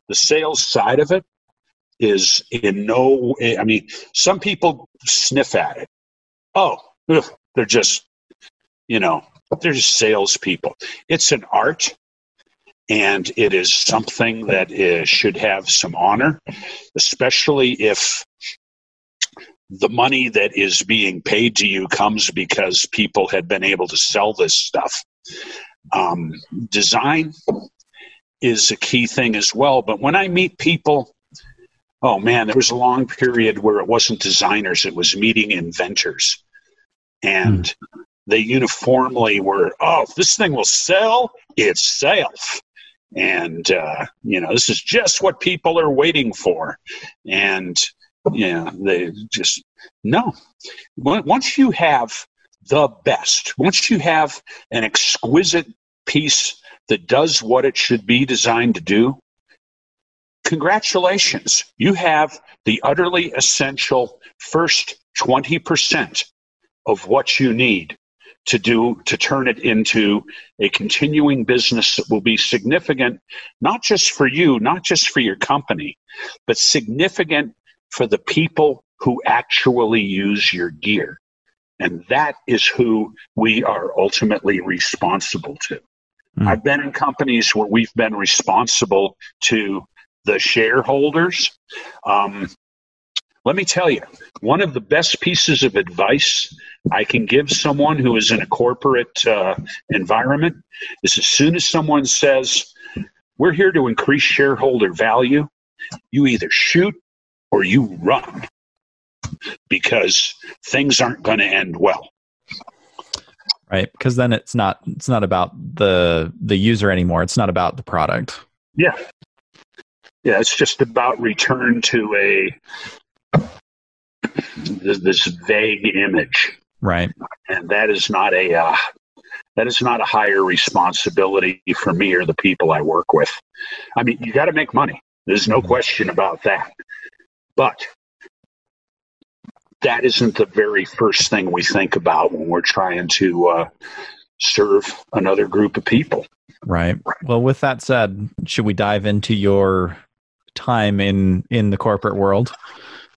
the sales side of it is in no way i mean some people sniff at it oh, ugh, they're just, you know, they're just salespeople. It's an art, and it is something that is, should have some honor, especially if the money that is being paid to you comes because people had been able to sell this stuff. Um, design is a key thing as well. But when I meet people, oh man, there was a long period where it wasn't designers, it was meeting inventors. And mm. they uniformly were, oh, this thing will sell itself. And, uh, you know, this is just what people are waiting for. And, yeah, they just, no. Once you have the best, once you have an exquisite piece that does what it should be designed to do, congratulations. You have the utterly essential first 20% of what you need to do to turn it into a continuing business that will be significant not just for you not just for your company but significant for the people who actually use your gear and that is who we are ultimately responsible to mm. i've been in companies where we've been responsible to the shareholders. Um, let me tell you, one of the best pieces of advice I can give someone who is in a corporate uh, environment is as soon as someone says, We're here to increase shareholder value, you either shoot or you run because things aren't going to end well. Right because then it's not it's not about the the user anymore. It's not about the product. Yeah yeah it's just about return to a this, vague image, right? And that is not a uh, that is not a higher responsibility for me or the people I work with. I mean, you got to make money. There's no question about that. But that isn't the very first thing we think about when we're trying to uh, serve another group of people. Right. Well, with that said, should we dive into your time in in the corporate world?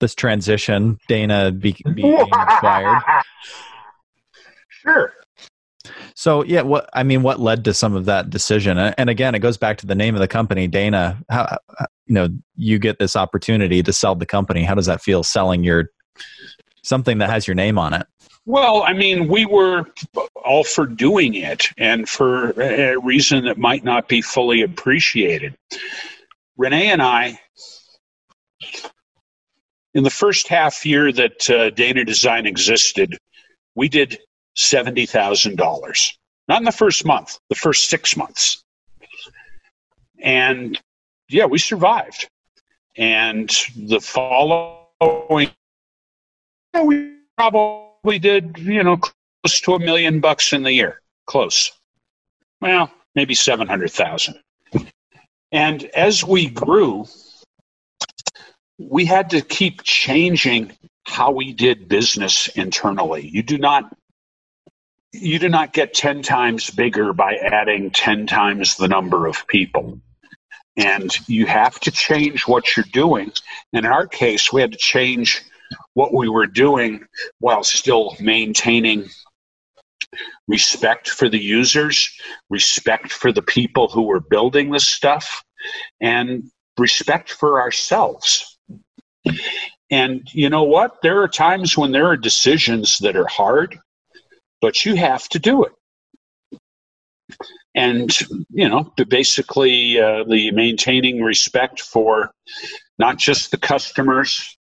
this transition, Dana be, being acquired. Sure. So yeah, what I mean, what led to some of that decision? And again, it goes back to the name of the company, Dana. How uh, you know you get this opportunity to sell the company? How does that feel selling your something that has your name on it? Well, I mean, we were all for doing it, and for a reason that might not be fully appreciated. Renee and I in the first half year that uh, Dana Design existed, we did $70,000. Not in the first month, the first six months. And yeah, we survived. And the following, we probably did, you know, close to a million bucks in the year. Close. Well, maybe 700,000. And as we grew, we had to keep changing how we did business internally. You do not you do not get 10 times bigger by adding 10 times the number of people. And you have to change what you're doing. And in our case, we had to change what we were doing while still maintaining respect for the users, respect for the people who were building this stuff, and respect for ourselves and you know what? There are times when there are decisions that are hard, but you have to do it. And, you know, basically uh, the maintaining respect for not just the customers,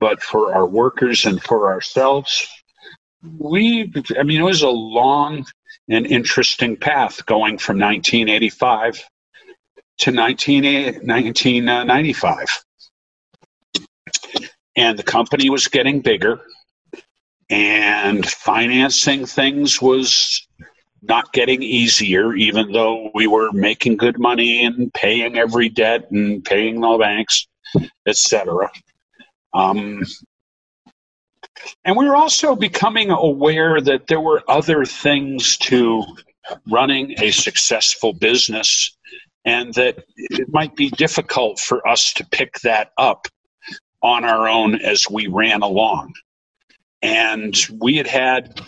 but for our workers and for ourselves. We, I mean, it was a long and interesting path going from 1985 to 19, 1995 and the company was getting bigger and financing things was not getting easier even though we were making good money and paying every debt and paying the banks etc um, and we were also becoming aware that there were other things to running a successful business and that it might be difficult for us to pick that up on our own as we ran along. And we had had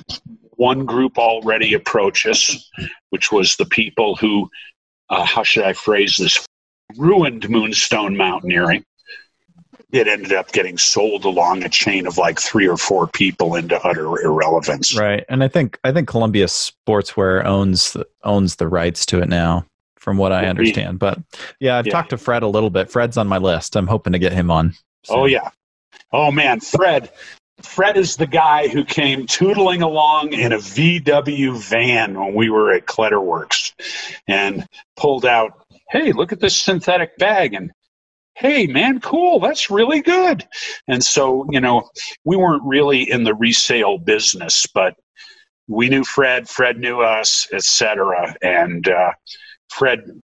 one group already approach us, which was the people who, uh, how should I phrase this, ruined Moonstone Mountaineering. It ended up getting sold along a chain of like three or four people into utter irrelevance. Right, and I think I think Columbia Sportswear owns the, owns the rights to it now, from what I understand. But yeah, I've yeah. talked to Fred a little bit. Fred's on my list. I'm hoping to get him on. So. Oh yeah. Oh man, Fred. Fred is the guy who came tootling along in a VW van when we were at Kletterwerks and pulled out, hey, look at this synthetic bag. And hey, man, cool, that's really good. And so, you know, we weren't really in the resale business, but we knew Fred, Fred knew us, etc. And uh, Fred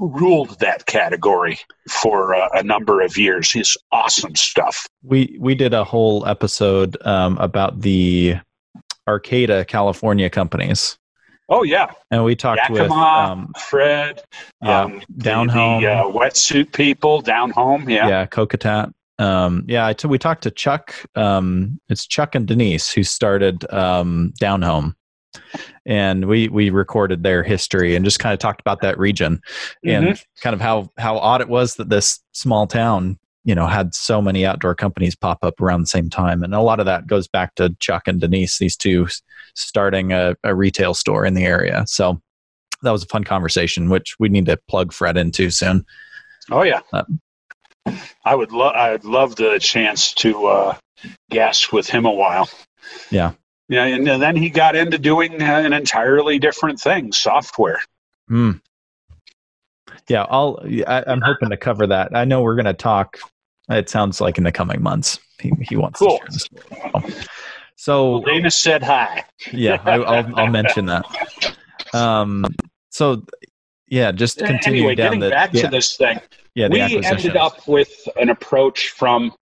ruled that category for uh, a number of years. his awesome stuff. We we did a whole episode um, about the Arcata California companies. Oh yeah, and we talked Yakima, with um, Fred, yeah, um, down the, home, the, uh, wetsuit people down home. Yeah, yeah, Kokatat. Um, yeah, t- we talked to Chuck. Um, it's Chuck and Denise who started um, Down Home, and we we recorded their history and just kind of talked about that region and Mm-hmm. kind of how how odd it was that this small town you know had so many outdoor companies pop up around the same time and a lot of that goes back to chuck and denise these two starting a, a retail store in the area so that was a fun conversation which we need to plug fred into soon Oh yeah. Uh, I would love. I'd love the chance to uh, gas with him a while. Yeah. Yeah, and, and then he got into doing uh, an entirely different thing, software. Hmm. Yeah i'll I, i'm hoping to cover that. I know we're going to talk it sounds like in the coming months. He, he wants Cool. to share this so Dana said hi. yeah I, I'll, I'll mention that. Um so yeah just continue anyway, down getting the back yeah, to this thing, yeah the we ended up with an approach from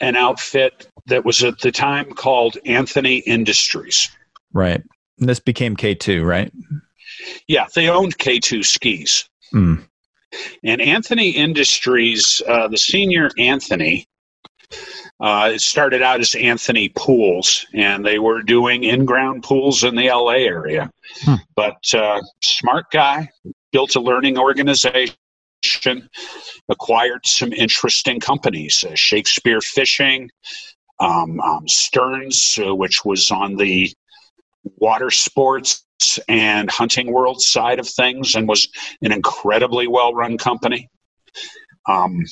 an outfit that was at the time called Anthony Industries. right. And this became k2 right? Yeah, they owned K2 Skis. Mm. And Anthony Industries, uh, the senior Anthony, uh, it started out as Anthony Pools, and they were doing in ground pools in the LA area. Hmm. But uh, smart guy, built a learning organization, acquired some interesting companies uh, Shakespeare Fishing, um, um, Stearns, uh, which was on the water sports and hunting world side of things and was an incredibly well run company. Um,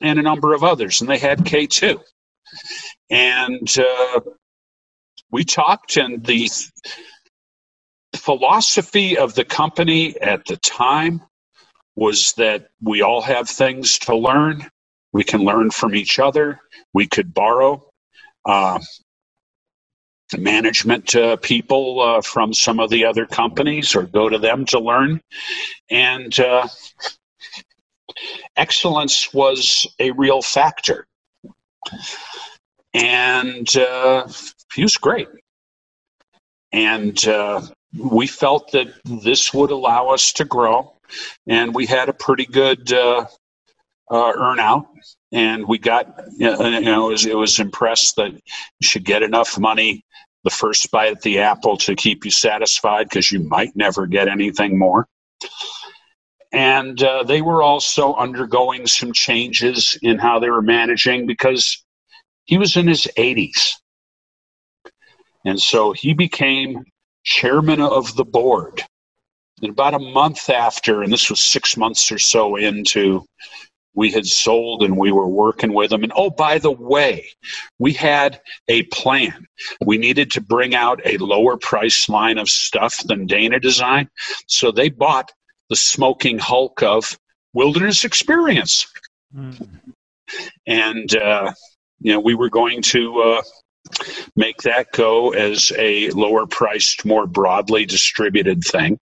and a number of others, and they had K2. And uh, we talked, and the philosophy of the company at the time was that we all have things to learn. We can learn from each other. We could borrow uh, management uh, people uh, from some of the other companies or go to them to learn. And uh, excellence was a real factor. And uh, he was great. And uh, we felt that this would allow us to grow. And we had a pretty good uh, uh, earn out. And we got, you know, it was, it was impressed that you should get enough money the first bite at the apple to keep you satisfied because you might never get anything more. And uh, they were also undergoing some changes in how they were managing because he was in his 80s. And so he became chairman of the board. And about a month after, and this was six months or so into, we had sold and we were working with them. And oh, by the way, we had a plan. We needed to bring out a lower price line of stuff than Dana Design. So they bought the smoking hulk of Wilderness Experience. And, uh, you know, we were going to uh, make that go as a lower priced, more broadly distributed thing.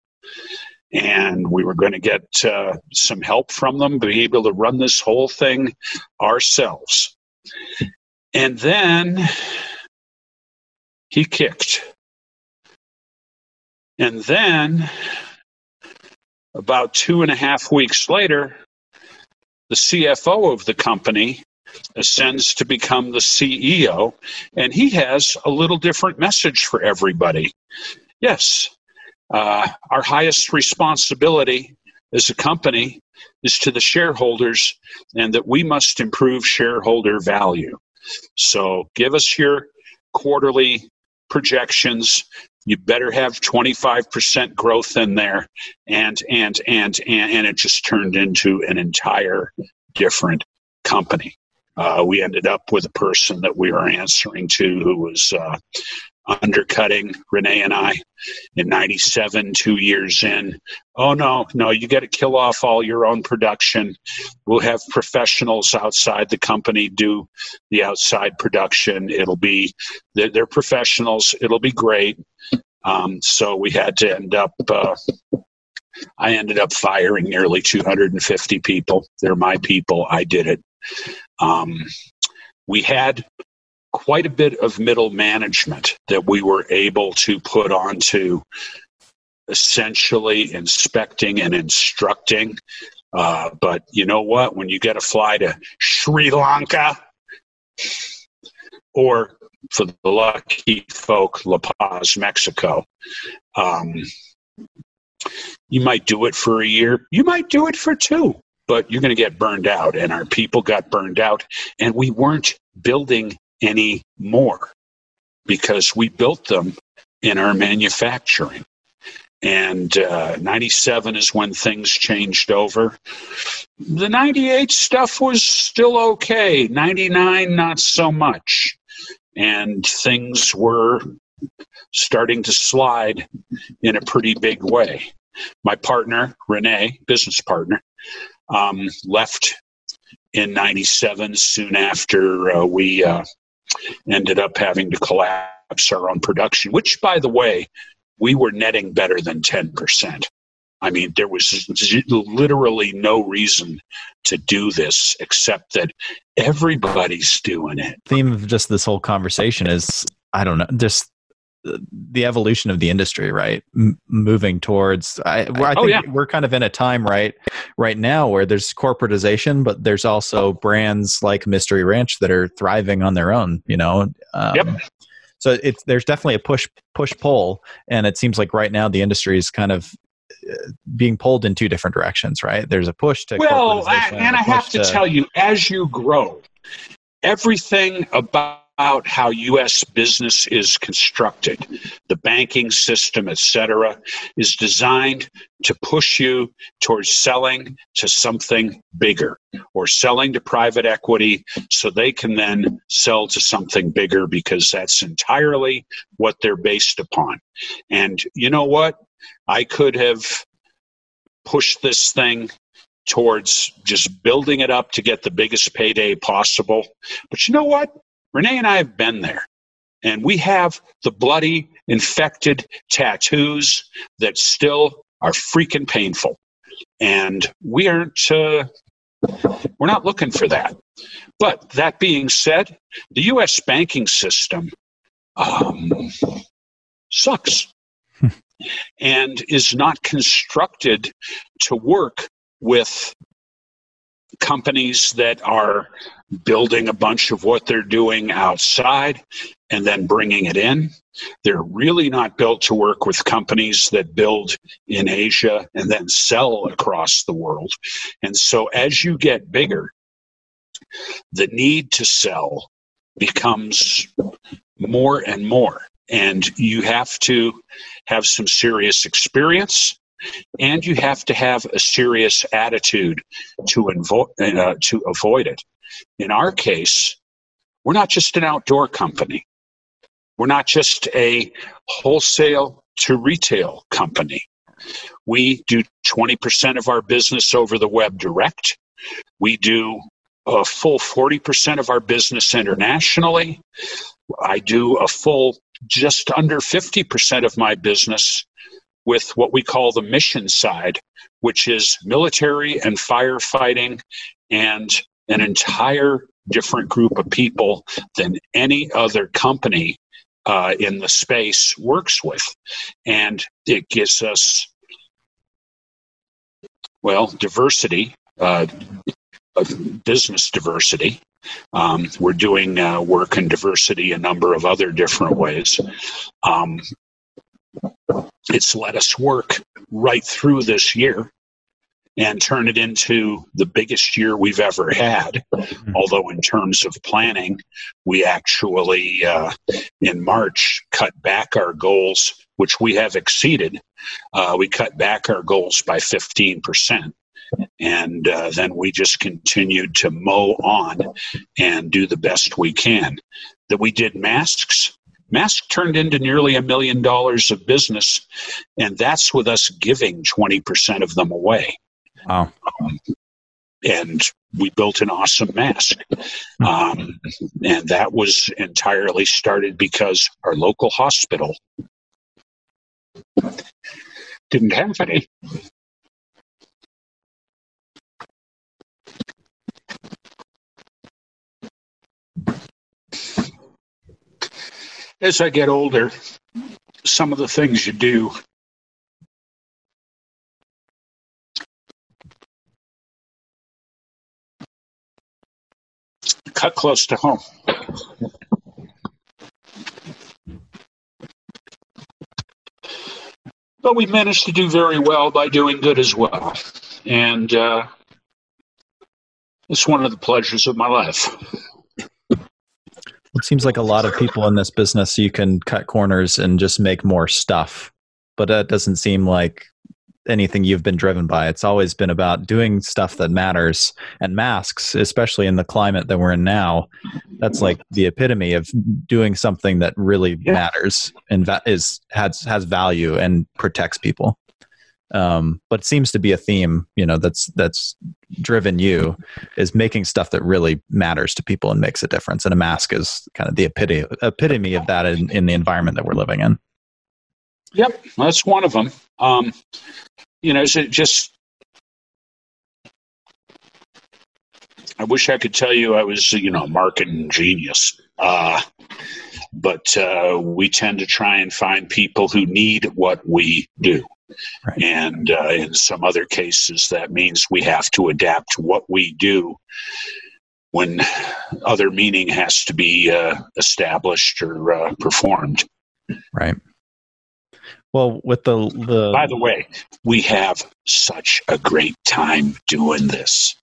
And we were going to get uh, some help from them, be able to run this whole thing ourselves. And then he kicked. And then, about two and a half weeks later, the CFO of the company ascends to become the CEO, and he has a little different message for everybody. Yes, uh, our highest responsibility as a company is to the shareholders, and that we must improve shareholder value. So give us your quarterly projections. You better have 25% growth in there. And, and, and, and, and it just turned into an entire different company. Uh, we ended up with a person that we were answering to who was uh, undercutting Renee and I in 97, two years in. Oh, no, no, you got to kill off all your own production. We'll have professionals outside the company do the outside production. It'll be, they're, they're professionals. It'll be great. Um, so we had to end up, uh, I ended up firing nearly 250 people. They're my people. I did it. Um, we had quite a bit of middle management that we were able to put onto essentially inspecting and instructing. Uh, but you know what? When you get to fly to Sri Lanka or for the lucky folk, La Paz, Mexico, um, you might do it for a year. You might do it for two, but you're going to get burned out. And our people got burned out, and we weren't building any more because we built them in our manufacturing. And uh, 97 is when things changed over. The 98 stuff was still okay, 99, not so much. And things were starting to slide in a pretty big way. My partner, Renee, business partner, um, left in 97 soon after uh, we uh, ended up having to collapse our own production, which, by the way, we were netting better than 10%. I mean, there was literally no reason to do this except that everybody's doing it. Theme of just this whole conversation is I don't know, just the evolution of the industry, right? M- moving towards, I, I oh, think oh, yeah. we're kind of in a time right right now where there's corporatization, but there's also brands like Mystery Ranch that are thriving on their own. You know, um, yep. So it's there's definitely a push push pull, and it seems like right now the industry is kind of uh, being pulled in two different directions. Right? There's a push to well, and I have to, to tell you, as you grow, everything about about how U.S. business is constructed, the banking system, etc., is designed to push you towards selling to something bigger or selling to private equity so they can then sell to something bigger because that's entirely what they're based upon. And you know what? I could have pushed this thing towards just building it up to get the biggest payday possible. But you know what? Renee and I have been there. And we have the bloody, infected tattoos that still are freaking painful. And we aren't, uh, we're not looking for that. But that being said, the U.S. banking system um, sucks and is not constructed to work with companies that are building a bunch of what they're doing outside and then bringing it in. They're really not built to work with companies that build in Asia and then sell across the world. And so as you get bigger, the need to sell becomes more and more. And you have to have some serious experience and you have to have a serious attitude to, invo- uh, to avoid it. In our case, we're not just an outdoor company. We're not just a wholesale to retail company. We do 20% of our business over the web direct. We do a full 40% of our business internationally. I do a full just under 50% of my business with what we call the mission side, which is military and firefighting and an entire different group of people than any other company uh, in the space works with. And it gives us, well, diversity, uh, business diversity. Um, we're doing uh, work in diversity a number of other different ways. Um, it's let us work right through this year and turn it into the biggest year we've ever had. Mm-hmm. Although, in terms of planning, we actually, uh, in March, cut back our goals, which we have exceeded. Uh, we cut back our goals by 15%. And uh, then we just continued to mow on and do the best we can. That we did masks. Masks turned into nearly a million dollars of business, and that's with us giving 20% of them away. Wow. Um, and we built an awesome mask. Um, and that was entirely started because our local hospital didn't have any. As I get older, some of the things you do cut close to home. But we managed to do very well by doing good as well. And uh, it's one of the pleasures of my life. It seems like a lot of people in this business, you can cut corners and just make more stuff. But that doesn't seem like anything you've been driven by. It's always been about doing stuff that matters. And masks, especially in the climate that we're in now, that's like the epitome of doing something that really yeah. matters and va- is has has value and protects people. Um, but it seems to be a theme, you know, that's that's driven you is making stuff that really matters to people and makes a difference. And a mask is kind of the epitome epitome of that in, in the environment that we're living in. Yep, that's one of them. Um, you know, it just? I wish I could tell you I was, you know, a marketing genius. Uh, but uh, we tend to try and find people who need what we do. Right. And uh, in some other cases, that means we have to adapt what we do when other meaning has to be uh, established or uh, performed. Right. Well, with the the By the way, we have such a great time doing this.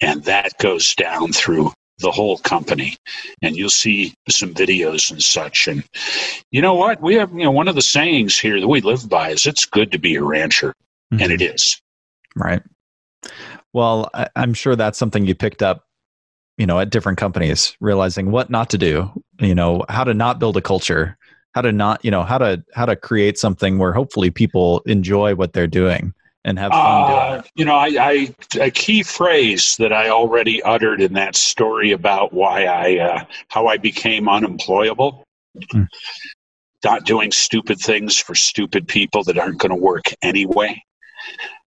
And that goes down through the whole company and you'll see some videos and such. And you know what? We have you know one of the sayings here that we live by is it's good to be a rancher mm-hmm. and it is. Right. Well I, i'm sure that's something you picked up you know at different companies realizing what not to do you know how to not build a culture how to not you know how to how to create something where hopefully people enjoy what they're doing and have fun uh, doing it. You know, I, I, a key phrase that I already uttered in that story about why I uh, how I became unemployable. Mm. Not doing stupid things for stupid people that aren't going to work anyway.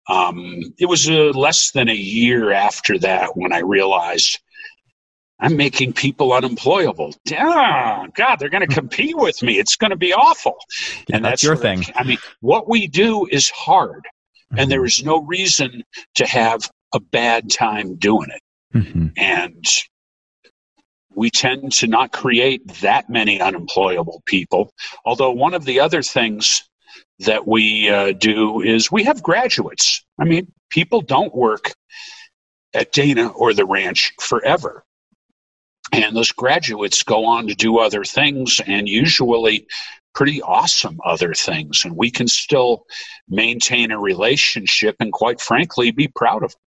Um, it was uh, less than a year after that when I realized I'm making people unemployable. Damn, God, they're going to compete with me. It's going to be awful. Yeah, and that's, that's your thing. I mean, what we do is hard, mm-hmm. and there is no reason to have a bad time doing it. Mm-hmm. And we tend to not create that many unemployable people. Although, one of the other things that we uh, do is we have graduates. I mean, people don't work at Dana or the ranch forever. And those graduates go on to do other things and usually pretty awesome other things. And we can still maintain a relationship and, quite frankly, be proud of them.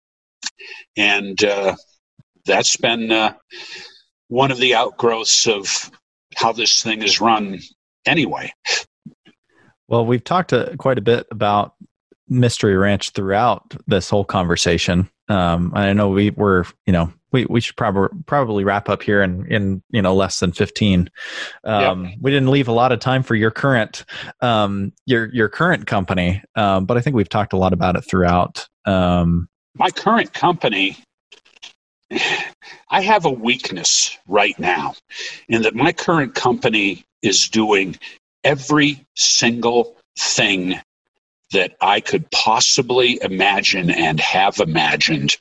And uh, that's been uh, one of the outgrowths of how this thing is run anyway. Well, we've talked uh, quite a bit about Mystery Ranch throughout this whole conversation. Um, I know we were, you know, we, we should probably probably wrap up here in in you know less than 15 um, yep. we didn't leave a lot of time for your current um, your your current company um, but i think we've talked a lot about it throughout um, my current company i have a weakness right now in that my current company is doing every single thing that I could possibly imagine and have imagined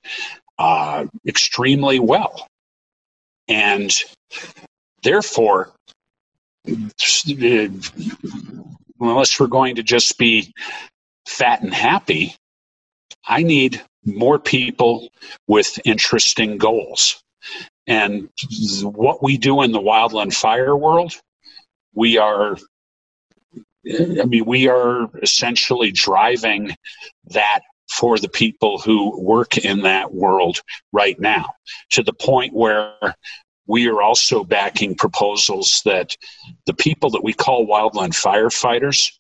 uh, extremely well. And therefore, unless we're going to just be fat and happy, I need more people with interesting goals. And what we do in the wildland fire world, we are, I mean, we are essentially driving that for the people who work in that world right now to the point where we are also backing proposals that the people that we call wildland firefighters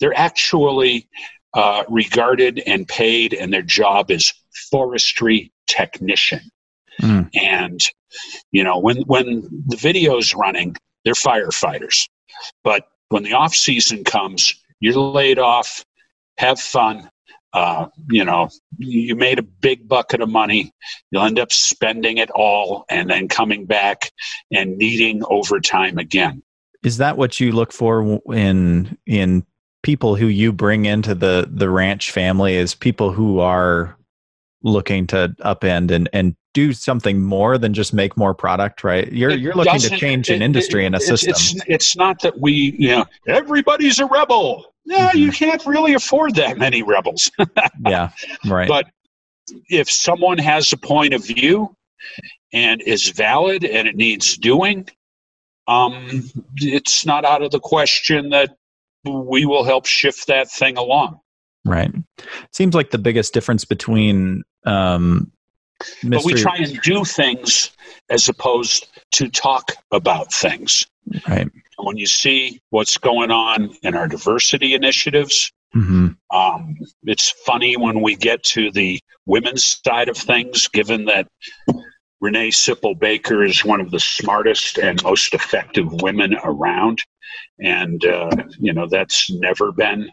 they're actually uh, regarded and paid and their job is forestry technician mm. and you know when when the video's running they're firefighters but when the off season comes you're laid off have fun uh, you know, you made a big bucket of money, you'll end up spending it all and then coming back and needing overtime again. Is that what you look for in in people who you bring into the the ranch family? Is people who are looking to upend and and do something more than just make more product, right? You're you're looking to change an industry it, and a system. It's, it's not that we, you know, everybody's a rebel mm-hmm. you can't really afford that many rebels. yeah, right. But if someone has a point of view and is valid and it needs doing, um, it's not out of the question that we will help shift that thing along. Right. Seems like the biggest difference between um, but we try and do things as opposed to talk about things. Right. When you see what's going on in our diversity initiatives, mm-hmm. um, it's funny when we get to the women's side of things, given that Renee Sipple Baker is one of the smartest and most effective women around. And, uh, you know, that's never been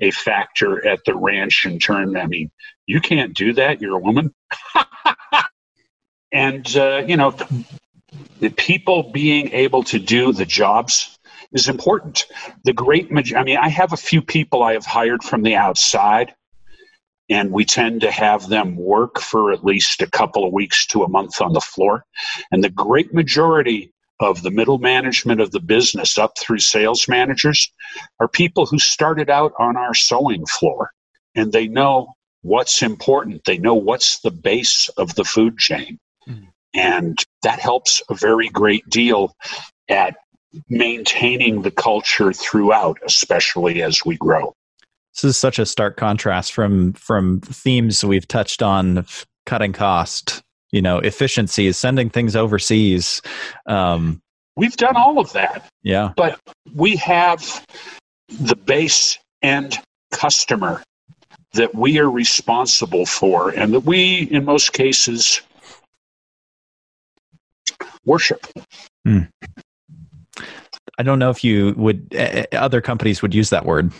a factor at the ranch in turn. I mean, you can't do that. You're a woman. and, uh, you know, the people being able to do the jobs is important. The great, I mean, I have a few people I have hired from the outside, and we tend to have them work for at least a couple of weeks to a month on the floor. And the great majority of the middle management of the business up through sales managers are people who started out on our sewing floor and they know what's important. They know what's the base of the food chain. Mm. And that helps a very great deal at maintaining the culture throughout, especially as we grow. This is such a stark contrast from from themes we've touched on cutting cost, you know, efficiency, sending things overseas. Um, we've done all of that. Yeah. But we have the base end customer that we are responsible for and that we, in most cases, worship. Hmm. I don't know if you would, uh, other companies would use that word.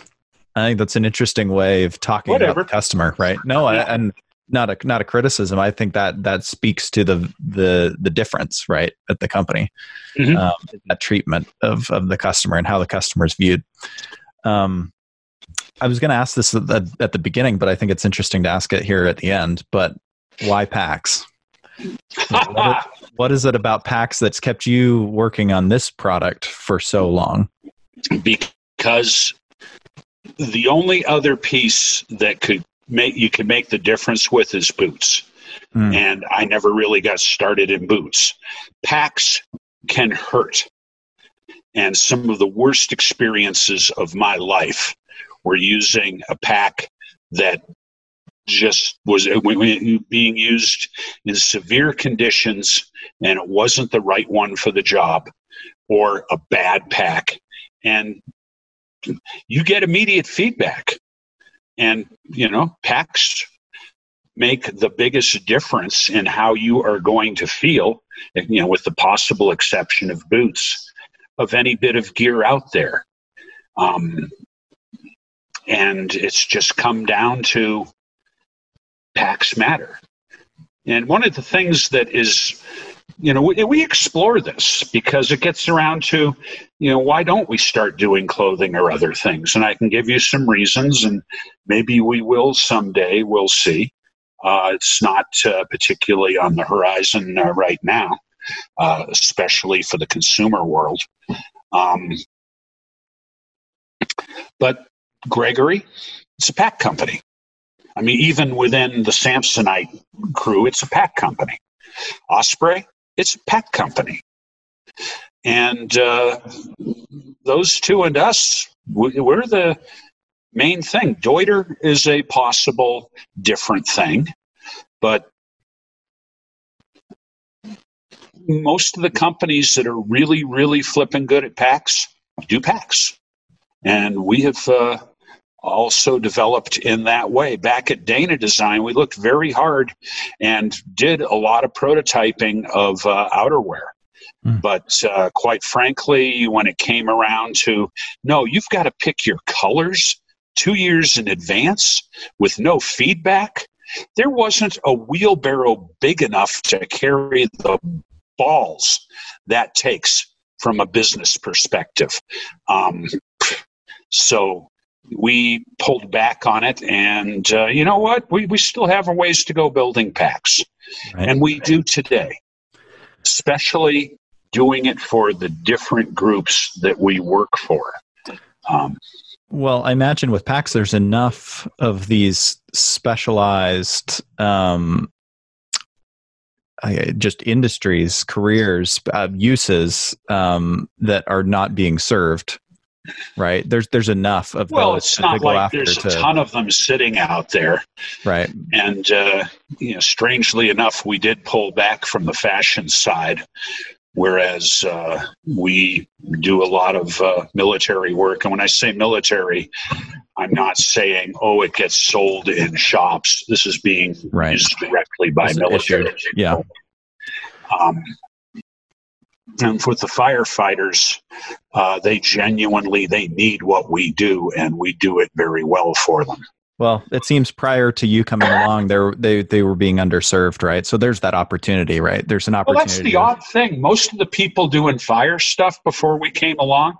I think that's an interesting way of talking Whatever. about the customer, right? No, yeah. I, and not a not a criticism. I think that that speaks to the the the difference, right, at the company, mm-hmm. um, that treatment of of the customer and how the customer is viewed. Um, I was going to ask this at the, at the beginning, but I think it's interesting to ask it here at the end. But why packs? what, what is it about packs that's kept you working on this product for so long? Because the only other piece that could make you can make the difference with is boots. Mm. And I never really got started in boots. Packs can hurt. And some of the worst experiences of my life were using a pack that just was being used in severe conditions and it wasn't the right one for the job or a bad pack. And you get immediate feedback. And you know packs make the biggest difference in how you are going to feel you know with the possible exception of boots of any bit of gear out there. Um, and it's just come down to packs matter. And one of the things that is, you know, we, we, explore this because it gets around to, you know, why don't we start doing clothing or other things? And I can give you some reasons, and maybe we will someday. We'll see. Uh, it's not uh, particularly on the horizon uh, right now, uh, especially for the consumer world. Um, but Gregory, it's a pack company. I mean, even within the Samsonite crew, it's a pack company. Osprey, it's a pack company. And uh, those two and us, we're the main thing. Deuter is a possible different thing, but most of the companies that are really, really flipping good at packs do packs. And we have uh, also developed in that way. Back at Dana Design, we looked very hard and did a lot of prototyping of uh, outerwear. Mm. But uh, quite frankly, when it came around to no, you've got to pick your colors two years in advance with no feedback. There wasn't a wheelbarrow big enough to carry the balls that takes from a business perspective. Um, so we pulled back on it, and uh, you know what? We, we still have a ways to go building packs, right. and we do today, especially doing it for the different groups that we work for. Um, well, I imagine with packs, there's enough of these specialized um, just industries, careers, uh, uses um, that are not being served. Right there's there's enough of well, it's not like there's to, a ton of them sitting out there, right? And uh, you know, strangely enough, we did pull back from the fashion side, whereas uh, we do a lot of uh, military work. And when I say military, I'm not saying, oh, it gets sold in shops. This is being right. used directly by it's military. Yeah. Um, and with the firefighters, uh, they genuinely they need what we do, and we do it very well for them. Well, it seems prior to you coming along, they they they were being underserved, right? So there's that opportunity, right? There's an opportunity. Well, that's the odd thing. Most of the people doing fire stuff before we came along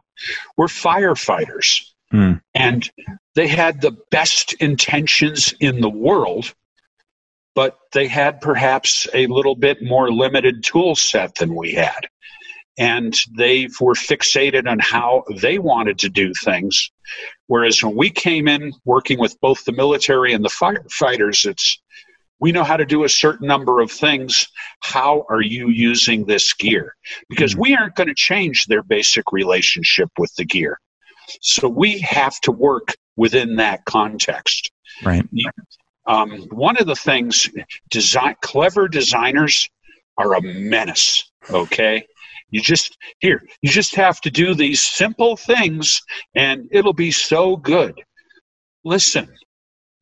were firefighters. Hmm. And they had the best intentions in the world, but they had perhaps a little bit more limited tool set than we had. And they were fixated on how they wanted to do things. Whereas when we came in working with both the military and the firefighters, it's we know how to do a certain number of things. How are you using this gear? Because hmm. we aren't going to change their basic relationship with the gear. So we have to work within that context. Right. Um, one of the things, design clever designers are a menace. Okay. You just here, you just have to do these simple things and it'll be so good. Listen,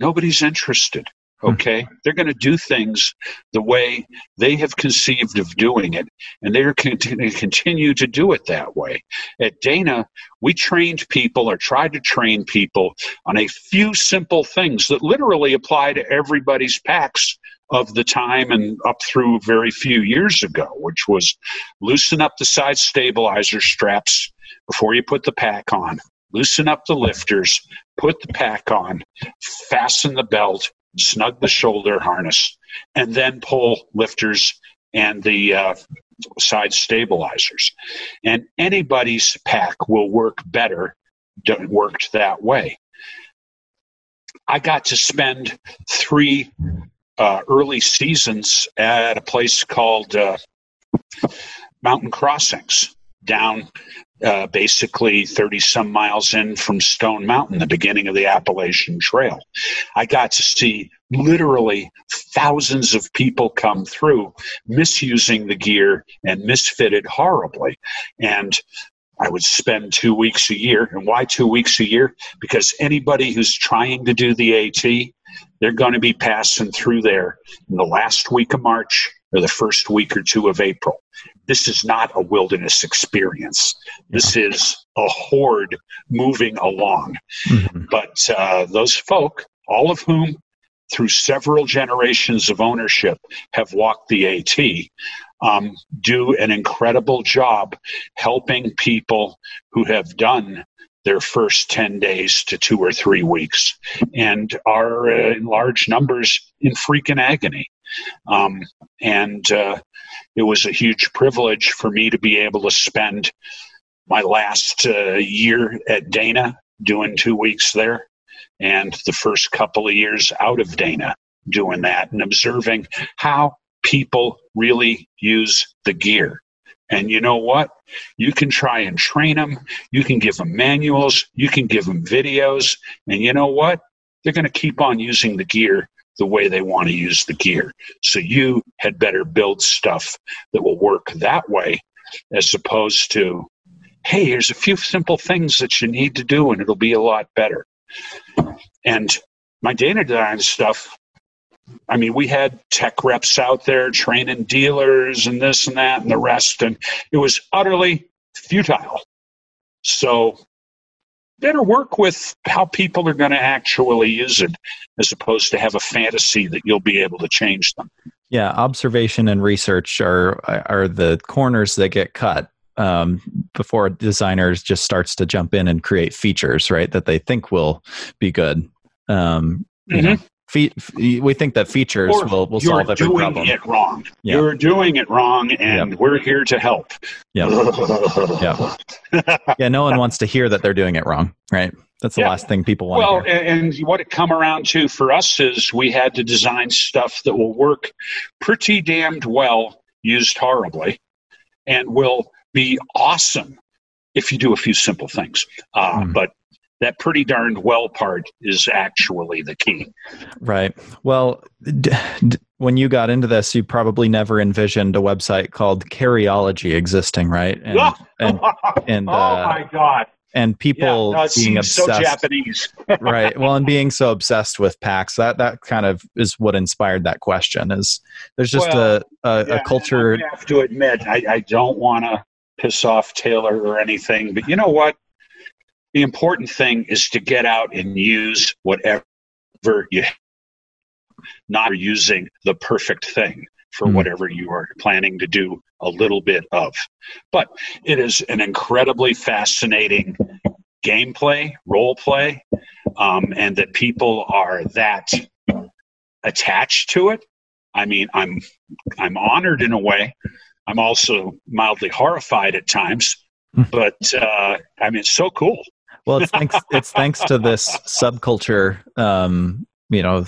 nobody's interested. Hmm. Okay. They're going to do things the way they have conceived of doing it, and they're going to continue to do it that way. At Dana, we trained people or tried to train people on a few simple things that literally apply to everybody's packs of the time and up through very few years ago, which was loosen up the side stabilizer straps before you put the pack on, loosen up the lifters, put the pack on, fasten the belt, snug the shoulder harness, and then pull lifters and the uh, side stabilizers. And anybody's pack will work better worked that way. I got to spend three uh, early seasons at a place called uh, Mountain Crossings down uh, basically 30 some miles in from Stone Mountain, the beginning of the Appalachian Trail. I got to see literally thousands of people come through misusing the gear and misfitted horribly. And I would spend two weeks a year. And why two weeks a year? Because anybody who's trying to do the AT, they're going to be passing through there in the last week of March or the first week or two of April. This is not a wilderness experience. This yeah. is a horde moving along. Mm-hmm. But uh, those folk, all of whom through several generations of ownership have walked the AT, um, do an incredible job helping people who have done their first 10 days to two or three weeks and are uh, in large numbers in freaking agony. Um, and uh, it was a huge privilege for me to be able to spend my last uh, year at Dana doing two weeks there and the first couple of years out of Dana doing that and observing how people really use the gear And you know what? You can try and train them. You can give them manuals. You can give them videos. And you know what? They're going to keep on using the gear the way they want to use the gear. So you had better build stuff that will work that way as opposed to, hey, here's a few simple things that you need to do and it'll be a lot better. And my Dana Design stuff, I mean, we had tech reps out there training dealers and this and that and the rest, and it was utterly futile. So, better work with how people are going to actually use it as opposed to have a fantasy that you'll be able to change them. Yeah, observation and research are are the corners that get cut um, before designers just starts to jump in and create features, right? That they think will be good. Um, mm-hmm. you know, fe- we think that features or will, will solve every problem. You're doing it wrong. Yeah. You're doing it wrong, and yep. we're here to help. Yeah. yeah. Yeah. No one wants to hear that they're doing it wrong, right? That's the yeah. last thing people want. To hear. Well, and what it come around to for us is we had to design stuff that will work pretty damned well used horribly, and will be awesome if you do a few simple things. Uh, mm. But that pretty darned well part is actually the key. Right. Well, d- d- when you got into this, you probably never envisioned a website called Carryology existing, right? And, and, and oh uh, my god! And people yeah, no, being obsessed. So Japanese, right? Well, and being so obsessed with packs, that that kind of is what inspired that question. Is there's just well, a a, yeah, a culture? I have to admit, I, I don't want to piss off Taylor or anything. But you know what? The important thing is to get out and use whatever you not using the perfect thing for mm. whatever you are planning to do a little bit of. But it is an incredibly fascinating gameplay, role play, um, and that people are that attached to it. I mean, I'm I'm honored in a way I'm also mildly horrified at times, hmm. but uh, I mean, it's so cool. Well, it's thanks it's thanks to this subculture. Um, you know,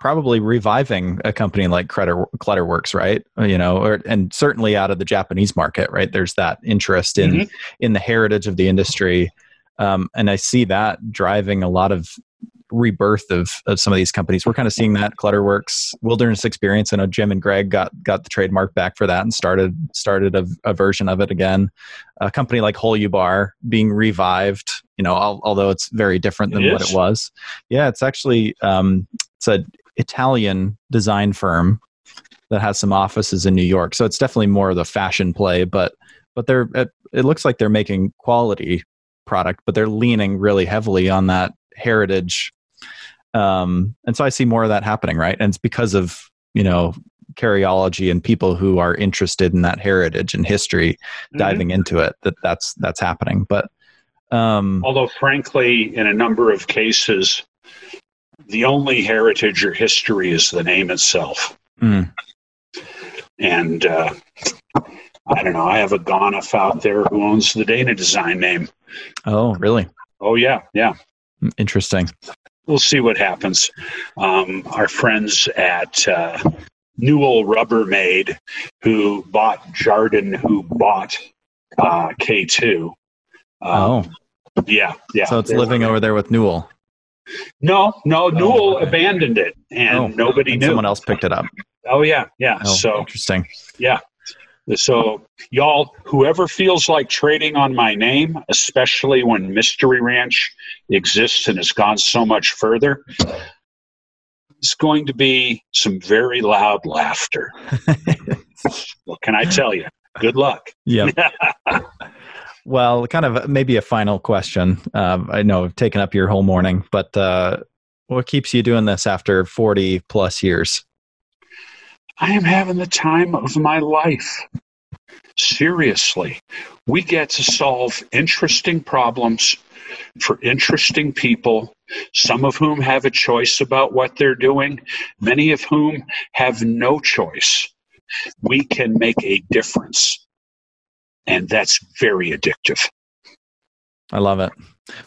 probably reviving a company like Kletter, Kletterwerks, right? You know, or, and certainly out of the Japanese market, right? There's that interest in mm-hmm. in the heritage of the industry, um, and I see that driving a lot of rebirth of, of some of these companies. We're kind of seeing that Kletterwerks Wilderness Experience. I know Jim and Greg got got the trademark back for that and started started a, a version of it again. A company like Holubar being revived. You know, al- although it's very different than it what it was. Yeah, it's actually um, it's a Italian design firm that has some offices in New York. So it's definitely more of the fashion play, but but they're it, it looks like they're making quality product, but they're leaning really heavily on that heritage um, and so I see more of that happening, right? And it's because of you know carryology and people who are interested in that heritage and history mm-hmm. diving into it that that's that's happening. But um, although, frankly, in a number of cases, the only heritage or history is the name itself. Mm. And uh, I don't know. I have a Gonif out there who owns the Dana Design name. Oh, really? Oh, yeah, yeah. Interesting we'll see what happens. Um, our friends at uh, Newell Rubbermaid, who bought Jarden, who bought uh, K2. Um, oh, yeah, yeah. So it's living over there with Newell. No, no, oh, Newell okay. abandoned it, and oh, nobody and knew. Someone else picked it up. Oh yeah, yeah. Oh, so interesting. Yeah, so, y'all, whoever feels like trading on my name, especially when Mystery Ranch exists and has gone so much further, it's going to be some very loud laughter. what can I tell you? Good luck. Yeah. well, kind of maybe a final question. Uh, I know I've taken up your whole morning, but uh, what keeps you doing this after 40 plus years? I am having the time of my life. Seriously, we get to solve interesting problems for interesting people, some of whom have a choice about what they're doing, many of whom have no choice. We can make a difference, and that's very addictive. I love it.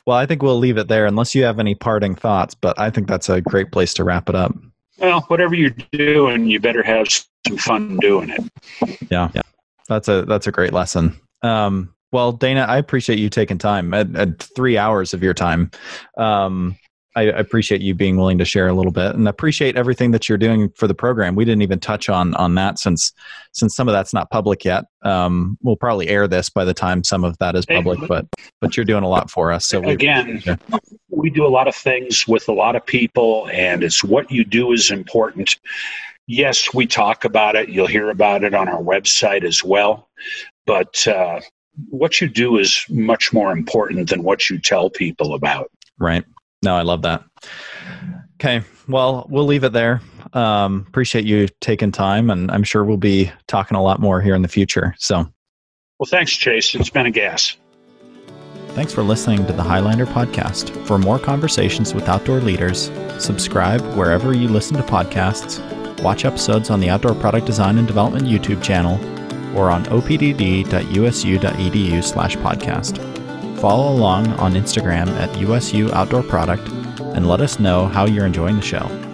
Well, I think we'll leave it there unless you have any parting thoughts, but I think that's a great place to wrap it up. Well, whatever you're doing, you better have some fun doing it. Yeah. yeah. that's a that's a great lesson. Um, well, Dana, I appreciate you taking time at, at three hours of your time. Um, I appreciate you being willing to share a little bit, and appreciate everything that you're doing for the program. We didn't even touch on on that since since some of that's not public yet. Um, we'll probably air this by the time some of that is public, but but you're doing a lot for us. So we, again, we do a lot of things with a lot of people, and it's what you do is important. Yes, we talk about it. You'll hear about it on our website as well, but. Uh, what you do is much more important than what you tell people about. Right. No, I love that. Okay. Well, we'll leave it there. Um, appreciate you taking time, and I'm sure we'll be talking a lot more here in the future. So, well, thanks, Chase. It's been a gas. Thanks for listening to the Highlander podcast. For more conversations with outdoor leaders, subscribe wherever you listen to podcasts, watch episodes on the Outdoor Product Design and Development YouTube channel, or on opdd.usu.edu slash podcast. Follow along on Instagram at USU Outdoor Product and let us know how you're enjoying the show.